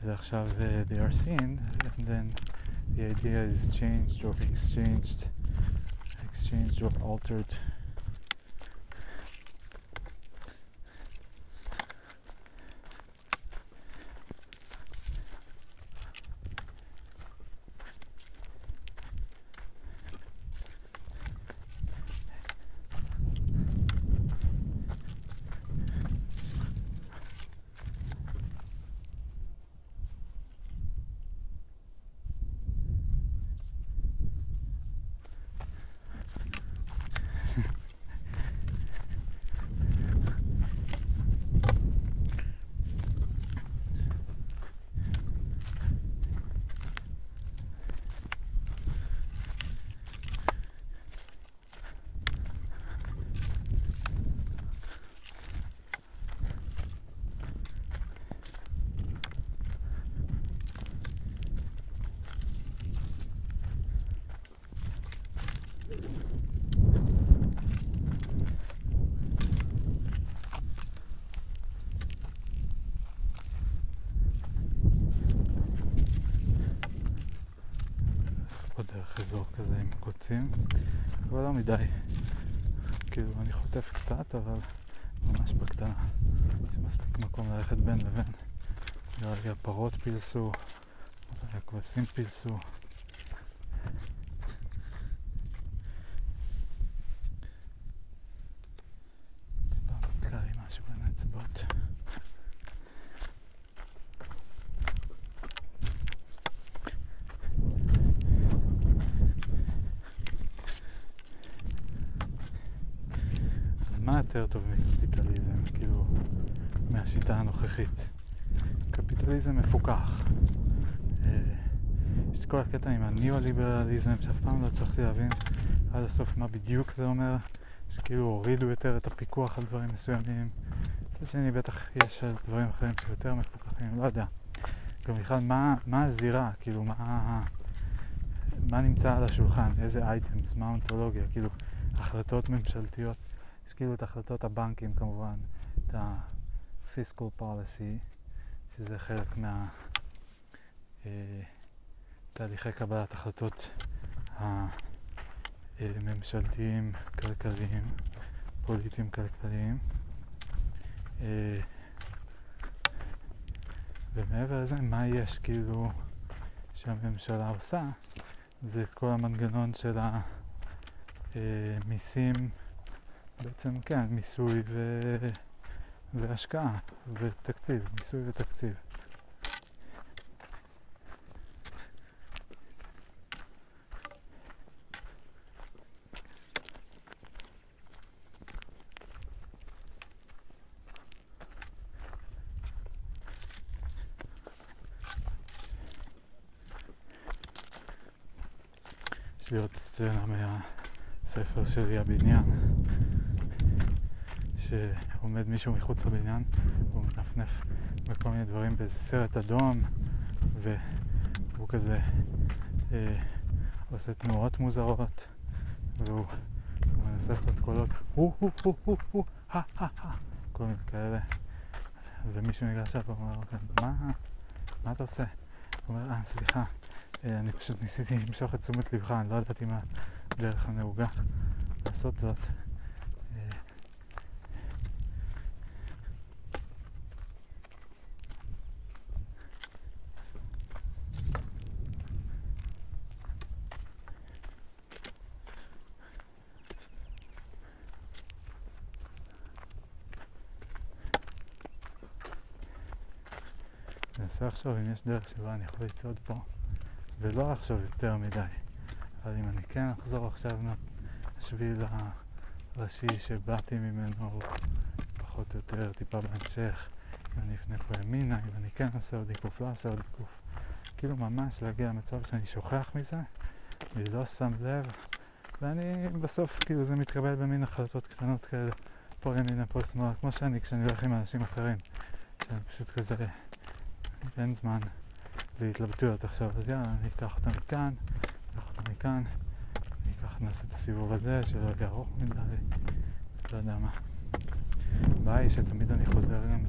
ועכשיו uh, they are seen, and then the idea is changed or exchanged, exchanged or altered. מדי. כאילו, אני חוטף קצת, אבל ממש בקטנה. יש מספיק מקום ללכת בין לבין. נראה לי הפרות פילסו, הכבשים פילסו. יותר טוב מקפיטליזם, כאילו, מהשיטה הנוכחית. קפיטליזם מפוקח. אה, יש את כל הקטע עם הניאו-ליברליזם, שאף פעם לא הצלחתי להבין עד הסוף מה בדיוק זה אומר, שכאילו הורידו יותר את הפיקוח על דברים מסוימים. מצד שני בטח יש על דברים אחרים שיותר מפוקחים, לא יודע. גם בכלל, מה, מה הזירה, כאילו, מה, מה נמצא על השולחן, איזה אייטמס, מה האונתולוגיה, כאילו, החלטות ממשלתיות. יש כאילו את החלטות הבנקים כמובן, את ה-fiscal policy, שזה חלק מה... אה, קבלת החלטות הממשלתיים, כלכליים, פוליטיים כלכליים. אה, ומעבר לזה, מה יש כאילו שהממשלה עושה? זה כל המנגנון של המיסים בעצם כן, מיסוי ו... והשקעה ותקציב, מיסוי ותקציב. יש לי עוד סצנה מהספר שלי, הבניין. שעומד מישהו מחוץ לבניין והוא מנפנף בכל מיני דברים באיזה סרט אדום והוא כזה אה, עושה תנועות מוזרות והוא מנסה לעשות קולות הו הו הו הו הו הא הא הא כל מיני כאלה ומישהו ניגש אליו ואומר מה, מה אתה עושה? הוא אומר אה סליחה אה, אני פשוט ניסיתי למשוך את תשומת לבך אני לא ידעתי מה הדרך הנהוגה לעשות זאת מנסה לחשוב אם יש דרך שבה אני יכול לצעוד פה ולא לחשוב יותר מדי. אבל אם אני כן אחזור עכשיו לשביל הראשי שבאתי ממנו פחות או יותר טיפה בהמשך, אם אני אפנה פה ימינה, אם אני כן אעשה עוד עיקוף, לא אעשה עוד עיקוף. כאילו ממש להגיע למצב שאני שוכח מזה, אני לא שם לב, ואני בסוף כאילו זה מתקבל במין החלטות קטנות כאלה, פה ימינה, פה שמאלה, כמו שאני כשאני הולך עם אנשים אחרים, שאני פשוט כזה אין זמן להתלבטויות עכשיו, אז יאללה, אני אקח אותה מכאן, אקח אותה מכאן, אני אקח, נעשה את הסיבוב הזה, שלא יהיה ארוך מדי, לא יודע מה. הבעיה היא שתמיד אני חוזר גם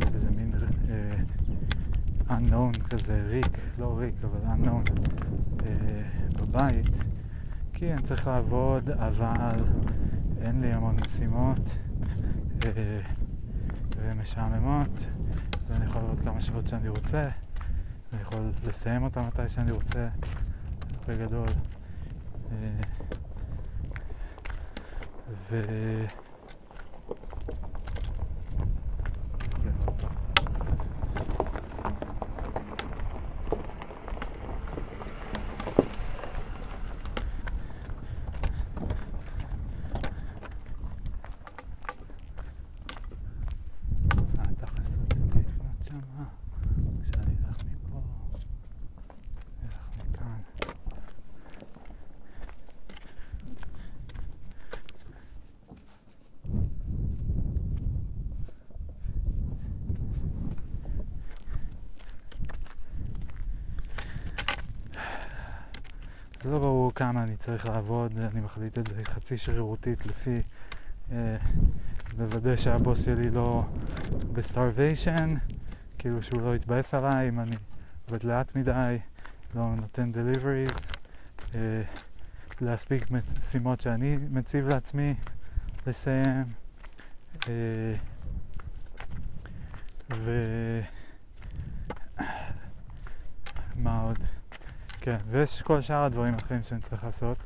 לאיזה מין אה, unknown כזה, ריק, לא ריק, אבל unknown אה, בבית, כי אני צריך לעבוד, אבל אין לי המון משימות אה, ומשעממות. ואני יכול לראות כמה שעות שאני רוצה, אני יכול לסיים אותה מתי שאני רוצה, בגדול. אה, ו... זה לא ברור כמה אני צריך לעבוד, אני מחליט את זה חצי שרירותית לפי אה, לוודא שהבוס שלי לא ב starvation, כאילו שהוא לא יתבאס עליי אם אני עובד לאט מדי, לא נותן deliveries, אה, להספיק משימות שאני מציב לעצמי לסיים. אה, ו... מה עוד? כן, ויש כל שאר הדברים האחרים שאני צריך לעשות.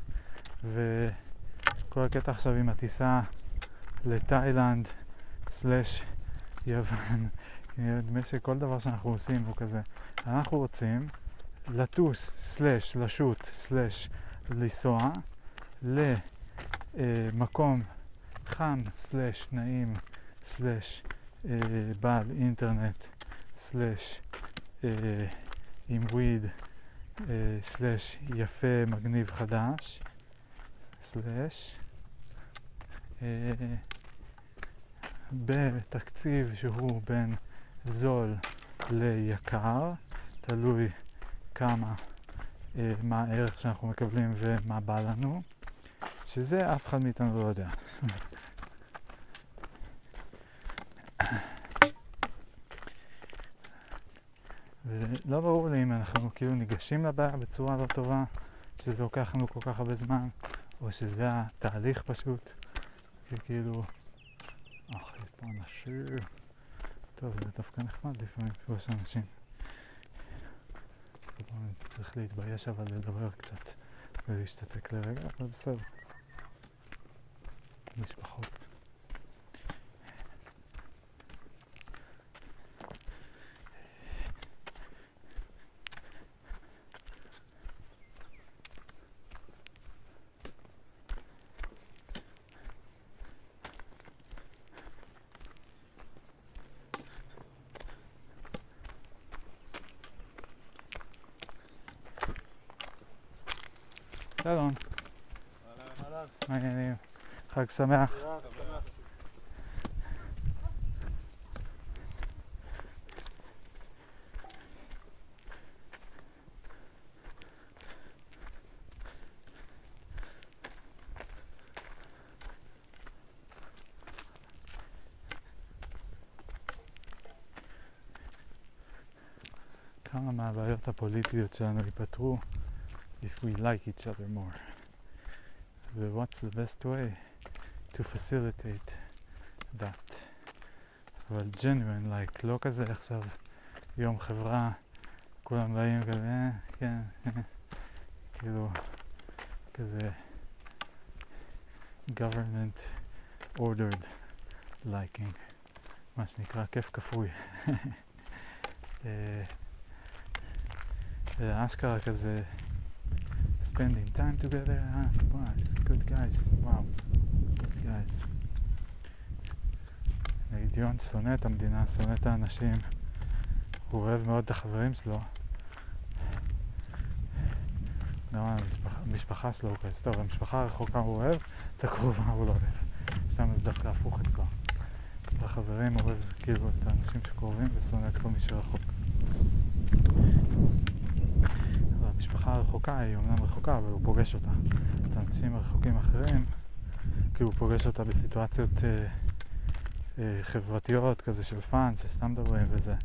וכל הקטע עכשיו עם הטיסה לתאילנד סלאש יוון, נדמה שכל דבר שאנחנו עושים הוא כזה. אנחנו רוצים לטוס סלאש לשוט סלאש לנסוע למקום חם סלאש נעים סלאש אה, בעל אינטרנט סלאש אה, עם וויד סלאש יפה מגניב חדש סלאש בתקציב שהוא בין זול ליקר, תלוי כמה, מה הערך שאנחנו מקבלים ומה בא לנו, שזה אף אחד מאיתנו לא יודע. ולא ברור לי אם אנחנו כאילו ניגשים לבעיה בצורה לא טובה, שזה לוקח לנו כל כך הרבה זמן, או שזה התהליך פשוט, כאילו, אחי, פה אנשים, טוב, זה דווקא נחמד לפעמים לפגוש אנשים. צריך להתבייש אבל לדבר קצת ולהשתתק לרגע, אבל בסדר. משפחות. מה העניינים? חג שמח. כמה מהבעיות הפוליטיות שלנו ייפתרו if we like each other more. what's the best way to facilitate that? אבל genuine, like, לא כזה עכשיו יום חברה, כולם באים כזה, אה, כן, אה, כאילו, כזה government ordered liking, מה שנקרא כיף כפוי. אשכרה כזה spending time together. Ah, nice, good guys. Wow, guys. האידיון שונא את המדינה, שונא את האנשים. הוא אוהב מאוד את החברים שלו. גם המשפחה שלו הוא כזה. טוב, המשפחה הרחוקה הוא אוהב, את הקרובה הוא לא אוהב. שם זה דווקא הפוך אצלו. החברים אוהב כאילו את האנשים שקרובים ושונא את כל מי שרחוק. המשפחה הרחוקה היא אומנם רחוקה, אבל הוא פוגש אותה. את האנשים הרחוקים האחרים, כי הוא פוגש אותה בסיטואציות אה, אה, חברתיות, כזה של פאנס, שסתם מדברים וזה.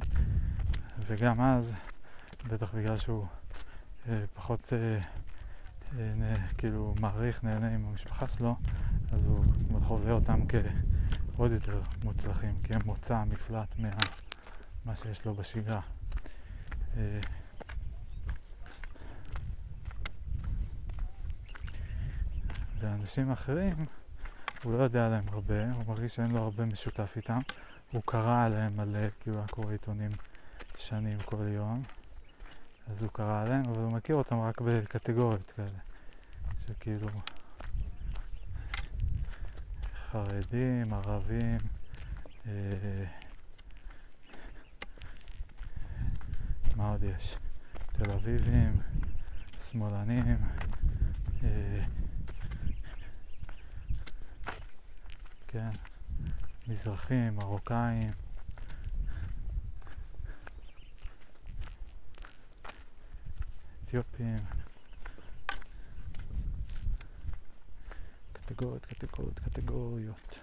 וגם אז, בטח בגלל שהוא אה, פחות אה, אה, נה, כאילו מעריך, נהנה עם המשפחה שלו, אז הוא חווה אותם כעוד יותר מוצלחים, כי הם מוצא מפלט מה שיש לו בשגרה. אה, ואנשים אחרים, הוא לא יודע עליהם הרבה, הוא מרגיש שאין לו הרבה משותף איתם. הוא קרא עליהם מלא, כי הוא היה קורא עיתונים שנים כל יום, אז הוא קרא עליהם, אבל הוא מכיר אותם רק בקטגוריות כאלה, שכאילו חרדים, ערבים, אה, מה עוד יש? תל אביבים, שמאלנים, אה, כן, מזרחים, מרוקאים. אתיופים. קטגוריות, קטגוריות, קטגוריות.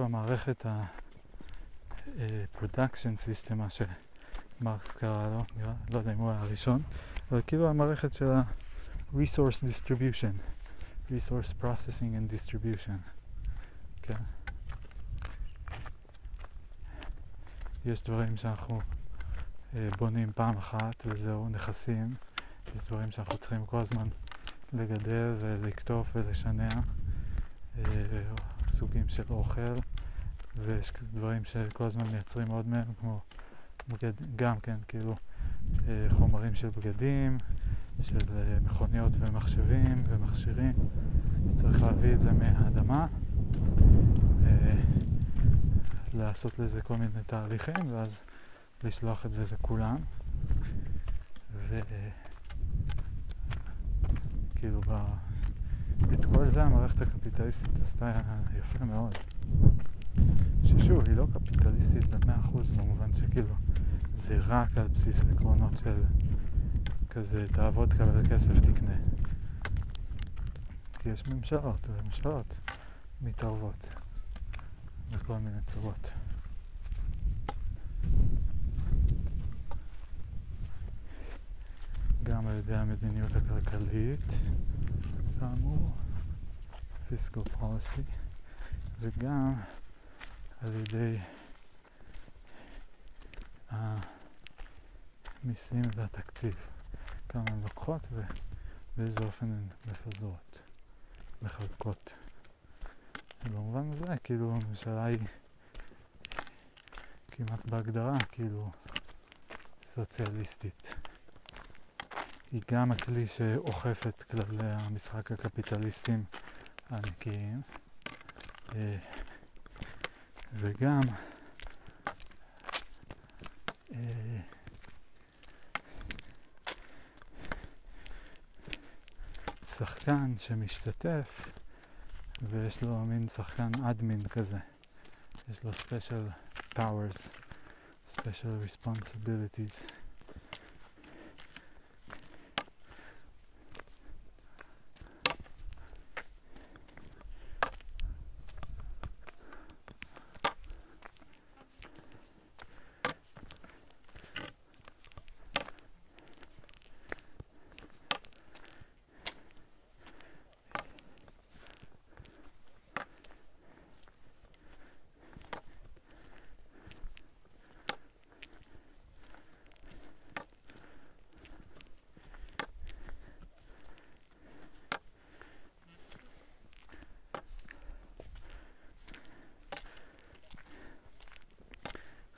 כאילו המערכת ה-production system, מה שמרקס קרא לו, נראה, לא יודע אם הוא היה הראשון, אבל כאילו המערכת של ה-resource distribution, resource processing and distribution, כן. יש דברים שאנחנו אה, בונים פעם אחת וזהו, נכסים. יש דברים שאנחנו צריכים כל הזמן לגדל ולקטוף ולשנע. אה, סוגים של אוכל, ויש דברים שכל הזמן מייצרים עוד מהם, כמו בגד, גם כן, כאילו אה, חומרים של בגדים, של מכוניות ומחשבים ומכשירים. צריך להביא את זה מהאדמה. לעשות לזה כל מיני תהליכים, ואז לשלוח את זה לכולם. וכאילו. את כל זה המערכת הקפיטליסטית עשתה יפה מאוד. ששוב, היא לא קפיטליסטית במאה אחוז, במובן שכאילו זה רק על בסיס עקרונות של כזה תעבוד, קבל כסף, תקנה. כי יש ממשלות, וממשלות מתערבות. בכל מיני צורות. גם על ידי המדיניות הכלכלית, כאמור, פיסקל פוליסי, וגם על ידי המיסים והתקציב, כמה הן לוקחות ובאיזה אופן הן מפזרות, מחלקות. במובן הזה, כאילו, הממשלה היא כמעט בהגדרה, כאילו, סוציאליסטית. היא גם הכלי שאוכף את כללי המשחק הקפיטליסטיים הענקיים, אה, וגם אה, שחקן שמשתתף ויש לו מין שחקן אדמין כזה. יש לו special powers, special responsibilities.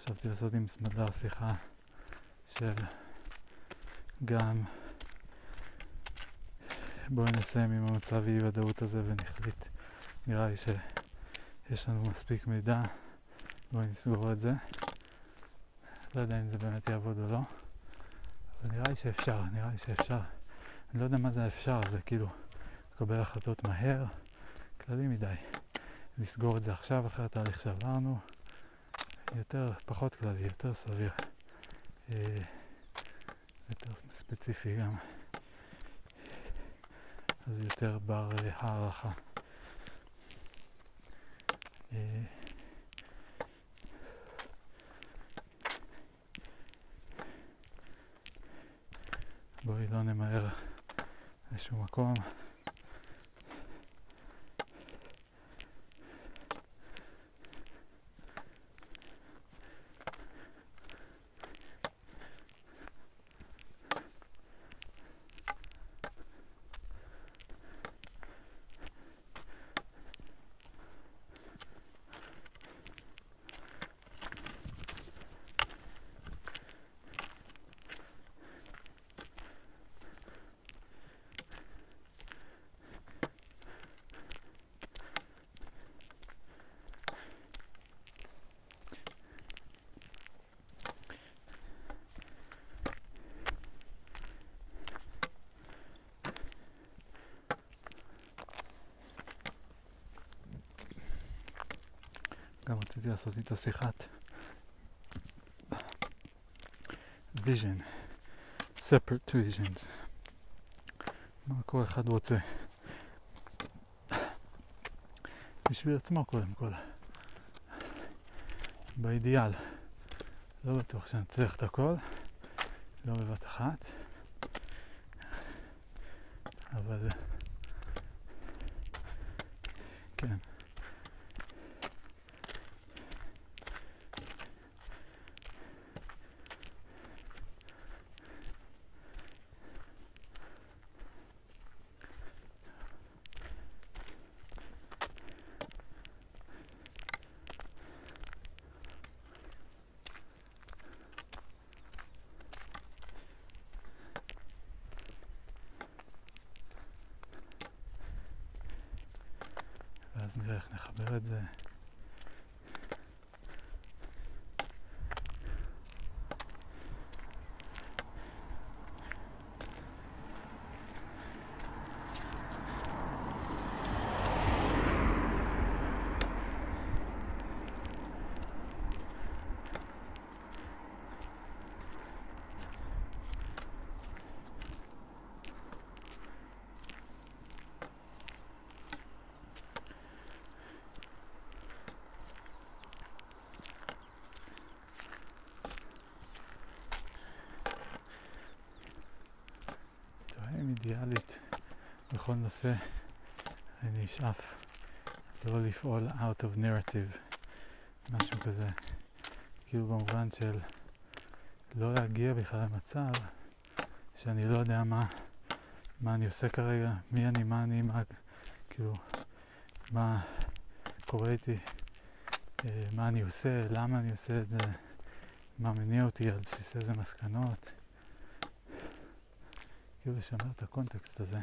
חשבתי לעשות עם סמדר שיחה של גם בואי נסיים עם המצב אי ודאות הזה ונחליט. נראה לי שיש לנו מספיק מידע, בואי נסגור את זה. לא יודע אם זה באמת יעבוד או לא, אבל נראה לי שאפשר, נראה לי שאפשר. אני לא יודע מה זה האפשר, זה כאילו לקבל החלטות מהר, כללי מדי. לסגור את זה עכשיו אחרי התהליך שעברנו. יותר, פחות כללי, יותר סביר. אה, יותר ספציפי גם. אז יותר בר אה, הערכה. אה, בואי לא נמהר לשום מקום. גם רציתי לעשות איתה שיחת vision, separate visions. מה כל אחד רוצה. בשביל עצמו קודם כל. באידיאל. לא בטוח שנצליח את הכל, לא בבת אחת, אבל כן. ואז נראה איך נחבר את זה. תואם אידיאלית נושא, אני אשאף לא לפעול out of narrative, משהו כזה, כאילו במובן של לא להגיע בכלל למצב שאני לא יודע מה, מה אני עושה כרגע, מי אני, מה אני, מה, כאילו, מה קורה איתי, אה, מה אני עושה, למה אני עושה את זה, מה מניע אותי, על בסיס איזה מסקנות. כאילו לשמר את הקונטקסט הזה.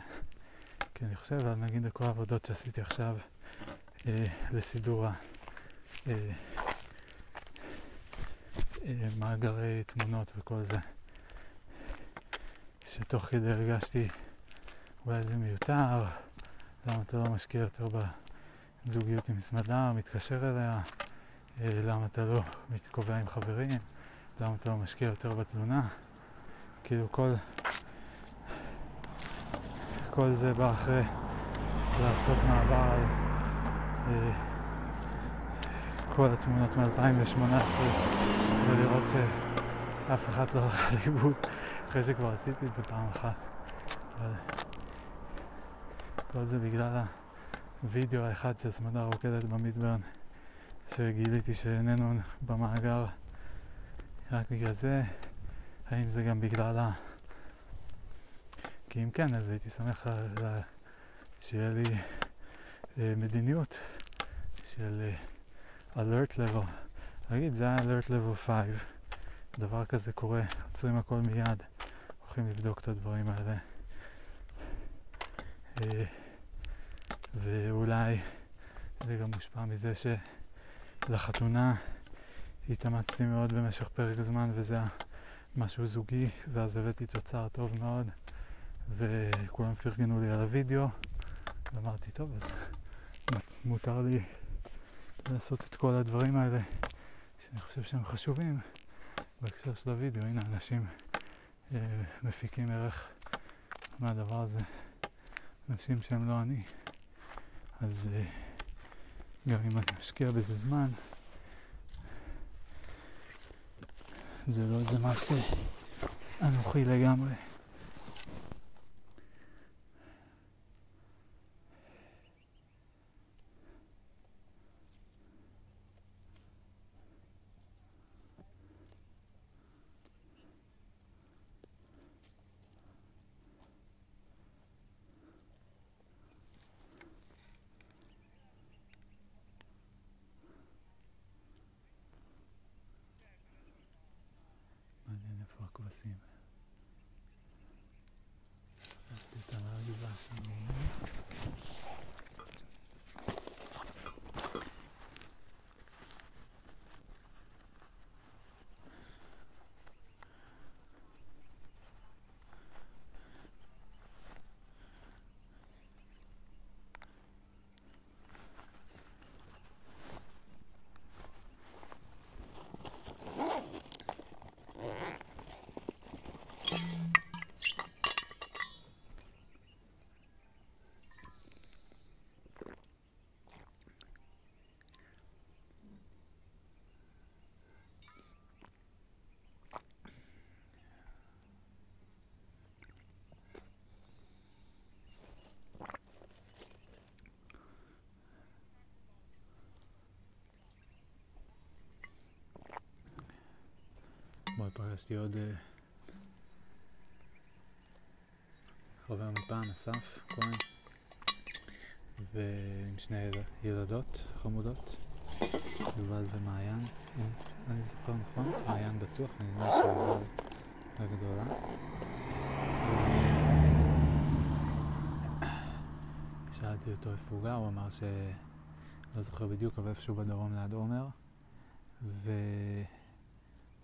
כי אני חושב על נגיד כל העבודות שעשיתי עכשיו אה, לסידור. אה, אה, מאגרי תמונות וכל זה. שתוך כדי הרגשתי אולי זה מיותר, למה אתה לא משקיע יותר בזוגיות עם סמדר, מתקשר אליה, אה, למה אתה לא קובע עם חברים, למה אתה לא משקיע יותר בתזונה. כאילו כל... כל זה בא אחרי לעשות מעבר על אה, כל התמונות מ-2018 ולראות שאף אחת לא הלכה לאיבוד אחרי שכבר עשיתי את זה פעם אחת. אבל כל זה בגלל הווידאו האחד של סמדה רוקדת במדברן שגיליתי שאיננו במאגר רק בגלל זה, האם זה גם בגלל ה... כי אם כן, אז הייתי שמח ל- ל- שיהיה לי אה, מדיניות של אה, alert level. נגיד, זה היה alert level 5, דבר כזה קורה, עוצרים הכל מיד, הולכים לבדוק את הדברים האלה. אה, ואולי זה גם מושפע מזה שלחתונה התאמצתי מאוד במשך פרק זמן וזה היה משהו זוגי, ואז הבאתי תוצר טוב מאוד. וכולם פרגנו לי על הוידאו, ואמרתי, טוב, אז מותר לי לעשות את כל הדברים האלה שאני חושב שהם חשובים בהקשר של הוידאו. הנה, אנשים אה, מפיקים ערך מהדבר הזה, אנשים שהם לא אני. אז אה, גם אם אני משקיע בזה זמן, זה לא איזה מעשה אנוכי לגמרי. מעניין פגשתי עוד חבר מפעם, אסף כהן, ועם שני ילדות חמודות, יובל ומעיין, אם אני זוכר נכון, מעיין בטוח, נדמה שיובל הגדולה. שאלתי אותו איפה הוא גר, הוא אמר ש... לא זוכר בדיוק, אבל איפשהו בדרום ליד עומר,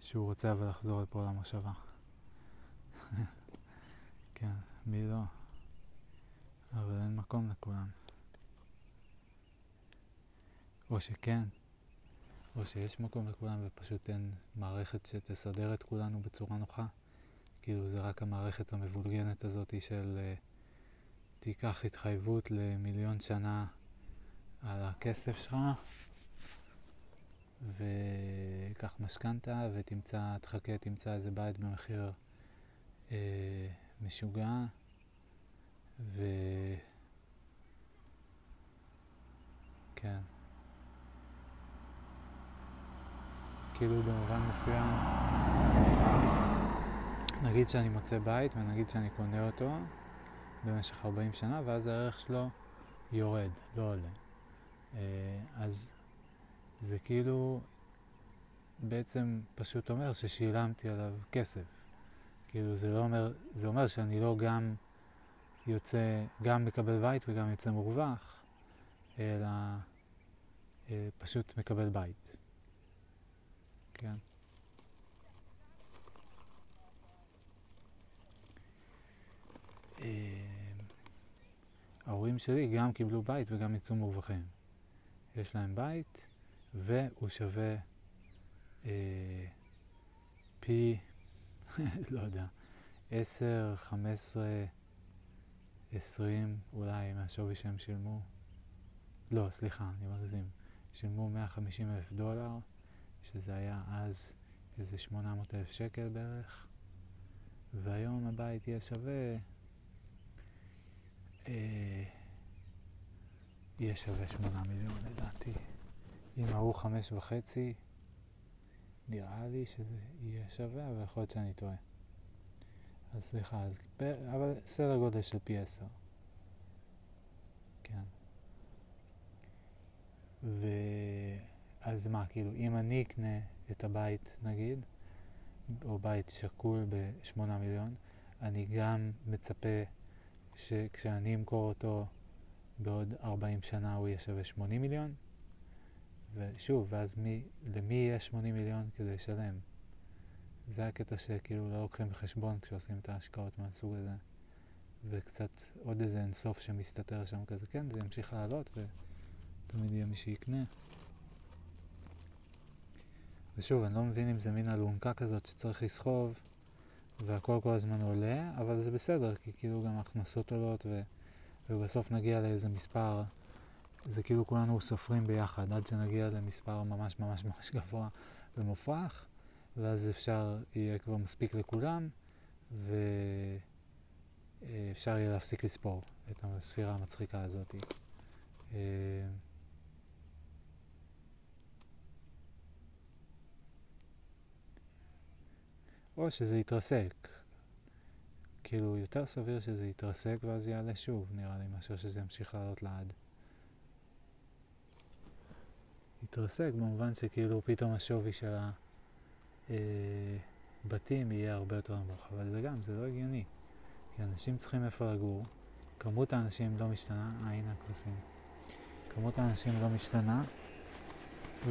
ושהוא רוצה אבל לחזור לפה למושבה. כן, מי לא? אבל אין מקום לכולם. או שכן, או שיש מקום לכולם ופשוט אין מערכת שתסדר את כולנו בצורה נוחה. כאילו זה רק המערכת המבולגנת הזאת של uh, תיקח התחייבות למיליון שנה על הכסף שלך וקח משכנתה ותמצא, תחכה, תמצא איזה בית במחיר אה, משוגע ו... כן. כאילו במובן מסוים, נגיד שאני מוצא בית ונגיד שאני קונה אותו במשך 40 שנה ואז הערך שלו יורד, לא עולה. אה, אז זה כאילו בעצם פשוט אומר ששילמתי עליו כסף. כאילו זה לא אומר, זה אומר שאני לא גם יוצא, גם מקבל בית וגם יוצא מורווח, אלא אה, פשוט מקבל בית. כן. אה, ההורים שלי גם קיבלו בית וגם יצאו מורווחים. יש להם בית, והוא שווה אה, פי, לא יודע, 10, 15, 20 אולי מהשווי שהם שילמו. לא, סליחה, אני מגזים. שילמו 150 אלף דולר, שזה היה אז איזה 800 אלף שקל בערך, והיום הבית יהיה שווה... אה, יהיה שווה שמונה מיליון לדעתי. אם ההוא חמש וחצי, נראה לי שזה יהיה שווה, אבל יכול להיות שאני טועה. אז סליחה, אז, אבל סדר גודל של פי עשר. כן. ואז מה, כאילו, אם אני אקנה את הבית, נגיד, או בית שקול בשמונה מיליון, אני גם מצפה שכשאני אמכור אותו בעוד 40 שנה הוא יהיה שווה 80 מיליון, ושוב, ואז מי, למי יהיה 80 מיליון כדי לשלם? זה הקטע שכאילו לא לוקחים בחשבון כשעושים את ההשקעות מהסוג הזה, וקצת עוד איזה אינסוף שמסתתר שם כזה, כן, זה ימשיך לעלות ותמיד יהיה מי שיקנה. ושוב, אני לא מבין אם זה מין אלונקה כזאת שצריך לסחוב והכל כל הזמן עולה, אבל זה בסדר, כי כאילו גם ההכנסות עולות ו... ובסוף נגיע לאיזה מספר, זה כאילו כולנו סופרים ביחד, עד שנגיע למספר ממש ממש ממש גבוה ומופרך, ואז אפשר יהיה כבר מספיק לכולם, ואפשר יהיה להפסיק לספור את הספירה המצחיקה הזאת. אה, או שזה יתרסק. כאילו, יותר סביר שזה יתרסק ואז יעלה שוב, נראה לי, מאשר שזה ימשיך לעלות לעד. יתרסק במובן שכאילו פתאום השווי של הבתים אה, יהיה הרבה יותר נמוך, אבל זה גם, זה לא הגיוני. כי אנשים צריכים איפה לגור, כמות האנשים לא משתנה, אה הנה הכבשים. כמות האנשים לא משתנה,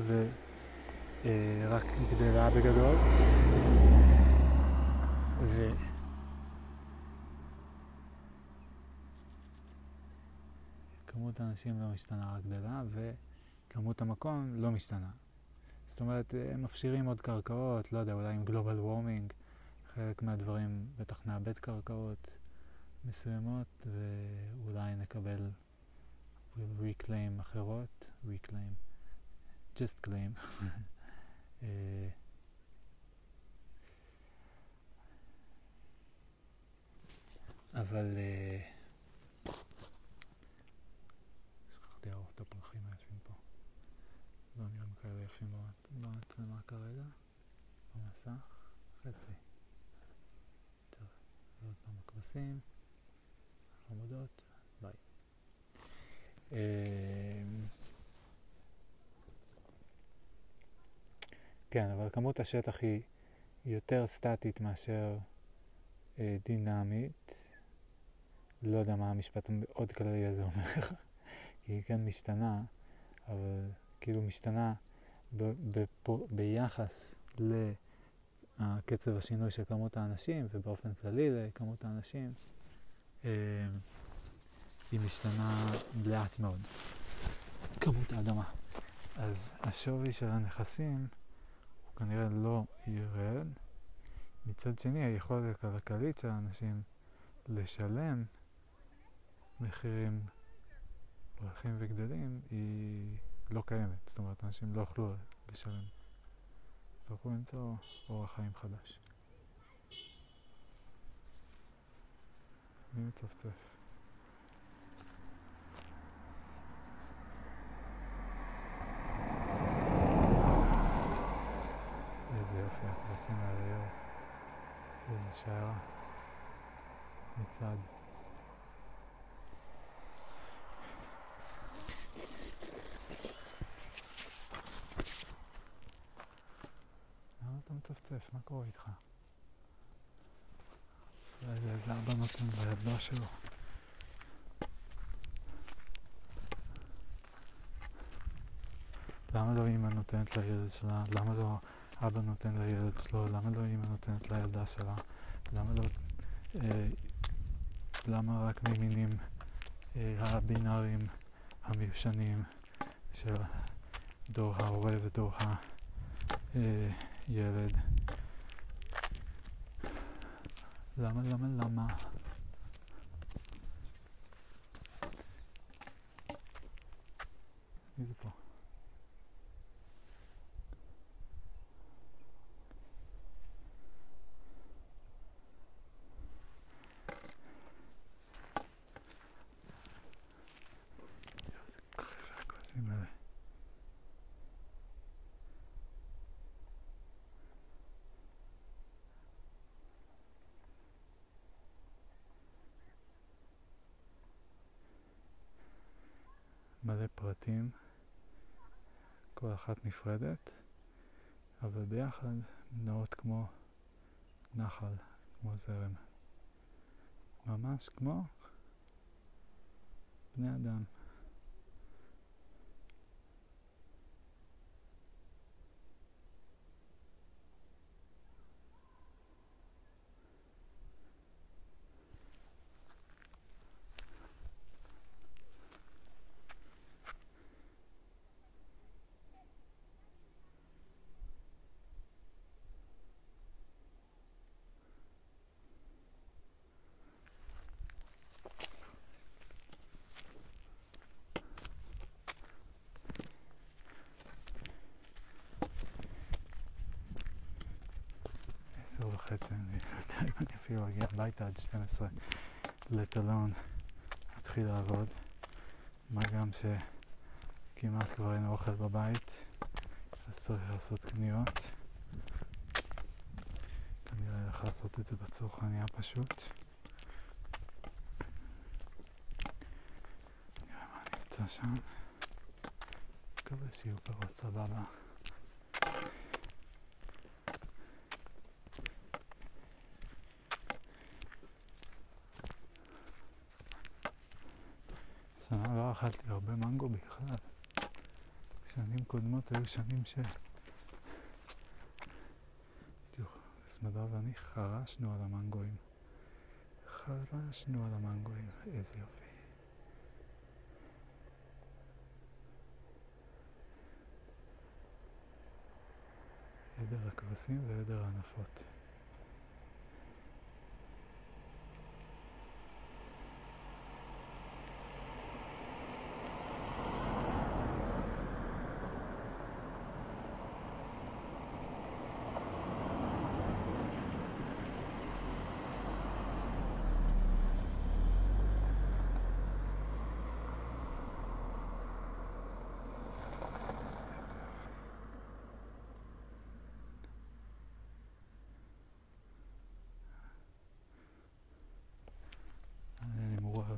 ורק אה, גדלה בגדול. ו... כמות האנשים לא משתנה, רק גדלה, וכמות המקום לא משתנה. זאת אומרת, הם מפשירים עוד קרקעות, לא יודע, אולי עם גלובל וורמינג, חלק מהדברים בטח נאבד קרקעות מסוימות, ואולי נקבל reclaim אחרות, reclaim, just claim. אה, אבל... Uh, לאור את הפרחים היפים פה. לא נראים כאלה יפים במצלמה כרגע, במסך. וחצי. טוב, עוד פעם הכבשים, חמודות, ביי. אמ, כן, אבל כמות השטח היא יותר סטטית מאשר אה, דינמית. לא יודע מה המשפט המאוד כללי הזה אומר, כי היא כן משתנה, אבל כאילו משתנה ביחס לקצב השינוי של כמות האנשים ובאופן כללי לכמות האנשים, אה, היא משתנה לאט מאוד, כמות האדמה. אז השווי של הנכסים הוא כנראה לא ירד. מצד שני, היכולת הכלכלית של האנשים לשלם מחירים הולכים וגדלים היא לא קיימת. זאת אומרת, אנשים לא יוכלו לשלם. יצטרכו למצוא אורח חיים חדש. מי מצפצף? איזה יופי, הכבשים האלה, איזה שיירה מצד. למה אתה מצפצף? מה קורה איתך? אולי זה איזה אבא נותן לילדה שלו. למה לא אימא נותנת לילד שלה? למה לא אבא נותן לילד שלו? למה לא אימא נותנת לילדה שלה? למה לא... אה, למה רק ממינים אה, הבינאריים המיושנים של דור ההורה ודור הילד? למה, למה, למה? מי זה פה? איזה כיף הכבשים האלה. מלא פרטים, כל אחת נפרדת, אבל ביחד נעות כמו נחל, כמו זרם. ממש כמו בני אדם. עשר וחצי, אני לא יודע אם אני אפילו אגיע הביתה עד 12 לטלון, להתחיל לעבוד. מה גם שכמעט כבר אין אוכל בבית, אז צריך לעשות קניות. כנראה הולך לעשות את זה בצרכניה פשוט. נראה מה נמצא שם. מקווה שיהיו פירות סבבה. שנה לא אכלתי הרבה מנגו בכלל. שנים קודמות היו שנים ש... סמדר ואני חרשנו על המנגואים. חרשנו על המנגואים, איזה יופי. עדר הכבשים ועדר הענפות. איזה יופי.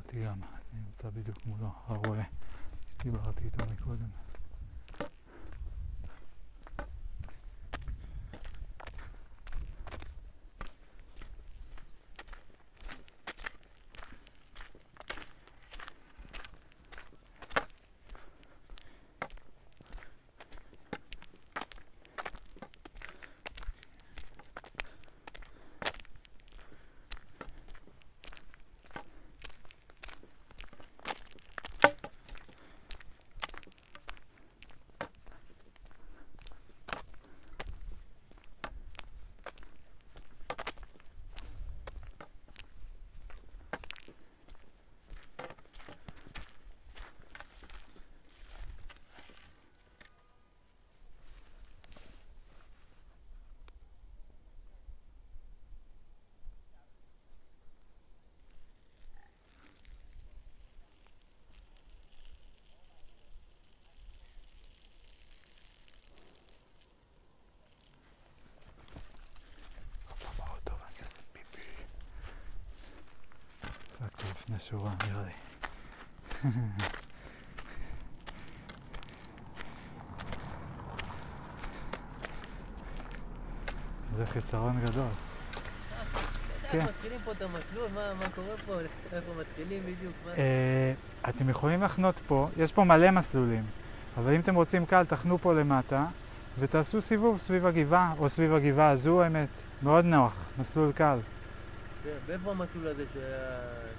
אותי גם, אני נמצא בדיוק מולו, הרועה שדיברתי איתו מקודם. באוטו ואני אעשה פיפי. הפסקתי לפני שורה, נראה לי. זה חיסרון גדול. כן. מתחילים פה את המסלול? מה מה קורה פה? איפה מתחילים בדיוק? מה- אתם יכולים לחנות פה, יש פה מלא מסלולים, אבל אם אתם רוצים קל, תחנו פה למטה ותעשו סיבוב סביב הגבעה, או סביב הגבעה הזו, האמת. מאוד נוח, מסלול קל. כן, ואיפה המסלול הזה שהיה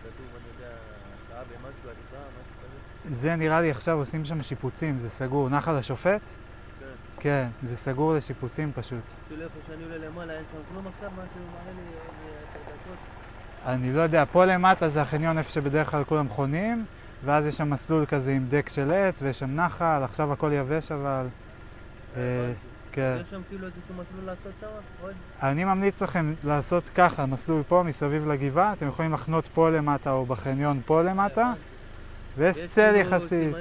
כתוב, אני יודע, שעה ומשהו, הליכה, משהו כזה? זה נראה לי עכשיו עושים שם שיפוצים, זה סגור. נחל השופט? כן. כן, זה סגור לשיפוצים פשוט. כאילו איפה שאני עולה למעלה, אין שם כלום עכשיו? מה שהוא מראה לי עשר דקות? אני לא יודע, פה למטה זה החניון איפה שבדרך כלל כולם חונים, ואז יש שם מסלול כזה עם דק של עץ, ויש שם נחל, עכשיו הכל יבש אבל... אה, הבנתי. כן. יש שם כאילו איזשהו מסלול לעשות שם? עוד? אני ממליץ לכם לעשות ככה, מסלול פה מסביב לגבעה, אתם יכולים לחנות פה למטה או בחניון פה למטה, הבנתי. ויש יש צל כאילו יחסית.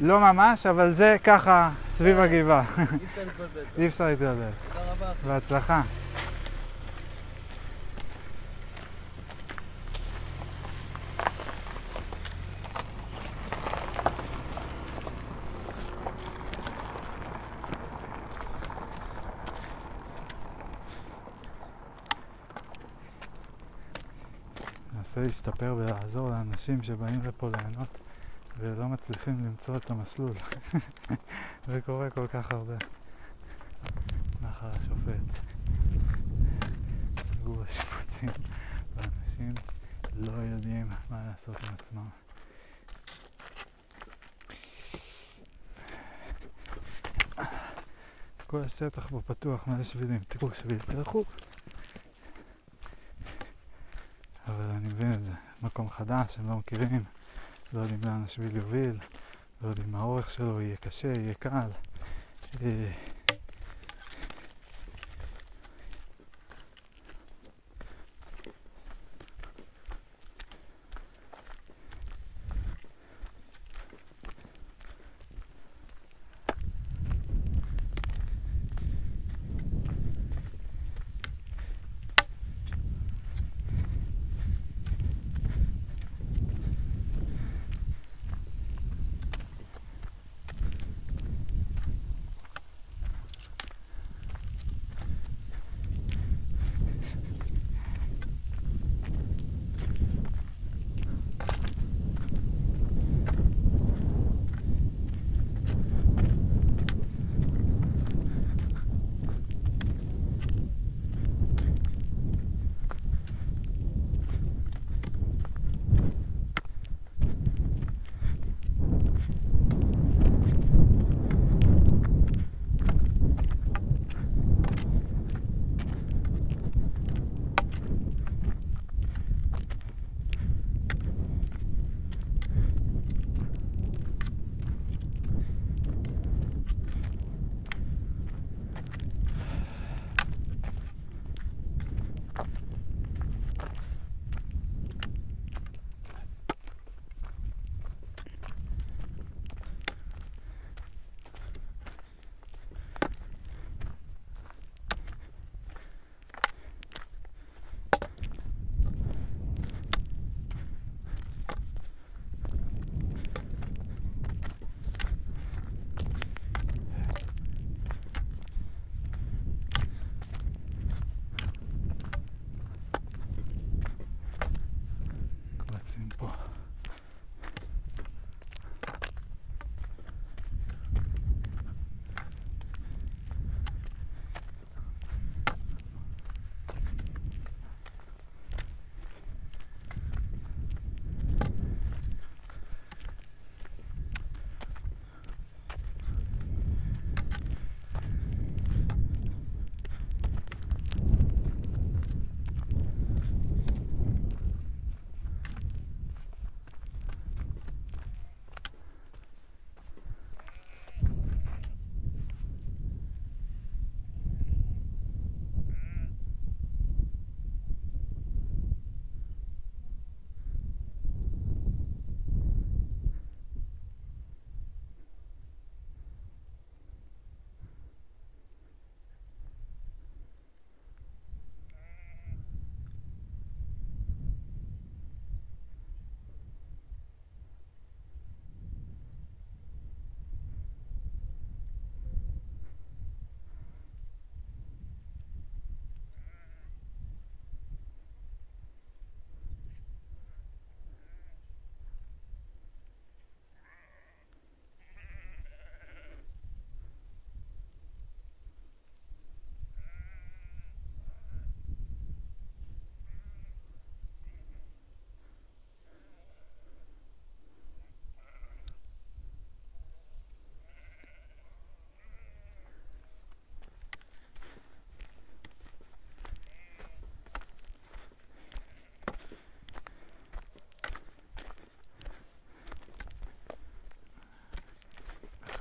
לא ממש, אבל זה ככה סביב אה. הגבעה, אי אפשר להתבלבל. אי אפשר להתבלבל. תודה רבה. בהצלחה. ננסה להשתפר ולעזור לאנשים שבאים לפה ליהנות ולא מצליחים למצוא את המסלול. זה קורה כל כך הרבה. נחל השופט. סגור השיפוצים, ואנשים לא יודעים מה לעשות עם עצמם. כל השטח פה פתוח, מלא שבילים, תראו שביל, תלכו. אבל אני מבין את זה, מקום חדש, הם לא מכירים, לא יודעים לאן השביל יוביל, לא יודעים מה האורך שלו, יהיה קשה, יהיה קל.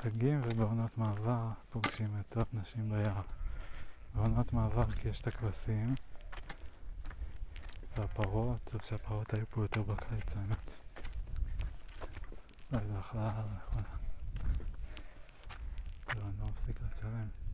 בחגים ובעונות מעבר פוגשים את טוב נשים ביער. בעונות מעבר כי יש את הכבשים והפרות, או שהפרות היו פה יותר בקיץ האמת. לא, זה אחלה, נכונה. לא, אני לא מפסיק לצלם.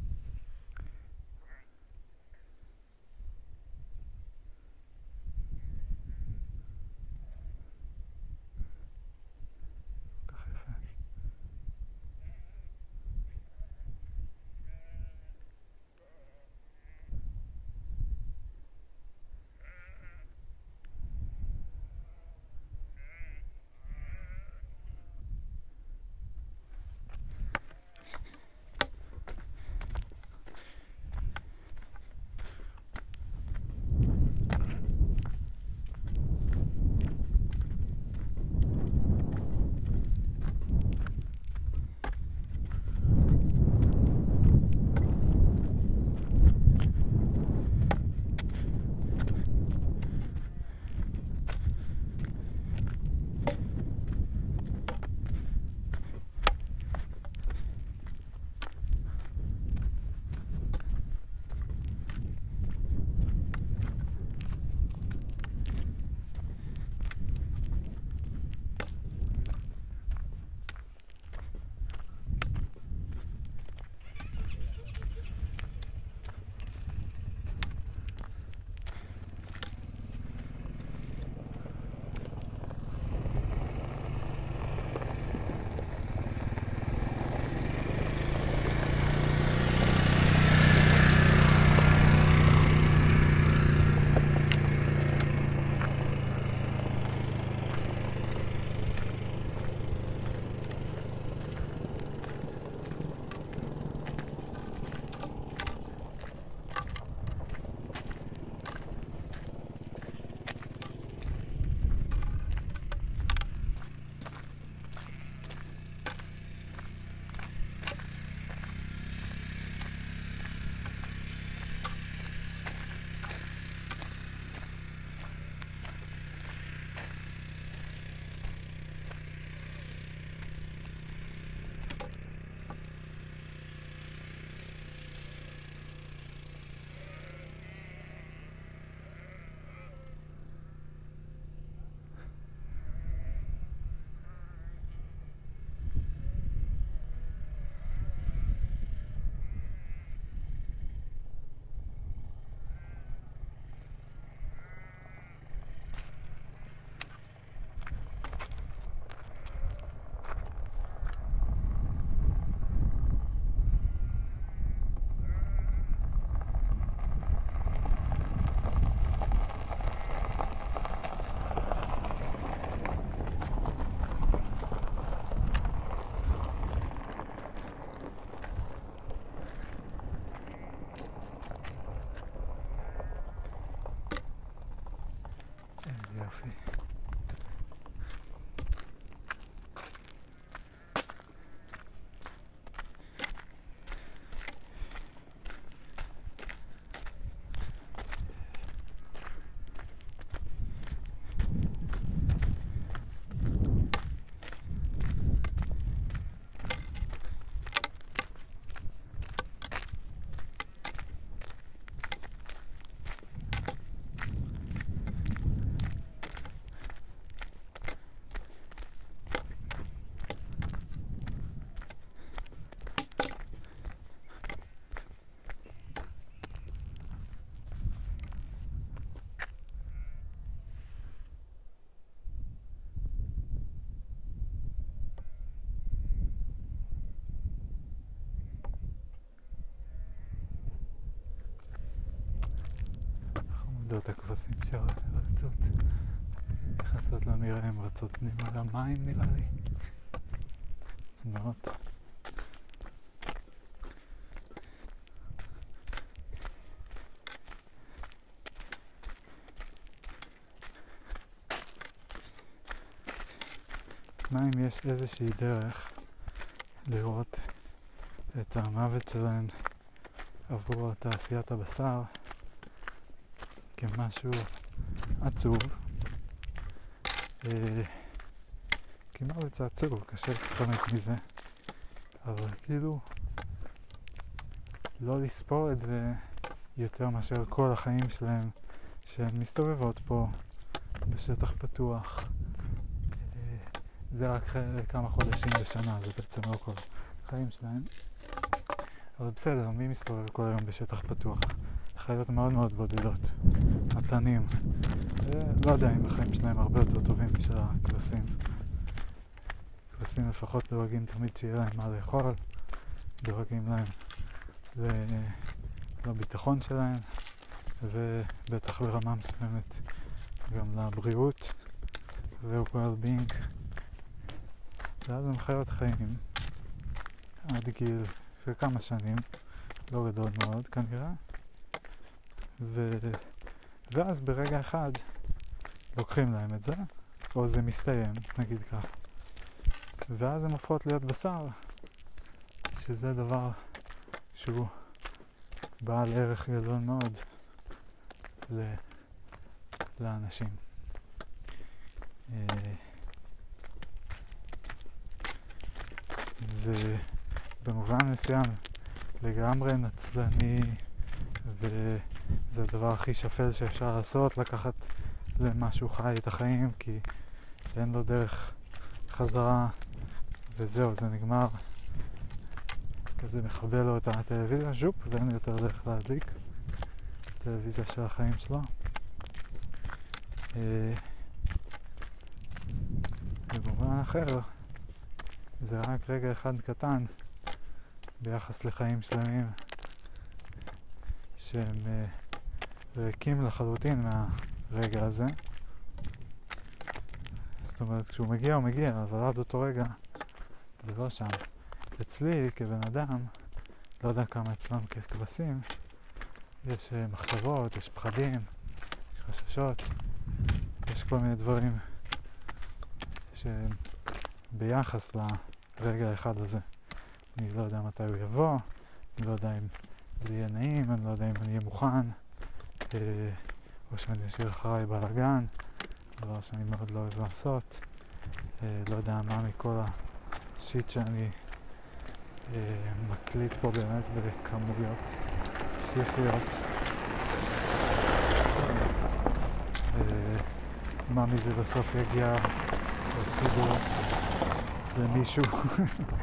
meu filho. עדות הכבשים שרצות, נכנסות למרעה, הן רצות פנימה למים נראה לי. צמאות. מה אם יש איזושהי דרך לראות את המוות שלהן עבור תעשיית הבשר כמשהו עצוב. אה, מוות זה עצוב, קשה להתחמק מזה, אבל כאילו לא לספור את זה יותר מאשר כל החיים שלהם שהן מסתובבות פה בשטח פתוח. אה, זה רק כמה חודשים בשנה, זה בעצם לא כל החיים שלהם. אבל בסדר, מי מסתובב כל היום בשטח פתוח? חיות מאוד מאוד בודדות, מתנים. לא יודע אם החיים שלהם הרבה יותר טובים משל הכבשים. כבשים לפחות דואגים תמיד שיהיה להם מה לאכול, דואגים להם לביטחון שלהם, ובטח ברמה מסוימת גם לבריאות ו-well-being. ואז הם חיות חיים עד גיל של כמה שנים, לא גדול מאוד כנראה, ו... ואז ברגע אחד לוקחים להם את זה, או זה מסתיים, נגיד כך, ואז הן הופכות להיות בשר, שזה דבר שהוא בעל ערך גדול מאוד ל... לאנשים. אה, זה במובן מסוים לגמרי נצלני וזה הדבר הכי שפל שאפשר לעשות, לקחת למשהו חי את החיים כי אין לו דרך חזרה וזהו, זה נגמר. כזה מכבה לו את הטלוויזיה, ז'ופ, ואין יותר דרך להדליק. טלוויזיה של החיים שלו. אה, ובמובן אחר, זה רק רגע אחד קטן ביחס לחיים שלמים שהם uh, ריקים לחלוטין מהרגע הזה. זאת אומרת, כשהוא מגיע הוא מגיע, אבל עד אותו רגע זה לא שם. אצלי כבן אדם, לא יודע כמה אצלם ככבשים, יש uh, מחשבות, יש פחדים, יש חששות, יש כל מיני דברים שהם ביחס לרגע האחד הזה. אני לא יודע מתי הוא יבוא, אני לא יודע אם זה יהיה נעים, אני לא יודע אם אני אהיה מוכן, אה, או שאני אשאיר אחריי בלאגן, דבר שאני מאוד לא אוהב לעשות. אה, לא יודע מה מכל השיט שאני אה, מקליט פה באמת בכמויות פסיכיות. מה מזה בסוף יגיע לציבור, למישהו.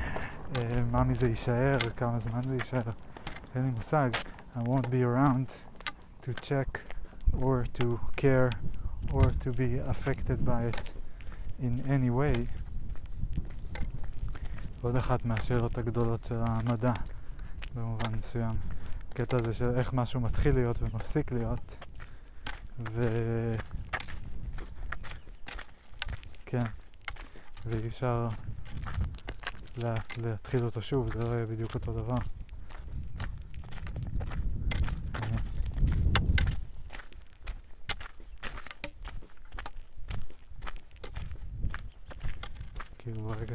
מה מזה יישאר, כמה זמן זה יישאר, אין לי מושג. I won't be around to check or to care or to be affected by it in any way. עוד אחת מהשאלות הגדולות של המדע במובן מסוים. הקטע הזה של איך משהו מתחיל להיות ומפסיק להיות. ו... כן, ואי אפשר לה, להתחיל אותו שוב, זה לא יהיה בדיוק אותו דבר.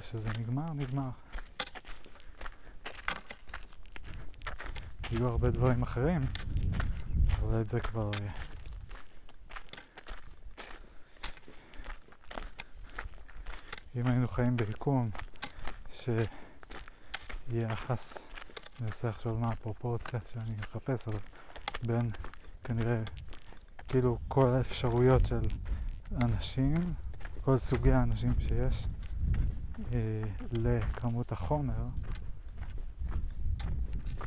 שזה נגמר, נגמר. יהיו הרבה דברים אחרים, אבל את זה כבר... אה, אם היינו חיים ביקום שיהיה יחס, אנסה לחשוב מה הפרופורציה שאני מחפש, אבל בין כנראה כאילו כל האפשרויות של אנשים, כל סוגי האנשים שיש, לכמות החומר,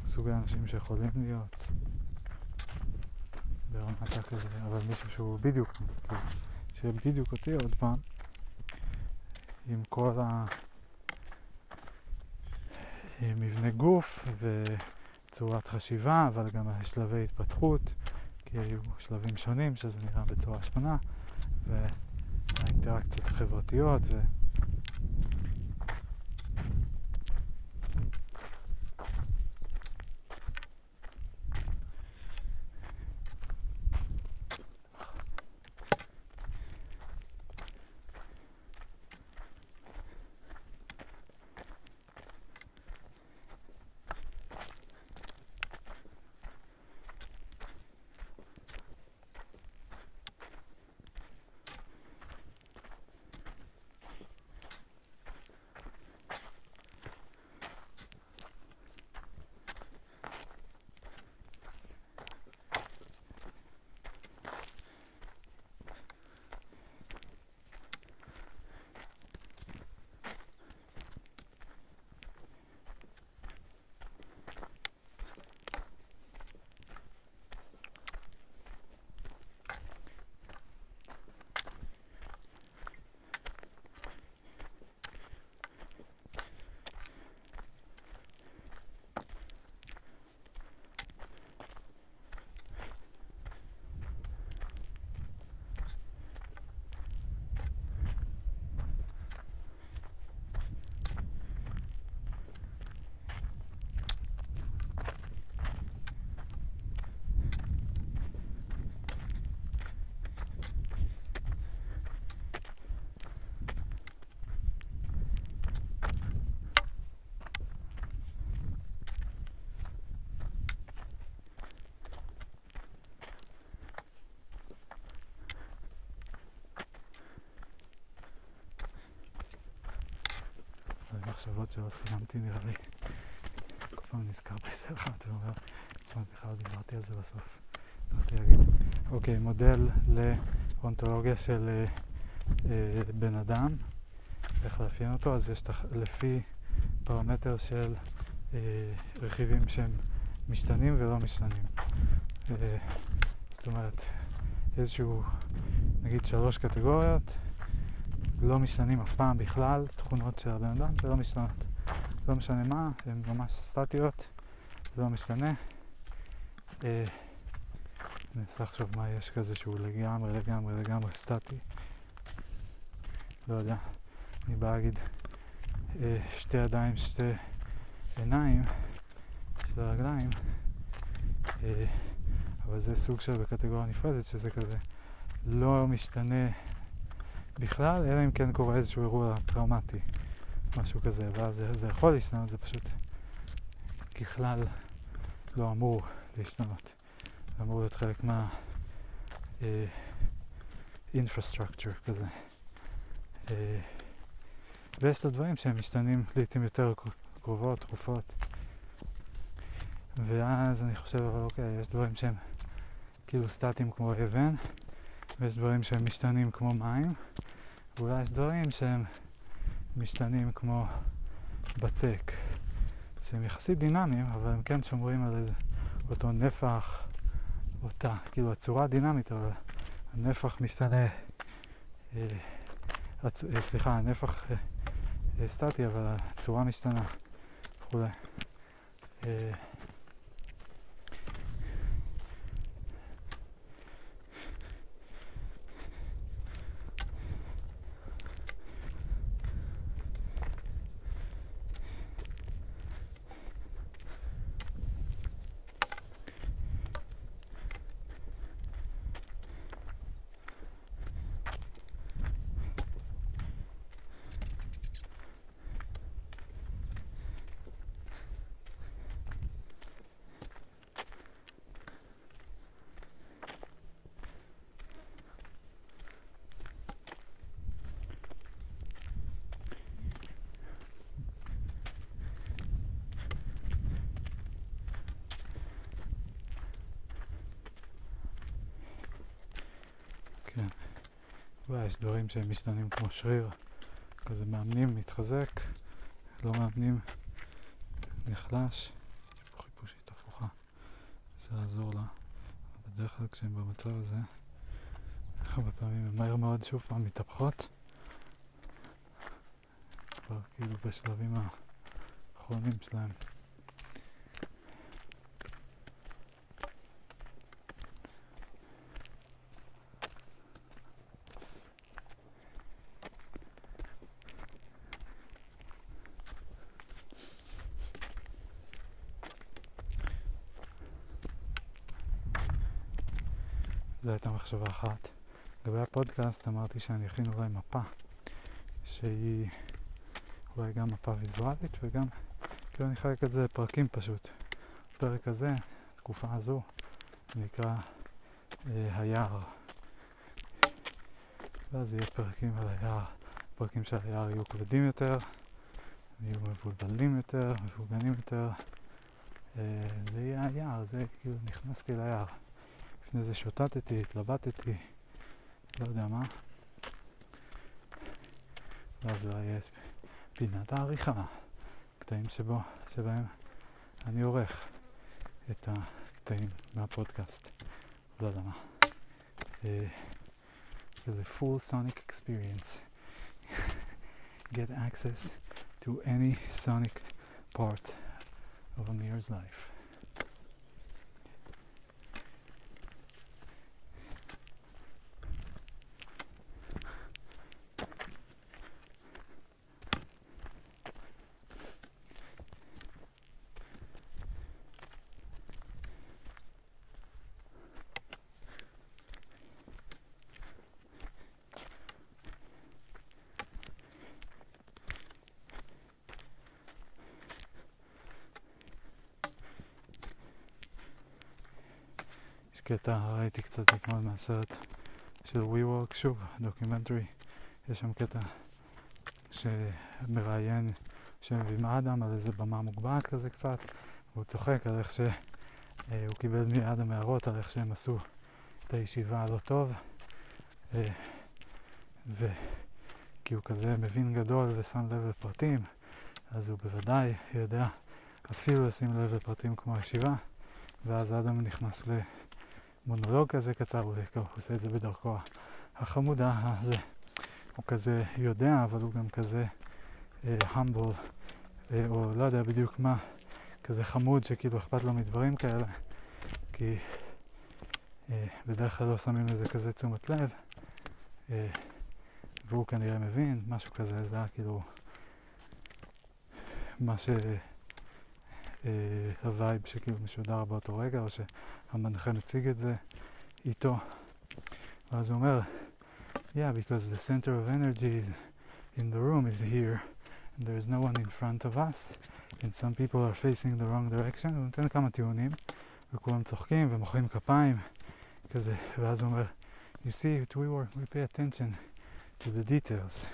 סוגי האנשים שיכולים להיות. ברמת כזה, אבל מישהו שהוא בדיוק, שיהיה בדיוק אותי עוד פעם, עם כל ה... מבנה גוף וצורת חשיבה, אבל גם שלבי התפתחות כי היו שלבים שונים שזה נראה בצורה שונה, והאינטראקציות החברתיות, ו... מחשבות שלא סיימתי נראה לי. כל פעם נזכר בזה אחד ואומר, תשמע, בכלל דיברתי על זה בסוף. להגיד. אוקיי, מודל לאונתולוגיה של אה, אה, בן אדם, איך לאפיין אותו, אז יש. לפי פרמטר של אה, רכיבים שהם משתנים ולא משתנים. זאת אומרת, איזשהו, נגיד שלוש קטגוריות, משתנים אף פעם בכלל, תכונות של הבן אדם שלא משתנות. לא משנה מה, הן ממש סטטיות, זה לא משתנה. אה, אני אנסה לחשוב מה יש כזה שהוא לגמרי, לגמרי, לגמרי סטטי. לא יודע, אני בא להגיד אה, שתי ידיים, שתי עיניים, שתי רגליים, אה, אבל זה סוג של בקטגוריה נפרדת, שזה כזה לא משתנה בכלל, אלא אם כן קורה איזשהו אירוע טראומטי, משהו כזה, ואז זה, זה יכול להשתנות, זה פשוט ככלל לא אמור להשתנות. זה אמור להיות חלק מה... אה, infrastructure כזה. אה, ויש לו דברים שהם משתנים לעיתים יותר קרובות, תכופות. ואז אני חושב, אבל אוקיי, יש דברים שהם כאילו סטטיים כמו אבן, ויש דברים שהם משתנים כמו מים, ואולי יש דברים שהם משתנים כמו בצק, שהם יחסית דינמיים, אבל הם כן שומרים על איזה אותו נפח, אותה, כאילו הצורה דינמית, אבל הנפח משתנה, אה, הצ... אה, סליחה, הנפח אה, אה, סטטי, אבל הצורה משתנה וכולי. אה, יש דברים שהם משתנים כמו שריר, כזה מאמנים, מתחזק, לא מאמנים, נחלש. יש פה חיפושית הפוכה, זה לעזור לה. בדרך כלל כשהם במצב הזה, הרבה פעמים הם מהר מאוד שוב פעם מתהפכות. כבר כאילו בשלבים האחרונים שלהם. זו הייתה מחשבה אחת. לגבי הפודקאסט אמרתי שאני אכין אולי מפה שהיא אולי גם מפה ויזואלית וגם כאילו אני אחלק את זה לפרקים פשוט. הפרק הזה, התקופה הזו, נקרא אה, היער. ואז יהיה פרקים על היער, פרקים של היער יהיו כבדים יותר, יהיו מבולבלים יותר, מבוגנים יותר. אה, זה יהיה היער, זה כאילו נכנסתי ליער. לפני זה שוטטתי, התלבטתי, לא יודע מה. ואז זה יהיה פינת העריכה, קטעים שבו, שבהם אני עורך את הקטעים מהפודקאסט. לא יודע מה. כזה full sonic experience. Get access to any sonic part of Amir's life. קטע, ראיתי קצת אתמול מהסרט של WeWork, שוב, documentary, יש שם קטע שמראיין שמביא מאדם על איזה במה מוגבהת כזה קצת, והוא צוחק על איך שהוא קיבל מאדם הערות על איך שהם עשו את הישיבה הלא טוב, וכי הוא כזה מבין גדול ושם לב לפרטים, אז הוא בוודאי יודע אפילו לשים לב לפרטים כמו הישיבה, ואז אדם נכנס ל... מונולוג כזה קצר, הוא עושה את זה בדרכו החמודה הזה. הוא כזה יודע, אבל הוא גם כזה המבול, uh, uh, או לא יודע בדיוק מה, כזה חמוד שכאילו אכפת לו מדברים כאלה, כי uh, בדרך כלל לא שמים לזה כזה תשומת לב, uh, והוא כנראה מבין, משהו כזה, זה היה כאילו מה ש... ה vibe שכאילו משודר באותו רגע, או שהמנחה מציג את זה איתו. ואז הוא אומר, yeah, because the center of energy is in the room is here, and there is no one in front of us, and some people are facing the wrong direction, הוא נותן כמה טיעונים, וכולם צוחקים ומוחאים כפיים, כזה, ואז הוא אומר, you see, WeWork, we pay attention to the details.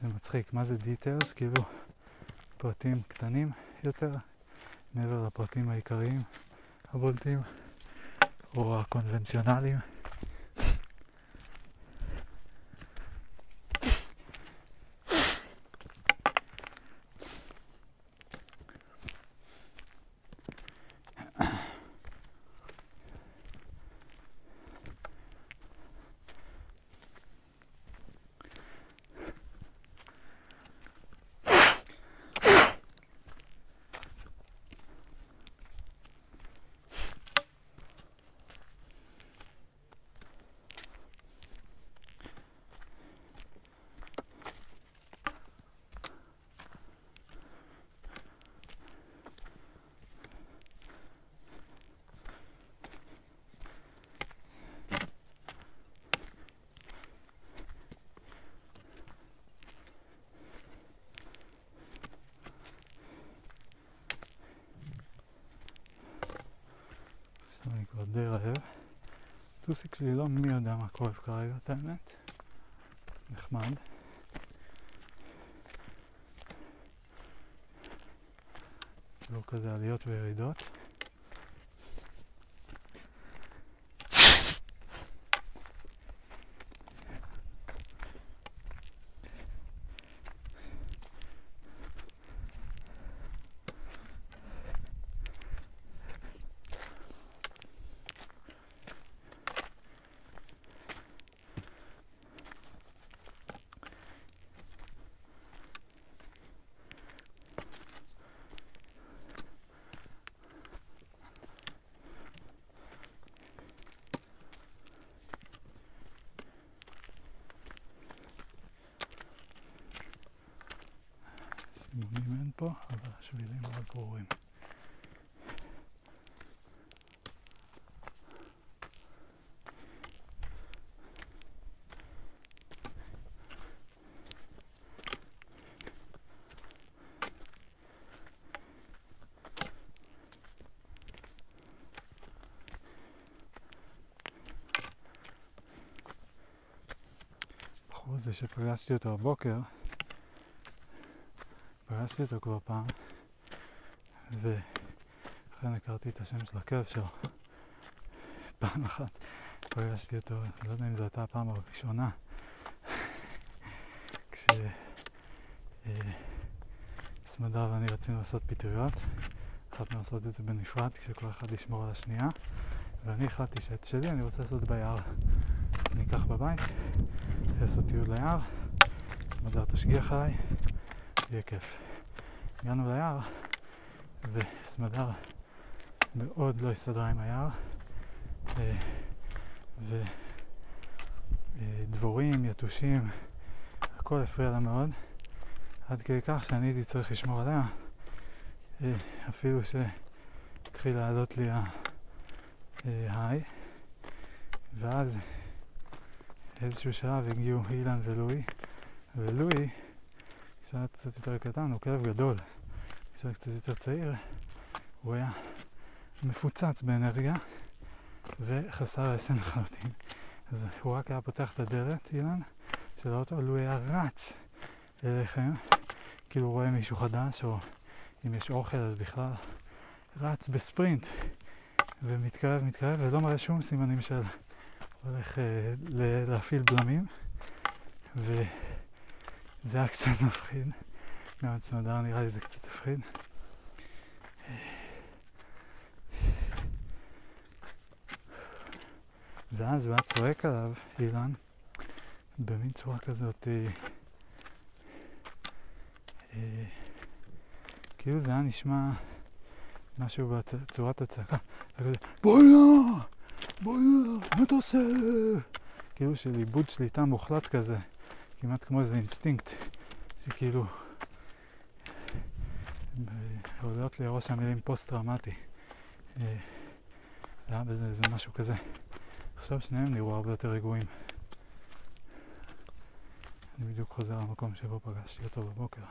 זה מצחיק, מה זה details? כאילו... פרטים קטנים יותר, מעבר לפרטים העיקריים הבולטים או הקונבנציונליים. די רעב. טוסיק שלי לא מי יודע מה כואב כרגע, את האמת. נחמד. לא כזה עליות וירידות. מבנים אין פה, אבל השבילים מאוד ברורים. זה שפגשתי אותו הבוקר, פגשתי אותו כבר פעם, ואכן הכרתי את השם של הכלב שלו. פעם אחת פגשתי אותו, לא יודע אם זו הייתה הפעם הראשונה, כשסמדר אה, ואני רצינו לעשות פטריות, החלטנו לעשות את זה בנפרד, כשכל אחד ישמור על השנייה, ואני החלטתי שאת שלי אני רוצה לעשות ביער. אני אקח בבית, לעשות טיול ליער, סמדר תשגיח עליי, יהיה כיף. הגענו ליער, וסמדר מאוד לא הסתדרה עם היער, ודבורים, יתושים, הכל הפריע לה מאוד, עד כדי כך שאני הייתי צריך לשמור עליה, אפילו שהתחיל לעלות לי ההיי, ואז באיזשהו שלב הגיעו אילן ולואי, ולואי, כשהיה קצת יותר קטן, הוא כלב גדול. כשהיה קצת יותר צעיר, הוא היה מפוצץ באנרגיה וחסר רסן לחלוטין. אז הוא רק היה פותח את הדלת, אילן, של האוטו, לואי היה רץ אליכם, כאילו הוא רואה מישהו חדש, או אם יש אוכל אז בכלל, רץ בספרינט ומתקרב, מתקרב, ולא מראה שום סימנים של הולך אה, להפעיל בלמים, וזה היה קצת מפחיד. גם הצמדה נראה לי זה קצת מפחיד. ואז הוא היה צועק עליו, אילן, במין צורה כזאת, אה, אה, כאילו זה היה נשמע משהו בצורת הצעקה, בואנה! בוא'נה, מה אתה עושה? כאילו של איבוד שליטה מוחלט כזה, כמעט כמו איזה אינסטינקט, שכאילו... עולות לי ראש המילים פוסט-טראומטי. אה, היה בזה איזה משהו כזה. עכשיו שניהם נראו הרבה יותר רגועים. אני בדיוק חוזר למקום שבו פגשתי אותו בבוקר.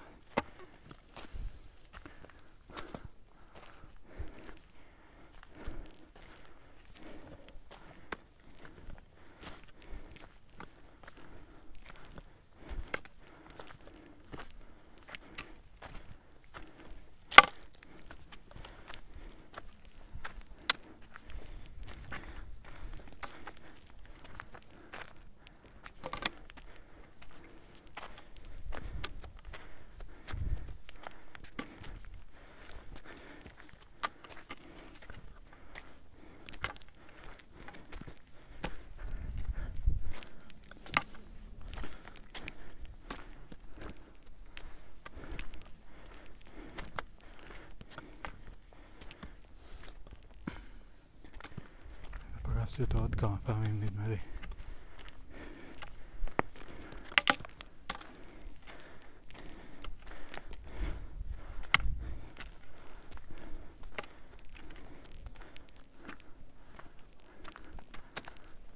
פגשתי אותו עוד כמה פעמים נדמה לי.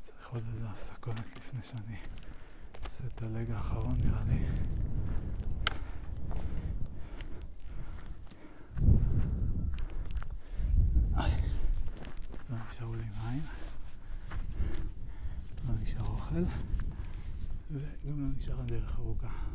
צריך עוד איזה הפסקות לפני שאני עושה את הלג האחרון נראה לי. לא נשארו לי מים. לא נשאר אוכל, וגם לא נשאר דרך ארוכה.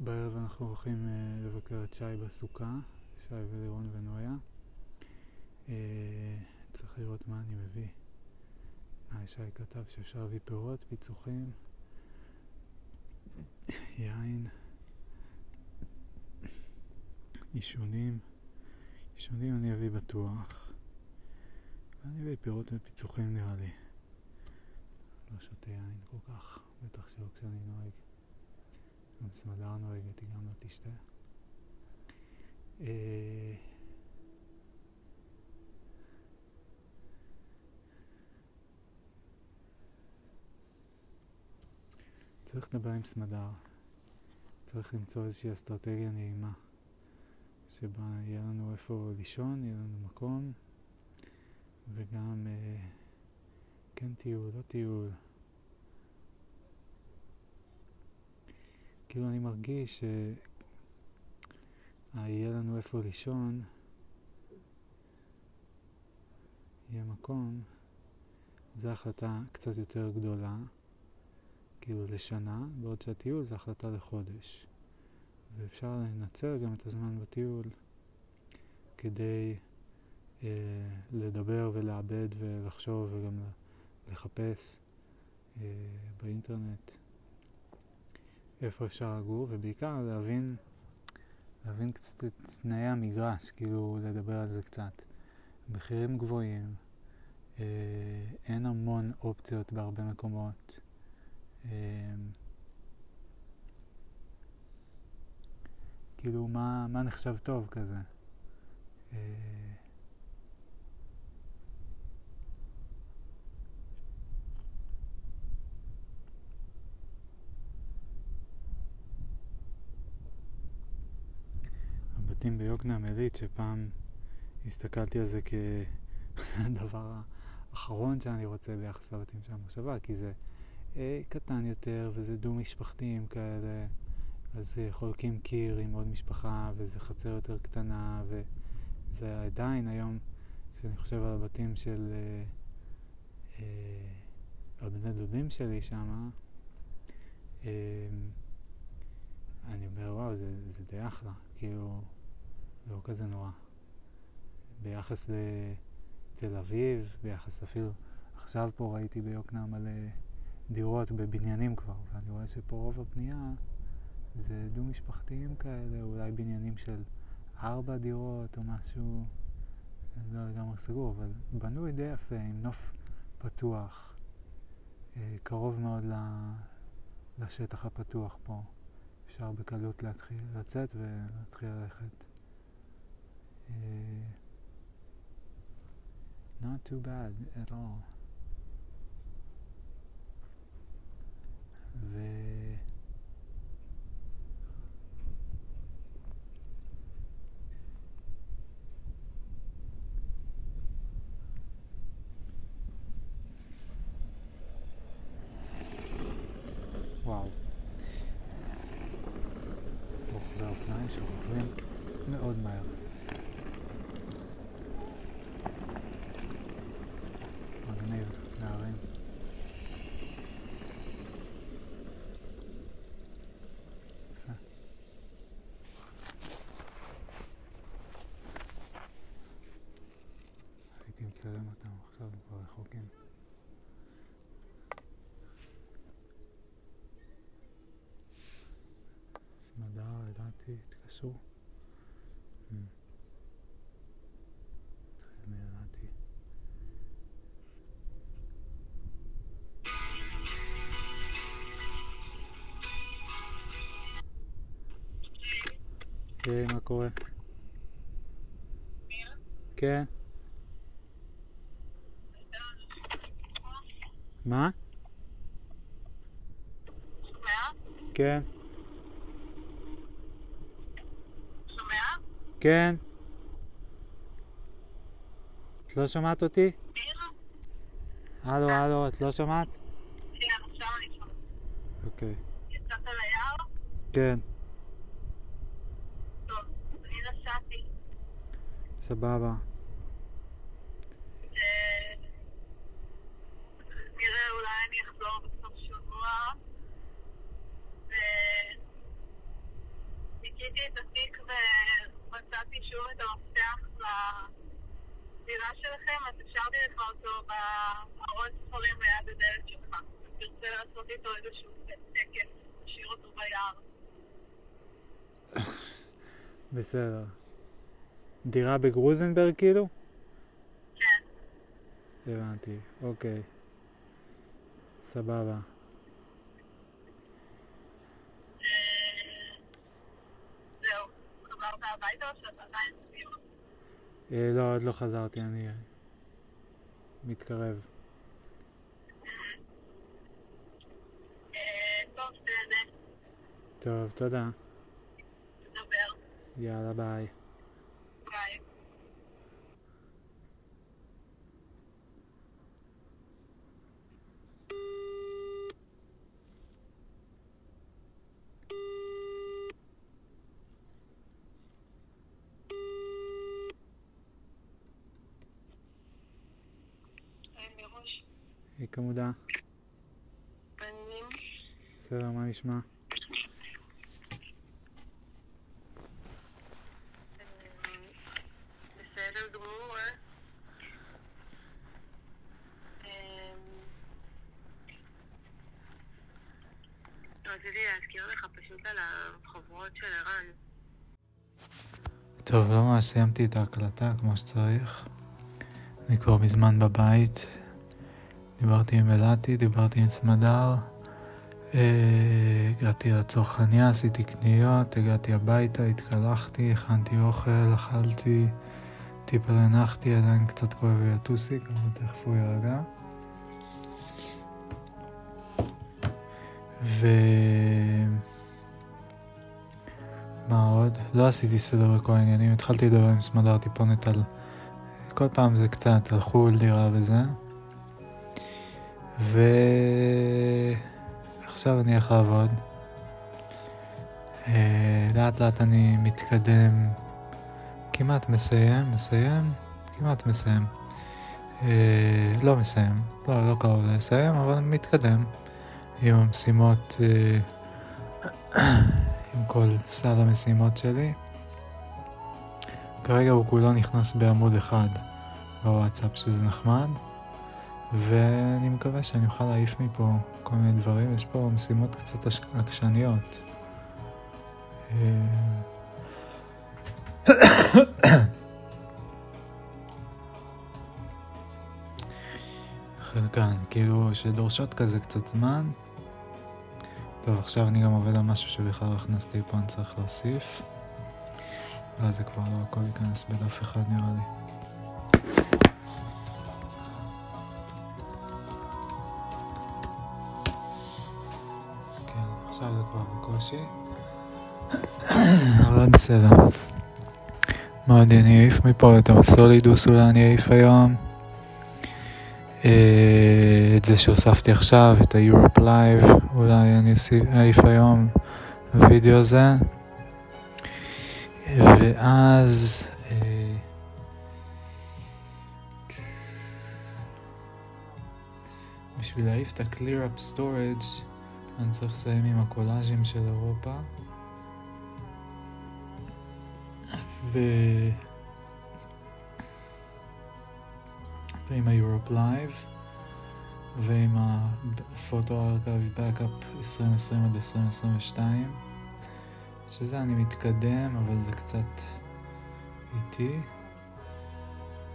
בערב אנחנו הולכים uh, לבקר את שי בסוכה, שי ולירון ונויה. Uh, צריך לראות מה אני מביא. אה, שי כתב שאפשר להביא פירות, פיצוחים, יין, עישונים. עישונים אני אביא בטוח. אני אביא פירות ופיצוחים נראה לי. לא שותה יין כל כך, בטח שלא כשאני נוהג. אז סמדרנו רגע, גם לא תשתה. צריך לדבר עם סמדר, צריך למצוא איזושהי אסטרטגיה נעימה, שבה יהיה לנו איפה לישון, יהיה לנו מקום, וגם אה, כן טיול, לא טיול. כאילו אני מרגיש שיהיה לנו איפה לישון, יהיה מקום, זו החלטה קצת יותר גדולה, כאילו לשנה, בעוד שהטיול זו החלטה לחודש. ואפשר לנצל גם את הזמן בטיול כדי אה, לדבר ולעבד ולחשוב וגם לחפש אה, באינטרנט איפה אפשר לגור, ובעיקר להבין, להבין קצת את תנאי המגרש, כאילו לדבר על זה קצת. מחירים גבוהים, אה, אין המון אופציות בהרבה מקומות. אה, כאילו, מה, מה נחשב טוב כזה? אה, הבתים ביוקנעם עילית, שפעם הסתכלתי על זה כדבר האחרון שאני רוצה ביחס לבתים של המושבה, כי זה אה, קטן יותר וזה דו-משפחתיים כאלה, אז אה, חולקים קיר עם עוד משפחה וזה חצר יותר קטנה, וזה עדיין היום, כשאני חושב על הבתים של... אה, אה, דודים שלי שם, אני אומר, וואו, זה, זה די אחלה, כאילו, לא כזה נורא. ביחס לתל אביב, ביחס אפילו, עכשיו פה ראיתי ביוקנעם מלא דירות בבניינים כבר, ואני רואה שפה רוב הבנייה זה דו-משפחתיים כאלה, אולי בניינים של ארבע דירות או משהו, אני לא לגמרי סגור, אבל בנוי די יפה, עם נוף פתוח, אה, קרוב מאוד לשטח הפתוח פה. אפשר בקלות להתחיל לצאת ולהתחיל ללכת. Not too bad at all. ו... מצלם אותם, עכשיו הם כבר רחוקים. סמדר, לדעתי, התקשרו. Mm. מלדעתי. היי, מה קורה? כן. מה? כן. כן. את לא שומעת אותי? הלו, הלו, את לא שומעת? כן, עכשיו אני שומעת. אוקיי. יצאת ליער? כן, טוב, אני נסעתי. סבבה. אה, נראה, אולי אני אחזור בסוף שבוע. וניקיתי את התיק ומצאתי שוב את המפתח לדירה שלכם, אז השארתי לך אותו בארון הדלת שלך. תרצה לעשות איתו איזשהו טקס, תשאיר אותו ביער. בסדר. דירה בגרוזנברג כאילו? כן. הבנתי, אוקיי. סבבה. אה? אה, לא, עוד לא חזרתי, אני מתקרב. אה, טוב, זה טוב, תודה. נדבר. יאללה, ביי. ביי. מעניינים. בסדר, מה נשמע? בסדר גמור. אמ, רציתי להזכיר לך פשוט על החוברות של ערן. טוב, לא ממש סיימתי את ההקלטה כמו שצריך. אני כבר מזמן בבית. דיברתי עם אלעתי, דיברתי עם סמדר. אה, הגעתי לצרכניה, עשיתי קניות, הגעתי הביתה, התקלחתי, הכנתי אוכל, אכלתי, טיפה הנחתי, עדיין קצת כואב לי הטוסיק, אבל תכף הוא יירגע. ו... מה עוד? לא עשיתי סדר בכל העניינים, התחלתי לדבר עם סמדר טיפונת על... כל פעם זה קצת על חו"ל, דירה וזה. ועכשיו אני הולך לעבוד. אה, לאט לאט אני מתקדם, כמעט מסיים, מסיים, כמעט מסיים. אה, לא מסיים, לא, לא קרוב לסיים, אבל מתקדם עם המשימות, אה, עם כל סל המשימות שלי. כרגע הוא כולו נכנס בעמוד אחד בוואטסאפ, שזה נחמד. ואני מקווה שאני אוכל להעיף מפה כל מיני דברים. יש פה משימות קצת עקשניות. אה, חלקן, כאילו, שדורשות כזה קצת זמן. טוב, עכשיו אני גם עובד על משהו שבכלל לא הכנסתי פה, אני צריך להוסיף. ואז זה כבר לא הכל ייכנס בדף אחד נראה לי. כן, עכשיו זה כבר בקושי. אבל בסדר. מה עוד אני אעיף מפה? את הסולידוס אולי אני אעיף היום. אה, את זה שהוספתי עכשיו, את ה-Europe Live, אולי אני אעיף היום הווידאו הזה. ואז... אה, בשביל להעיף את ה-Clear Up Storage אני צריך לסיים עם הקולאז'ים של אירופה. ו... ועם ה-Europe Live ועם הפוטו ארכיב בקאפ 2020 עד 2022 שזה אני מתקדם אבל זה קצת איטי.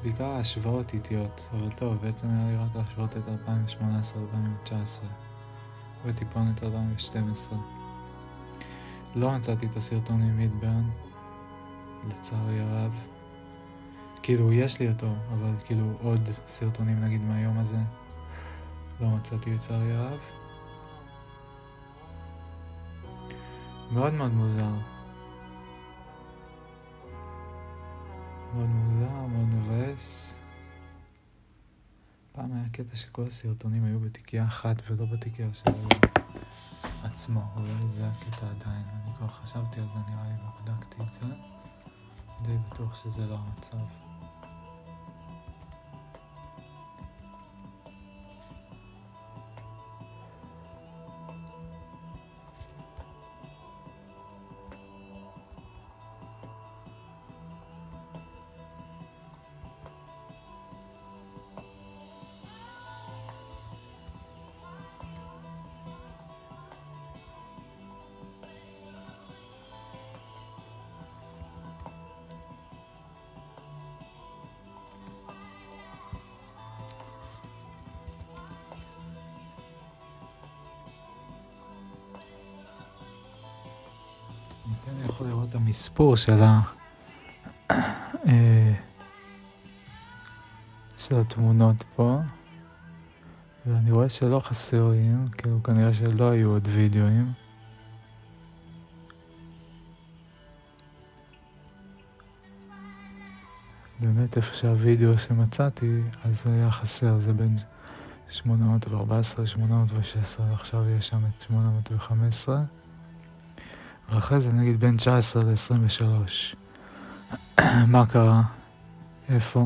בעיקר ההשוואות איטיות אבל טוב בעצם היה לי רק להשוות את 2018-2019 וטיפונת 2012 לא מצאתי את הסרטון עם מידברן לצערי הרב כאילו יש לי אותו אבל כאילו עוד סרטונים נגיד מהיום הזה לא מצאתי לצערי הרב. מאוד מאוד מוזר. מאוד מוזר, מאוד מבאס. פעם היה קטע שכל הסרטונים היו בתיקייה אחת ולא בתיקייה של עצמו, אולי זה הקטע עדיין, אני כבר חשבתי על זה נראה לי ובדקתי את זה. די בטוח שזה לא המצב הסיפור של ה... אה, של התמונות פה, ואני רואה שלא חסרים, כאילו כנראה שלא היו עוד וידאוים. באמת איפה שהווידאו שמצאתי, אז זה היה חסר, זה בין 814 ל-816, עכשיו יש שם את 815. ואחרי זה נגיד בין 19 ל-23. מה קרה? איפה?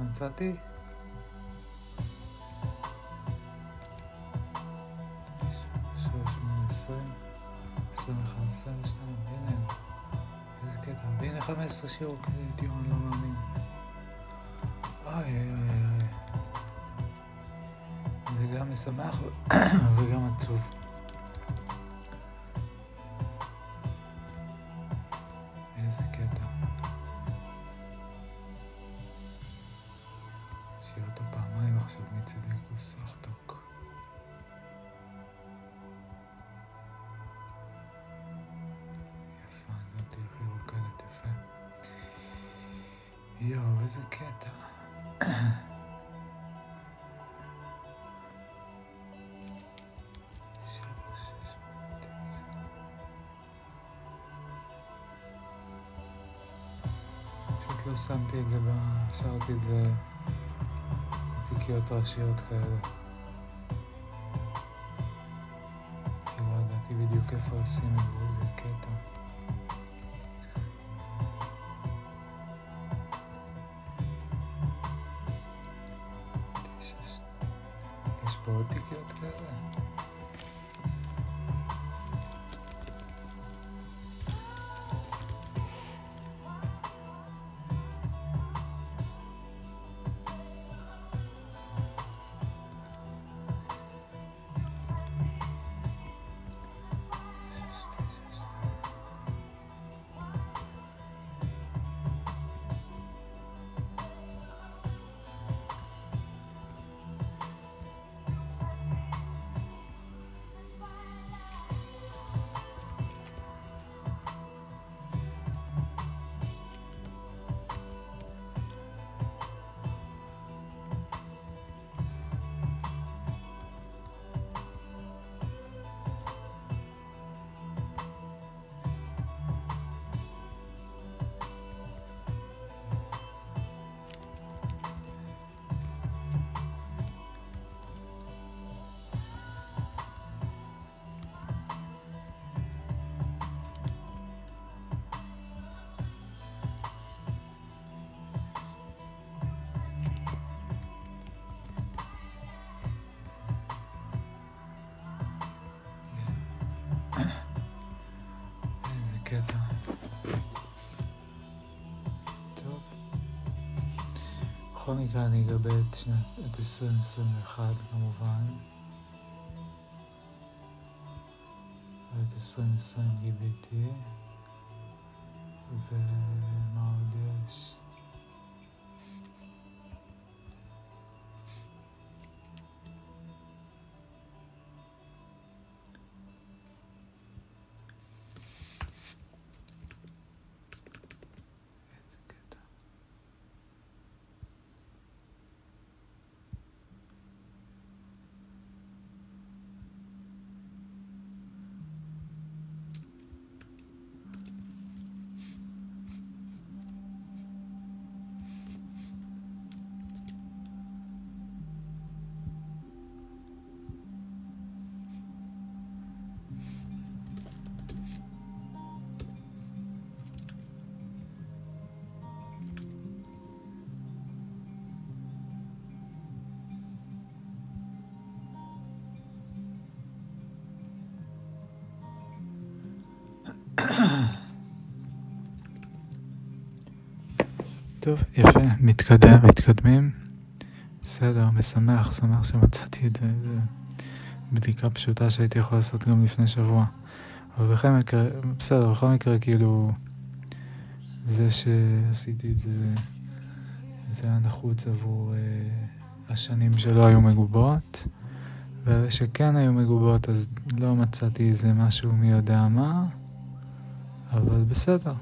מצאתי? והנה 15 שיעור טיעון, לא מאמין. אוי אוי אוי אוי. זה גם משמח וגם עצוב. שמתי את זה, השארתי את זה בתיקיות ראשיות כאלה. כי לא ידעתי בדיוק איפה לשים את זה, איזה קטע. בכל מקרה אני אגבה את שנת, את 2021 כמובן. ואת 2020 גיביתי. ומה עוד יש? טוב, יפה, מתקדם, מתקדמים. בסדר, משמח, שמח שמצאתי את זה. זה בדיקה פשוטה שהייתי יכול לעשות גם לפני שבוע. אבל בכל מקרה, בסדר, בכל מקרה, כאילו, זה שעשיתי את זה, זה היה נחוץ עבור אה, השנים שלא היו מגובות. ואלה שכן היו מגובות, אז לא מצאתי איזה משהו מי יודע מה, אבל בסדר.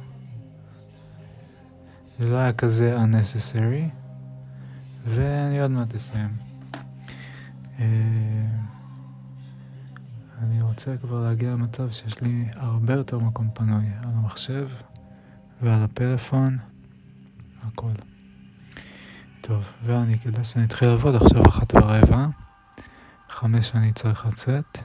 זה לא היה כזה unnecessary, ואני עוד מעט אסיים. אה, אני רוצה כבר להגיע למצב שיש לי הרבה יותר מקום פנוי על המחשב ועל הפלאפון, הכל. טוב, ואני, כדאי שאני אתחיל לעבוד עכשיו אחת ורבע. חמש אני צריך לצאת.